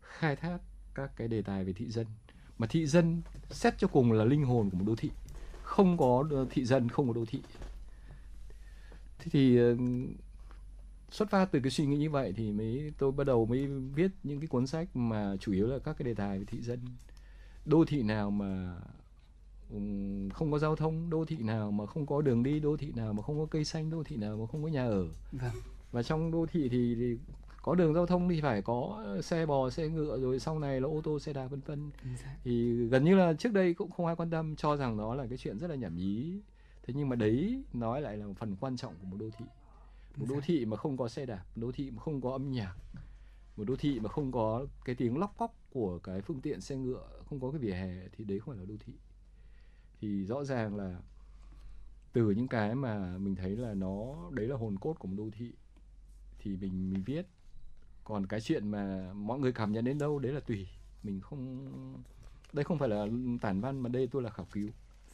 khai thác các cái đề tài về thị dân. Mà thị dân xét cho cùng là linh hồn của một đô thị. Không có thị dân, không có đô thị. Thế thì ờ, xuất phát từ cái suy nghĩ như vậy thì mới, tôi bắt đầu mới viết những cái cuốn sách mà chủ yếu là các cái đề tài về thị dân. Đô thị nào mà không có giao thông đô thị nào mà không có đường đi đô thị nào mà không có cây xanh đô thị nào mà không có nhà ở. Vâng. và trong đô thị thì, thì có đường giao thông thì phải có xe bò xe ngựa rồi sau này là ô tô xe đạp vân vân. Thì gần như là trước đây cũng không ai quan tâm cho rằng đó là cái chuyện rất là nhảm nhí. Thế nhưng mà đấy nói lại là một phần quan trọng của một đô thị. Một đô thị mà không có xe đạp một đô thị mà không có âm nhạc một đô thị mà không có cái tiếng lóc cóc của cái phương tiện xe ngựa không có cái vỉa hè thì đấy không phải là đô thị thì rõ ràng là từ những cái mà mình thấy là nó đấy là hồn cốt của một đô thị thì mình mình viết. Còn cái chuyện mà mọi người cảm nhận đến đâu đấy là tùy. Mình không đây không phải là tản văn mà đây tôi là khảo cứu.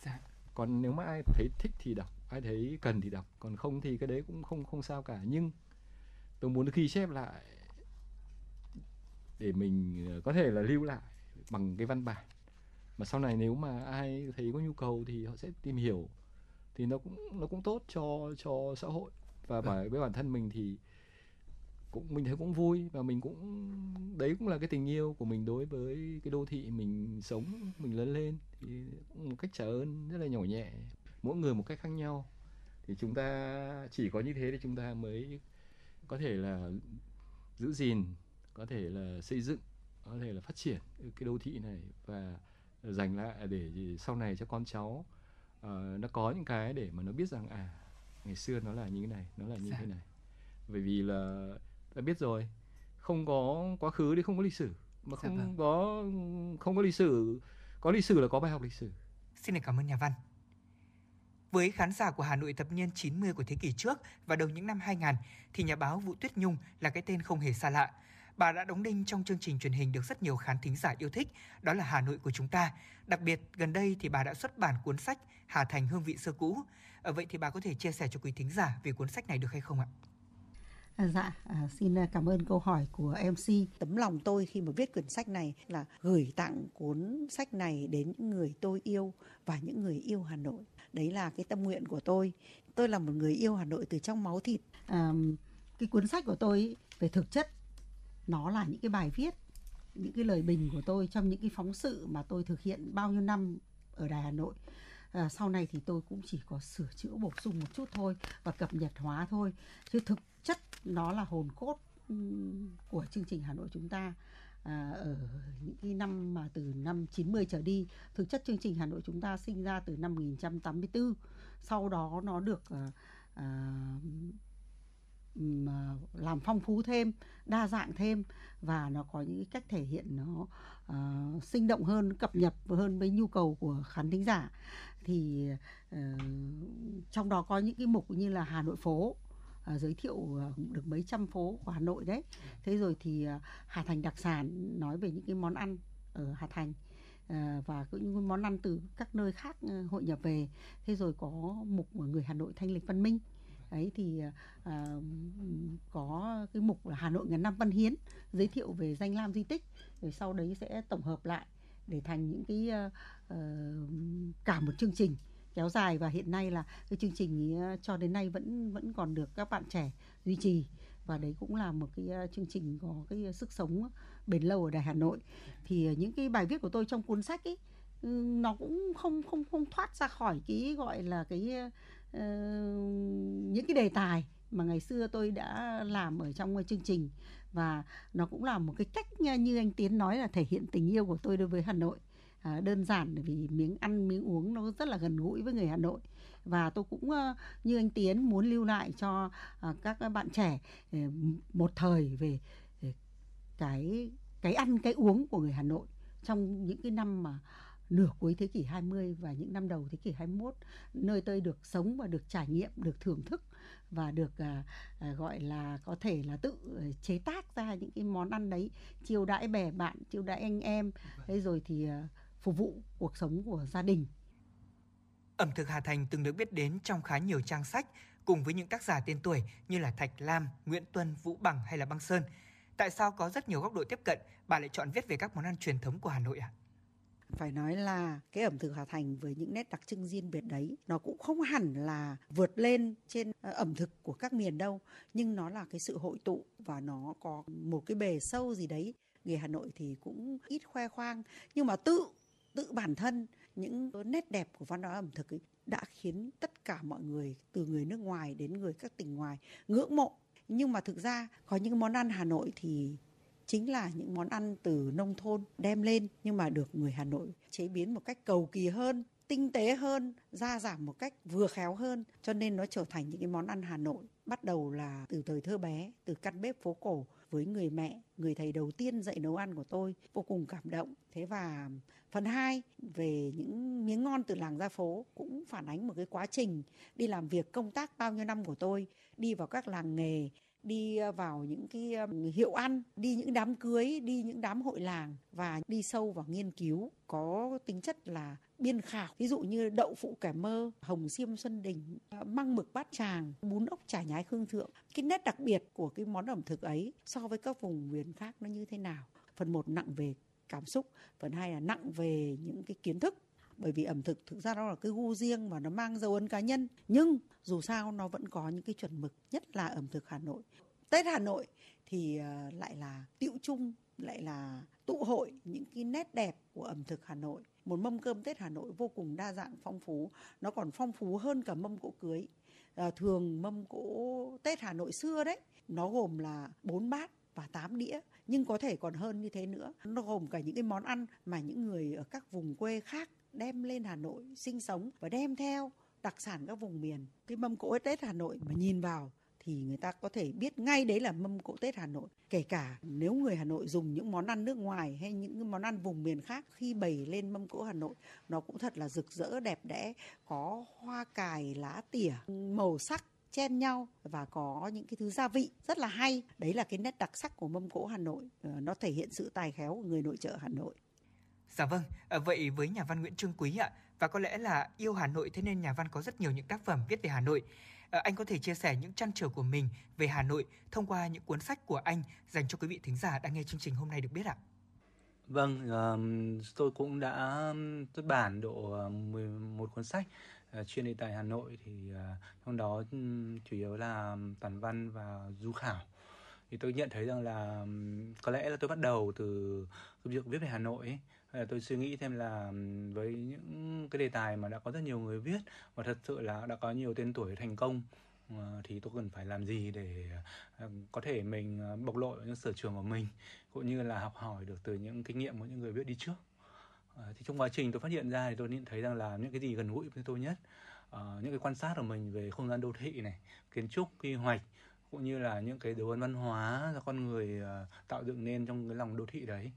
Dạ. còn nếu mà ai thấy thích thì đọc ai thấy cần thì đọc còn không thì cái đấy cũng không không sao cả. Nhưng tôi muốn ghi chép lại để mình có thể là lưu lại bằng cái văn bản mà sau này nếu mà ai thấy có nhu cầu thì họ sẽ tìm hiểu. Thì nó cũng nó cũng tốt cho cho xã hội. Và bởi với bản thân mình thì cũng mình thấy cũng vui. Và mình cũng đấy cũng là cái tình yêu của mình đối với cái đô thị mình sống mình lớn lên. Thì một cách trả ơn rất là nhỏ nhẹ mỗi người một cách khác nhau. Thì chúng ta chỉ có như thế thì chúng ta mới có thể là giữ gìn có thể là xây dựng có thể là phát triển cái đô thị này. Và dành lại để sau này cho con cháu uh, nó có những cái để mà nó biết rằng à ngày xưa nó là như thế này nó là như dạ. thế này bởi vì là đã biết rồi không có quá khứ thì không có lịch sử mà dạ không vâng. có không có lịch sử có lịch sử là có bài học lịch sử xin cảm ơn nhà văn với khán giả của Hà Nội thập niên 90 của thế kỷ trước và đầu những năm 2000 thì nhà báo Vũ Tuyết Nhung là cái tên không hề xa lạ. Bà đã đóng đinh trong chương trình truyền hình được rất nhiều khán thính giả yêu thích, đó là Hà Nội của chúng ta. Đặc biệt, gần đây thì bà đã xuất bản cuốn sách Hà Thành hương vị xưa cũ. Ở ờ, vậy thì bà có thể chia sẻ cho quý thính giả về cuốn sách này được hay không ạ? À, dạ, à, xin cảm ơn câu hỏi của MC. Tấm lòng tôi khi mà viết quyển sách này là gửi tặng cuốn sách này đến những người tôi yêu và những người yêu Hà Nội. Đấy là cái tâm nguyện của tôi. Tôi là một người yêu Hà Nội từ trong máu thịt. À, cái cuốn sách của tôi về thực chất nó là những cái bài viết những cái lời bình của tôi trong những cái phóng sự mà tôi thực hiện bao nhiêu năm ở đài hà nội. À, sau này thì tôi cũng chỉ có sửa chữa bổ sung một chút thôi và cập nhật hóa thôi. Chứ thực chất nó là hồn cốt của chương trình hà nội chúng ta à, ở những cái năm mà từ năm 90 trở đi. Thực chất chương trình hà nội chúng ta sinh ra từ năm 1984 sau đó nó được à, à, làm phong phú thêm đa dạng thêm và nó có những cách thể hiện nó uh, sinh động hơn cập nhật hơn với nhu cầu của khán thính giả. Thì uh, trong đó có những cái mục như là Hà Nội phố uh, giới thiệu được mấy trăm phố của Hà Nội đấy. Thế rồi thì uh, Hà Thành đặc sản nói về những cái món ăn ở Hà Thành và những món ăn từ các nơi khác hội nhập về. Thế rồi có mục người Hà Nội thanh lịch văn minh ấy thì à, à, có cái mục là Hà Nội ngàn năm văn hiến giới thiệu về danh lam di tích rồi sau đấy sẽ tổng hợp lại để thành những cái uh, cả một chương trình kéo dài. Và hiện nay là cái chương trình ờ, cho đến nay vẫn vẫn còn được các bạn trẻ duy trì. Và đấy cũng là một cái chương trình có cái sức sống bền lâu ở đài Hà Nội. Thì những cái bài viết của tôi trong cuốn sách ấy ừ, nó cũng không không không thoát ra khỏi cái gọi là cái uh, những cái đề tài mà ngày xưa tôi đã làm ở trong chương trình. Và nó cũng là một cái cách như anh Tiến nói là thể hiện tình yêu của tôi đối với Hà Nội. À, đơn giản vì miếng ăn miếng uống nó rất là gần gũi với người Hà Nội. Và tôi cũng ờ, như anh Tiến muốn lưu lại cho ờ, các bạn trẻ một thời về cái cái ăn cái uống của người Hà Nội trong những cái năm mà nửa cuối thế kỷ 20 và những năm đầu thế kỷ 21 nơi tôi được sống và được trải nghiệm được thưởng thức và được à, à, gọi là có thể là tự chế tác ra những cái món ăn đấy chiêu đãi bè bạn chiêu đãi anh em thế rồi thì à, phục vụ cuộc sống của gia đình ẩm thực Hà Thành từng được biết đến trong khá nhiều trang sách cùng với những tác giả tên tuổi như là Thạch Lam, Nguyễn Tuân, Vũ Bằng hay là Băng Sơn. Tại sao có rất nhiều góc độ tiếp cận, bà lại chọn viết về các món ăn truyền thống của Hà Nội ạ? À? Phải nói là cái ẩm thực Hà Thành với những nét đặc trưng riêng biệt đấy, nó cũng không hẳn là vượt lên trên ờ, ẩm thực của các miền đâu, nhưng nó là cái sự hội tụ và nó có một cái bề sâu gì đấy. Người Hà Nội thì cũng ít khoe khoang, nhưng mà tự tự bản thân, những nét đẹp của văn hóa ẩm thực ấy đã khiến tất cả mọi người, từ người nước ngoài đến người các tỉnh ngoài, ngưỡng mộ. Nhưng mà thực ra có những món ăn Hà Nội thì chính là những món ăn từ nông thôn đem lên nhưng mà được người Hà Nội chế biến một cách cầu kỳ hơn tinh tế hơn, gia giảm một cách vừa khéo hơn. Cho nên nó trở thành những cái món ăn Hà Nội bắt đầu là từ thời thơ bé, từ căn bếp phố cổ với người mẹ, người thầy đầu tiên dạy nấu ăn của tôi. Vô cùng cảm động. Thế và phần 2 về những miếng ngon từ làng ra phố cũng phản ánh một cái quá trình đi làm việc công tác bao nhiêu năm của tôi, đi vào các làng nghề, đi ờ, vào những cái ờ, hiệu ăn, đi những đám cưới, đi những đám hội làng và đi sâu vào nghiên cứu có tính chất là biên khảo. Ví dụ như đậu phụ kẻ mơ, hồng xiêm xuân đình, ờ, măng mực bát tràng, bún ốc chả nhái khương thượng. Cái nét đặc biệt của cái món ẩm thực ấy so với các vùng miền khác nó như thế nào? Phần một nặng về cảm xúc, phần hai là nặng về những cái kiến thức bởi vì ẩm thực thực ra nó là cái gu riêng và nó mang dấu ấn cá nhân. Nhưng dù sao nó vẫn có những cái chuẩn mực nhất là ẩm thực Hà Nội. Tết Hà Nội thì ờ, lại là tiệu chung lại là tụ hội những cái nét đẹp của ẩm thực Hà Nội. Một mâm cơm Tết Hà Nội vô cùng đa dạng phong phú. Nó còn phong phú hơn cả mâm cỗ cưới. À, thường mâm cỗ Tết Hà Nội xưa đấy nó gồm là bốn bát và 8 đĩa. Nhưng có thể còn hơn như thế nữa. Nó gồm cả những cái món ăn mà những người ở các vùng quê khác đem lên Hà Nội sinh sống và đem theo đặc sản các vùng miền. Cái mâm cỗ Tết Hà Nội mà nhìn vào thì người ta có thể biết ngay đấy là mâm cỗ Tết Hà Nội. Kể cả nếu người Hà Nội dùng những món ăn nước ngoài hay những món ăn vùng miền khác khi bày lên mâm cỗ Hà Nội, nó cũng thật là rực rỡ đẹp đẽ, có hoa cài, lá tỉa, màu sắc chen nhau và có những cái thứ gia vị rất là hay. Đấy là cái nét đặc sắc của mâm cỗ Hà Nội. Ờ, nó thể hiện sự tài khéo của người nội trợ Hà Nội. Dạ vâng, à, vậy với nhà văn Nguyễn Trương Quý ạ, và có lẽ là yêu Hà Nội thế nên nhà văn có rất nhiều những tác phẩm viết về Hà Nội. À, anh có thể chia sẻ những trăn trở của mình về Hà Nội thông qua những cuốn sách của anh dành cho quý vị thính giả đang nghe chương trình hôm nay được biết ạ? Vâng, um, tôi cũng đã xuất bản độ ờ, 11 cuốn sách uh, chuyên đề tài Hà Nội thì uh, trong đó um, chủ yếu là toàn văn và du khảo thì tôi nhận thấy rằng là có lẽ là tôi bắt đầu từ việc viết về Hà Nội ấy tôi suy nghĩ thêm là với những cái đề tài mà đã có rất nhiều người viết và thật sự là đã có nhiều tên tuổi thành công ờ, thì tôi cần phải làm gì để ờ, có thể mình ờ, bộc lộ những sở trường của mình cũng như là học hỏi được từ những kinh nghiệm của những người viết đi trước? Thì trong quá trình tôi phát hiện ra thì tôi nhận thấy rằng là những cái gì gần gũi với tôi nhất những cái quan sát của mình về không gian đô thị này, kiến trúc, quy hoạch cũng như là những cái dấu ấn văn hóa do con người tạo dựng nên trong cái lòng đô thị đấy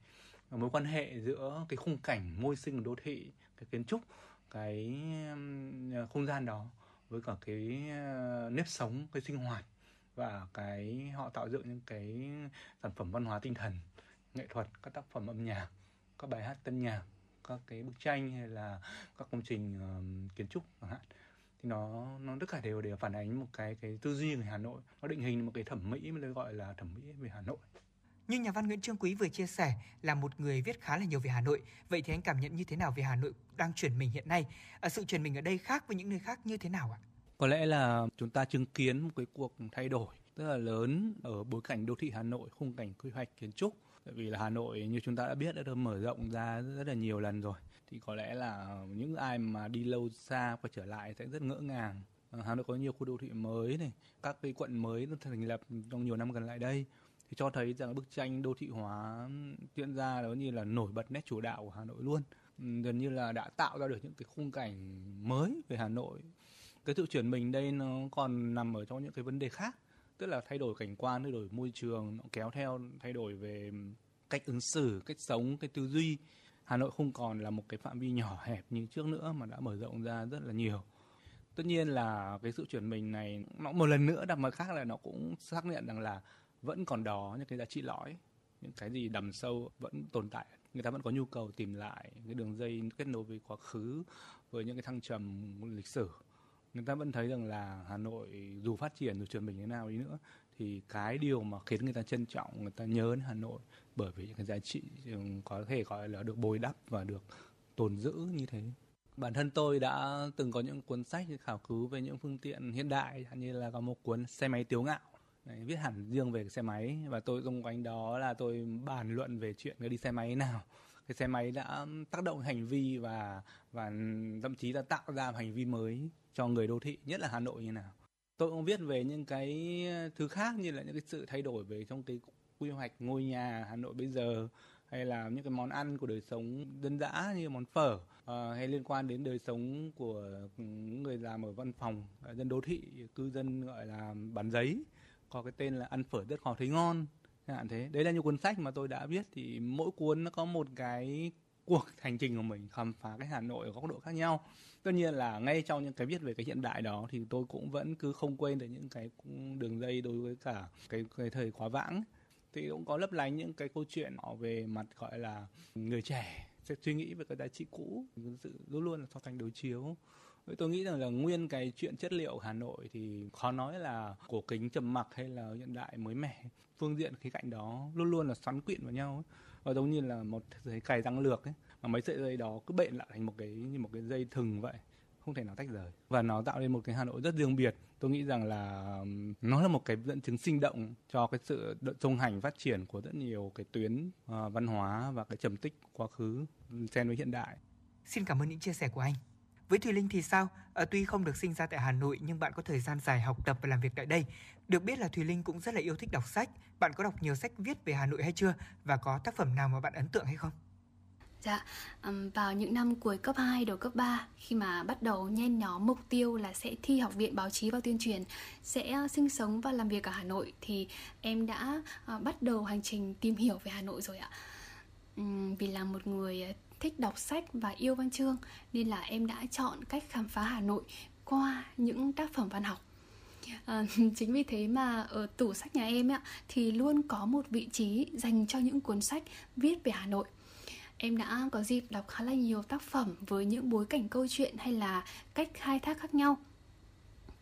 mối quan hệ giữa cái khung cảnh môi sinh của đô thị cái kiến trúc cái ờ, không gian đó với cả cái ờ, nếp sống cái sinh hoạt và cái họ tạo dựng những cái sản phẩm văn hóa tinh thần nghệ thuật các tác phẩm âm nhạc các bài hát tân nhạc các cái bức tranh hay là các công trình uh, kiến trúc chẳng hạn. Thì nó nó tất cả đều đều phản ánh một cái cái tư duy người Hà Nội nó định hình một cái thẩm mỹ mới gọi là thẩm mỹ về Hà Nội như nhà văn Nguyễn Trương Quý vừa chia sẻ là một người viết khá là nhiều về Hà Nội. Vậy thì anh cảm nhận như thế nào về Hà Nội đang chuyển mình hiện nay? À, sự chuyển mình ở đây khác với những nơi khác như thế nào ạ? Có lẽ là chúng ta chứng kiến một cái cuộc thay đổi rất là lớn ở bối cảnh đô thị Hà Nội, khung cảnh quy hoạch kiến trúc. Tại vì là Hà Nội như chúng ta đã biết đã được mở rộng ra rất là nhiều lần rồi thì có lẽ là những ai mà đi lâu xa quay trở lại sẽ rất ngỡ ngàng Hà Nội có nhiều khu đô thị mới này, các cái quận mới được thành lập trong nhiều năm gần lại đây thì cho thấy rằng bức tranh đô thị hóa diễn ra đó như là nổi bật nét chủ đạo của Hà Nội luôn. Ừ, gần như là đã tạo ra được những cái khung cảnh mới về Hà Nội. Cái sự chuyển mình đây nó còn nằm ở trong những cái vấn đề khác, tức là thay đổi cảnh quan, thay đổi môi trường, nó kéo theo thay đổi về cách ứng xử, cách sống cái tư duy. Hà Nội không còn là một cái phạm vi nhỏ hẹp như trước nữa mà đã mở rộng ra rất là nhiều. Tất nhiên là cái sự chuyển mình này nó một lần nữa đặt mặt khác là nó cũng xác nhận rằng là vẫn còn đó những cái giá trị lõi, những cái gì đầm sâu vẫn tồn tại. Người ta vẫn có nhu cầu tìm lại cái đường dây kết nối với quá khứ, với những cái thăng trầm lịch sử. Người ta vẫn thấy rằng là Hà Nội dù phát triển, dù chuyển mình thế nào đi nữa, thì cái điều mà khiến người ta trân trọng, người ta nhớ đến Hà Nội bởi vì những cái giá trị có thể gọi là được bồi đắp và được tồn giữ như thế. Bản thân tôi đã từng có những cuốn sách khảo cứu về những phương tiện hiện đại như là có một cuốn xe máy tiếu ngạo. Đấy, viết hẳn riêng về xe máy và tôi xung quanh đó là tôi bàn luận về chuyện cái đi xe máy nào. Cái xe máy đã tác động hành vi và và thậm chí là tạo ra hành vi mới cho người đô thị nhất là Hà Nội như nào. Tôi cũng viết về những cái thứ khác như là những cái sự thay đổi về trong cái quy hoạch ngôi nhà Hà Nội bây giờ hay là những cái món ăn của đời sống dân dã như món phở uh, hay liên quan đến đời sống của những người làm ở văn phòng dân đô thị cư dân gọi là bán giấy có cái tên là ăn phở rất khó thấy ngon. Hạn thế đấy là những cuốn sách mà tôi đã viết thì mỗi cuốn nó có một cái cuộc hành trình của mình khám phá cái Hà Nội ở góc độ khác nhau. Tất nhiên là ngay trong những cái viết về cái hiện đại đó thì tôi cũng vẫn cứ không quên được những cái đường dây đối với cả cái, cái thời quá vãng. Thì cũng có lấp lánh những cái câu chuyện về mặt gọi là người trẻ sẽ suy nghĩ về cái giá trị cũ sự luôn luôn là so sánh đối chiếu tôi nghĩ rằng là nguyên cái chuyện chất liệu Hà Nội thì khó nói là cổ kính trầm mặc hay là hiện đại mới mẻ. Phương diện khía cạnh đó luôn luôn là xoắn quyện vào nhau ấy. và giống như là một cái cài răng lược ấy mà mấy sợi dây đó cứ bện lại thành một cái như một cái dây thừng vậy không thể nào tách rời. Và nó tạo nên một cái Hà Nội rất riêng biệt. Tôi nghĩ rằng là nó là một cái dẫn chứng sinh động cho cái sự song hành phát triển của rất nhiều cái tuyến uh, văn hóa và cái trầm tích quá khứ xen với hiện đại. Xin cảm ơn những chia sẻ của anh với Thùy Linh thì sao? À, tuy không được sinh ra tại Hà Nội nhưng bạn có thời gian dài học tập và làm việc tại đây. Được biết là Thùy Linh cũng rất là yêu thích đọc sách. Bạn có đọc nhiều sách viết về Hà Nội hay chưa? Và có tác phẩm nào mà bạn ấn tượng hay không? Dạ, um, vào những năm cuối cấp 2 đầu cấp 3 khi mà bắt đầu nhen nhóm mục tiêu là sẽ thi học viện báo chí và tuyên truyền, sẽ ờ, sinh sống và làm việc ở Hà Nội thì em đã uh, bắt đầu hành trình tìm hiểu về Hà Nội rồi ạ. Um, vì là một người thích đọc sách và yêu văn chương nên là em đã chọn cách khám phá Hà Nội qua những tác phẩm văn học. À, chính vì thế mà ở tủ sách nhà em ạ thì luôn có một vị trí dành cho những cuốn sách viết về Hà Nội em đã có dịp đọc khá là nhiều tác phẩm với những bối cảnh câu chuyện hay là cách khai thác khác nhau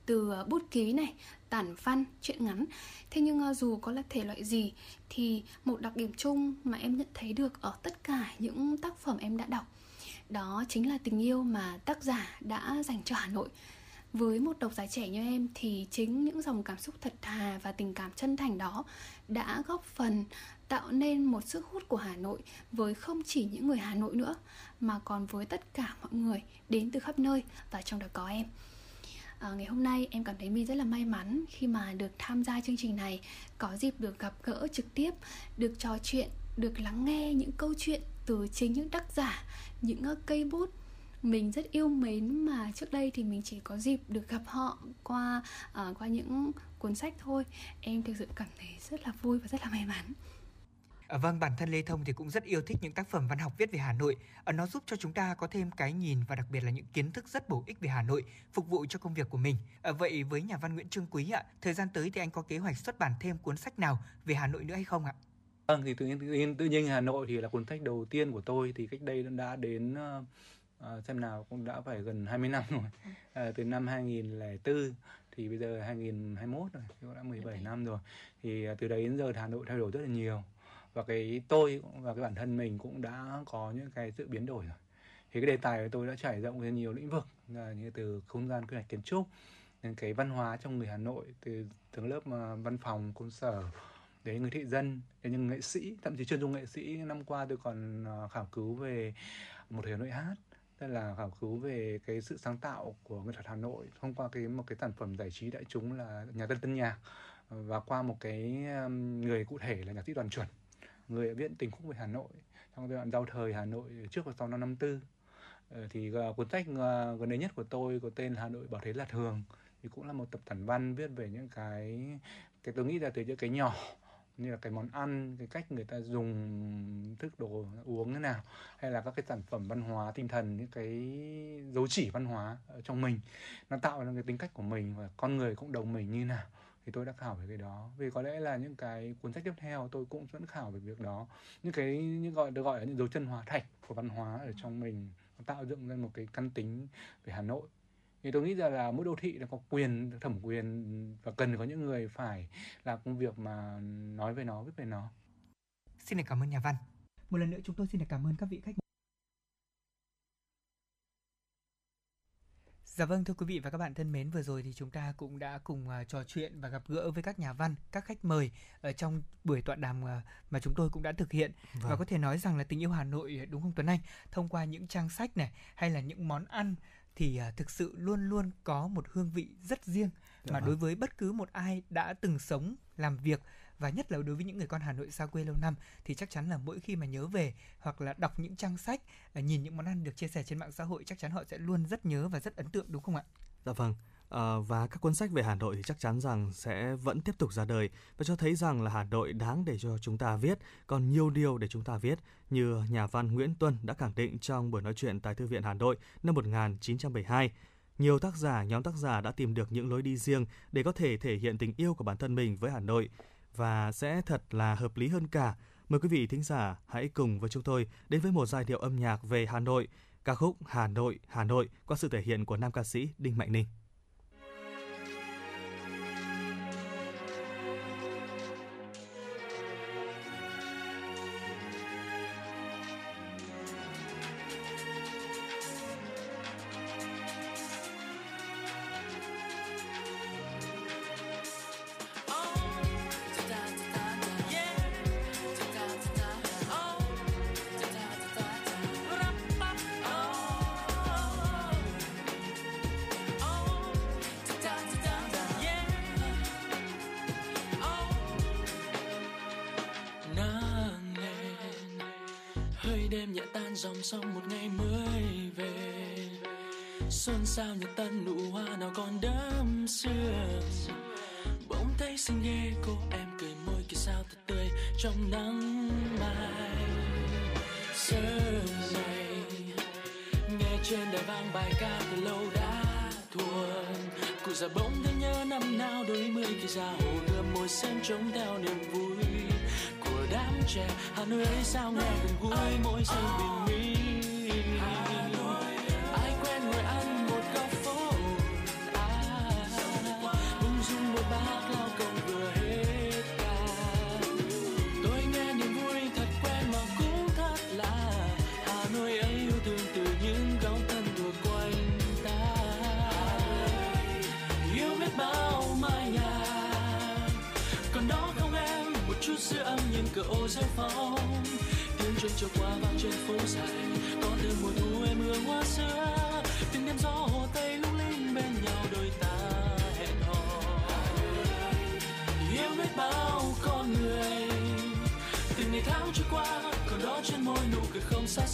từ à, bút ký này tản văn chuyện ngắn thế nhưng ờ, dù có là thể loại gì, thì một đặc điểm chung mà em nhận thấy được ở tất cả những tác phẩm em đã đọc, đó chính là tình yêu mà tác giả đã dành cho hà nội với một độc giả trẻ như em thì chính những dòng cảm xúc thật thà và tình cảm chân thành đó đã góp phần tạo nên một sức hút của Hà Nội với không chỉ những người Hà Nội nữa, mà còn với tất cả mọi người đến từ khắp nơi và trong đó có em. À, ngày hôm nay em cảm thấy mình rất là may mắn khi mà được tham gia chương trình này, có dịp được gặp gỡ trực tiếp, được trò chuyện, được lắng nghe những câu chuyện từ chính những tác giả, những cây bút. Mình rất yêu mến mà trước đây thì mình chỉ có dịp được gặp họ qua uh, qua những cuốn sách thôi. Em thực sự cảm thấy rất là vui và rất là may mắn vâng, bản thân Lê Thông thì cũng rất yêu thích những tác phẩm văn học viết về Hà Nội. À, nó giúp cho chúng ta có thêm cái nhìn và đặc biệt là những kiến thức rất bổ ích về Hà Nội, phục vụ cho công việc của mình. À, vậy với nhà văn Nguyễn Trương Quý ạ, thời gian tới thì anh có kế hoạch xuất bản thêm cuốn sách nào về Hà Nội nữa hay không ạ? Vâng, thì tự nhiên, tự nhiên, tự nhiên Hà Nội thì là cuốn sách đầu tiên của tôi thì cách đây đã đến xem nào cũng đã phải gần 20 năm rồi. Từ năm 2004 thì bây giờ 2021 rồi, cũng đã 17 năm rồi. Thì từ đấy đến giờ Hà Nội thay đổi rất là nhiều và cái tôi và cái bản thân mình cũng đã có những cái sự biến đổi rồi. Thì cái đề tài của tôi đã trải rộng ra nhiều lĩnh vực như từ không gian quy hoạch kiến trúc, đến cái văn hóa trong người Hà Nội, từ từng lớp ờ, văn phòng, công sở, đến người thị dân, đến những nghệ sĩ, thậm chí chuyên dung nghệ sĩ. Năm qua tôi còn ờ, khảo cứu về một Hà Nội hát, tức là khảo cứu về cái sự sáng tạo của nghệ thuật Hà Nội thông qua cái, một cái sản phẩm giải trí đại chúng là nhà tân tân nhạc. Và qua một cái người cụ thể là nhạc sĩ đoàn chuẩn người viết tình khúc về Hà Nội, trong giai đoạn giao thời Hà Nội trước và sau năm 54 ờ, thì ờ, cuốn sách ờ, gần đây nhất của tôi có tên Hà Nội bảo thế là thường. Thì cũng là một tập tản văn viết về những cái cái tôi nghĩ là từ những cái nhỏ như là cái món ăn, cái cách người ta dùng thức đồ uống thế nào, hay là các cái sản phẩm văn hóa tinh thần, những cái dấu chỉ văn hóa ở trong mình. Nó tạo ra cái tính cách của mình và con người cộng đồng mình như nào thì tôi đã khảo về cái đó. Vì có lẽ là những cái cuốn sách tiếp theo tôi cũng vẫn khảo về việc đó. Những cái, những gọi, được gọi là những dấu chân hóa thạch của văn hóa ở trong mình, nó tạo dựng ra một cái căn tính về Hà Nội. Thì tôi nghĩ rằng là mỗi đô thị nó có quyền, thẩm quyền và cần có những người phải làm công việc mà nói về nó, viết về nó. Xin được cảm ơn nhà văn. Một lần nữa chúng tôi xin được cảm ơn các vị khách Dạ vâng thưa quý vị và các bạn thân mến, vừa rồi thì chúng ta cũng đã cùng uh, trò chuyện và gặp gỡ với các nhà văn, các khách mời ở trong buổi tọa đàm uh, mà chúng tôi cũng đã thực hiện vâng. và có thể nói rằng là tình yêu Hà Nội đúng không Tuấn Anh? Thông qua những trang sách này hay là những món ăn thì uh, thực sự luôn luôn có một hương vị rất riêng dạ mà vâng. đối với bất cứ một ai đã từng sống, làm việc và nhất là đối với những người con Hà Nội xa quê lâu năm thì chắc chắn là mỗi khi mà nhớ về hoặc là đọc những trang sách, à, nhìn những món ăn được chia sẻ trên mạng xã hội chắc chắn họ sẽ luôn rất nhớ và rất ấn tượng đúng không ạ? Dạ vâng. À, và các cuốn sách về Hà Nội thì chắc chắn rằng sẽ vẫn tiếp tục ra đời và cho thấy rằng là Hà Nội đáng để cho chúng ta viết, còn nhiều điều để chúng ta viết như nhà văn Nguyễn Tuân đã khẳng định trong buổi nói chuyện tại Thư viện Hà Nội năm 1972. Nhiều tác giả, nhóm tác giả đã tìm được những lối đi riêng để có thể thể hiện tình yêu của bản thân mình với Hà Nội và sẽ thật là hợp lý hơn cả. Mời quý vị thính giả hãy cùng với chúng tôi đến với một giai điệu âm nhạc về Hà Nội, ca khúc Hà Nội, Hà Nội qua sự thể hiện của nam ca sĩ Đinh Mạnh Ninh.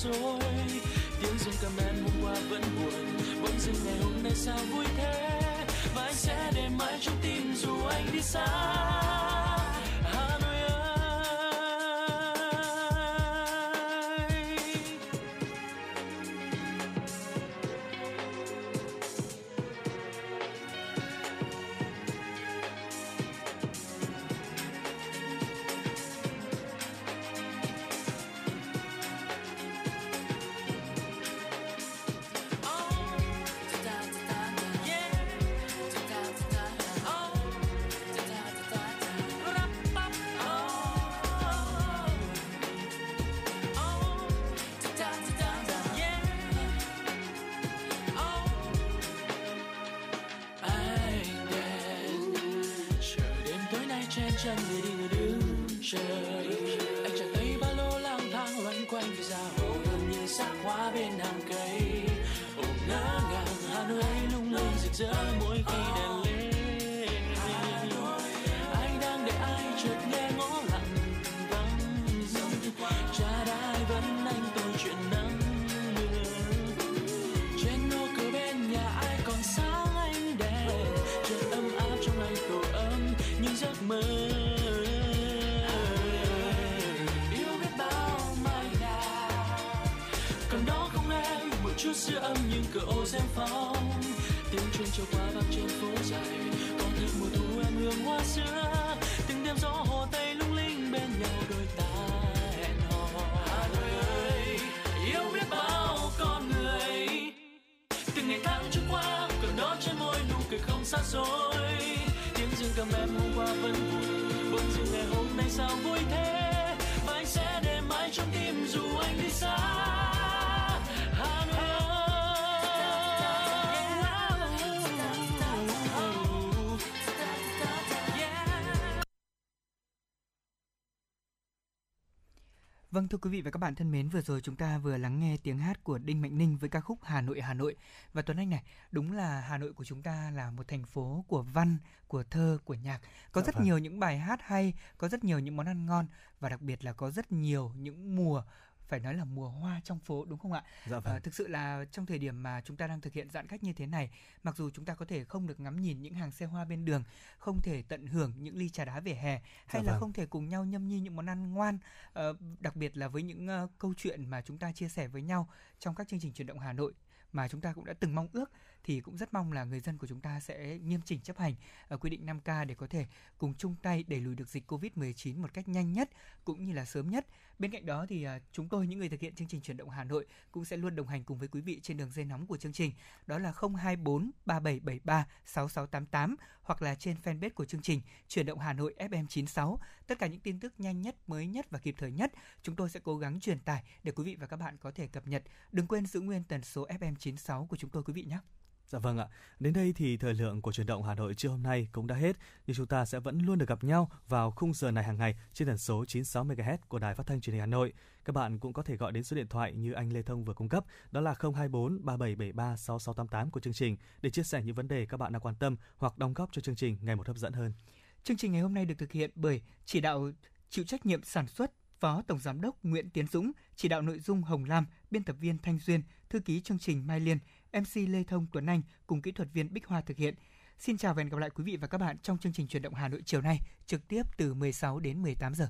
Dối tiếng dương cầm em hôm qua vẫn buồn bỗng dưng ngày hôm nay sao vui thế? Và anh sẽ để mãi trong tim dù anh đi xa. Người đứng chờ anh giữa âm những cửa ô xem phong. Tiếng chuông trôi qua vang trên phố dài, có thêm mùa thu em hương hoa xưa Vâng thưa quý vị và các bạn thân mến, vừa rồi chúng ta vừa lắng nghe tiếng hát của Đinh Mạnh Ninh với ca khúc Hà Nội Hà Nội. Và Tuấn Anh này, đúng là Hà Nội của chúng ta là một thành phố của văn, của thơ, của nhạc. Có Dạ rất vâng. nhiều những bài hát hay, có rất nhiều những món ăn ngon và đặc biệt là có rất nhiều những mùa phải nói là mùa hoa trong phố đúng không ạ? Dạ vâng. Ờ, thực sự là trong thời điểm mà chúng ta đang thực hiện giãn cách như thế này, mặc dù chúng ta có thể không được ngắm nhìn những hàng xe hoa bên đường, không thể tận hưởng những ly trà đá vỉa hè, hay Dạ là vâng. không thể cùng nhau nhâm nhi những món ăn ngoan, ờ, đặc biệt là với những ờ, câu chuyện mà chúng ta chia sẻ với nhau trong các chương trình chuyển động Hà Nội mà chúng ta cũng đã từng mong ước thì cũng rất mong là người dân của chúng ta sẽ nghiêm chỉnh chấp hành ờ, quy định 5K để có thể cùng chung tay đẩy lùi được dịch Covid-19 một cách nhanh nhất cũng như là sớm nhất. Bên cạnh đó thì ờ, chúng tôi những người thực hiện chương trình chuyển động Hà Nội cũng sẽ luôn đồng hành cùng với quý vị trên đường dây nóng của chương trình. Đó là 024 3773 6688 hoặc là trên fanpage của chương trình Chuyển động Hà Nội FM 96. Tất cả những tin tức nhanh nhất, mới nhất và kịp thời nhất chúng tôi sẽ cố gắng truyền tải để quý vị và các bạn có thể cập nhật. Đừng quên giữ nguyên tần số FM 96 của chúng tôi quý vị nhé. Dạ vâng ạ. Đến đây thì thời lượng của truyền động Hà Nội trưa hôm nay cũng đã hết. Nhưng chúng ta sẽ vẫn luôn được gặp nhau vào khung giờ này hàng ngày trên tần số 96 MHz của Đài Phát thanh Truyền hình Hà Nội. Các bạn cũng có thể gọi đến số điện thoại như anh Lê Thông vừa cung cấp, đó là 024 3773 6688 của chương trình để chia sẻ những vấn đề các bạn đang quan tâm hoặc đóng góp cho chương trình ngày một hấp dẫn hơn. Chương trình ngày hôm nay được thực hiện bởi chỉ đạo chịu trách nhiệm sản xuất Phó Tổng Giám đốc Nguyễn Tiến Dũng, chỉ đạo nội dung Hồng Lam, biên tập viên Thanh Duyên, thư ký chương trình Mai Liên, MC Lê Thông Tuấn Anh cùng kỹ thuật viên Bích Hoa thực hiện. Xin chào và hẹn gặp lại quý vị và các bạn trong chương trình truyền động Hà Nội chiều nay, trực tiếp từ 16 đến 18 giờ.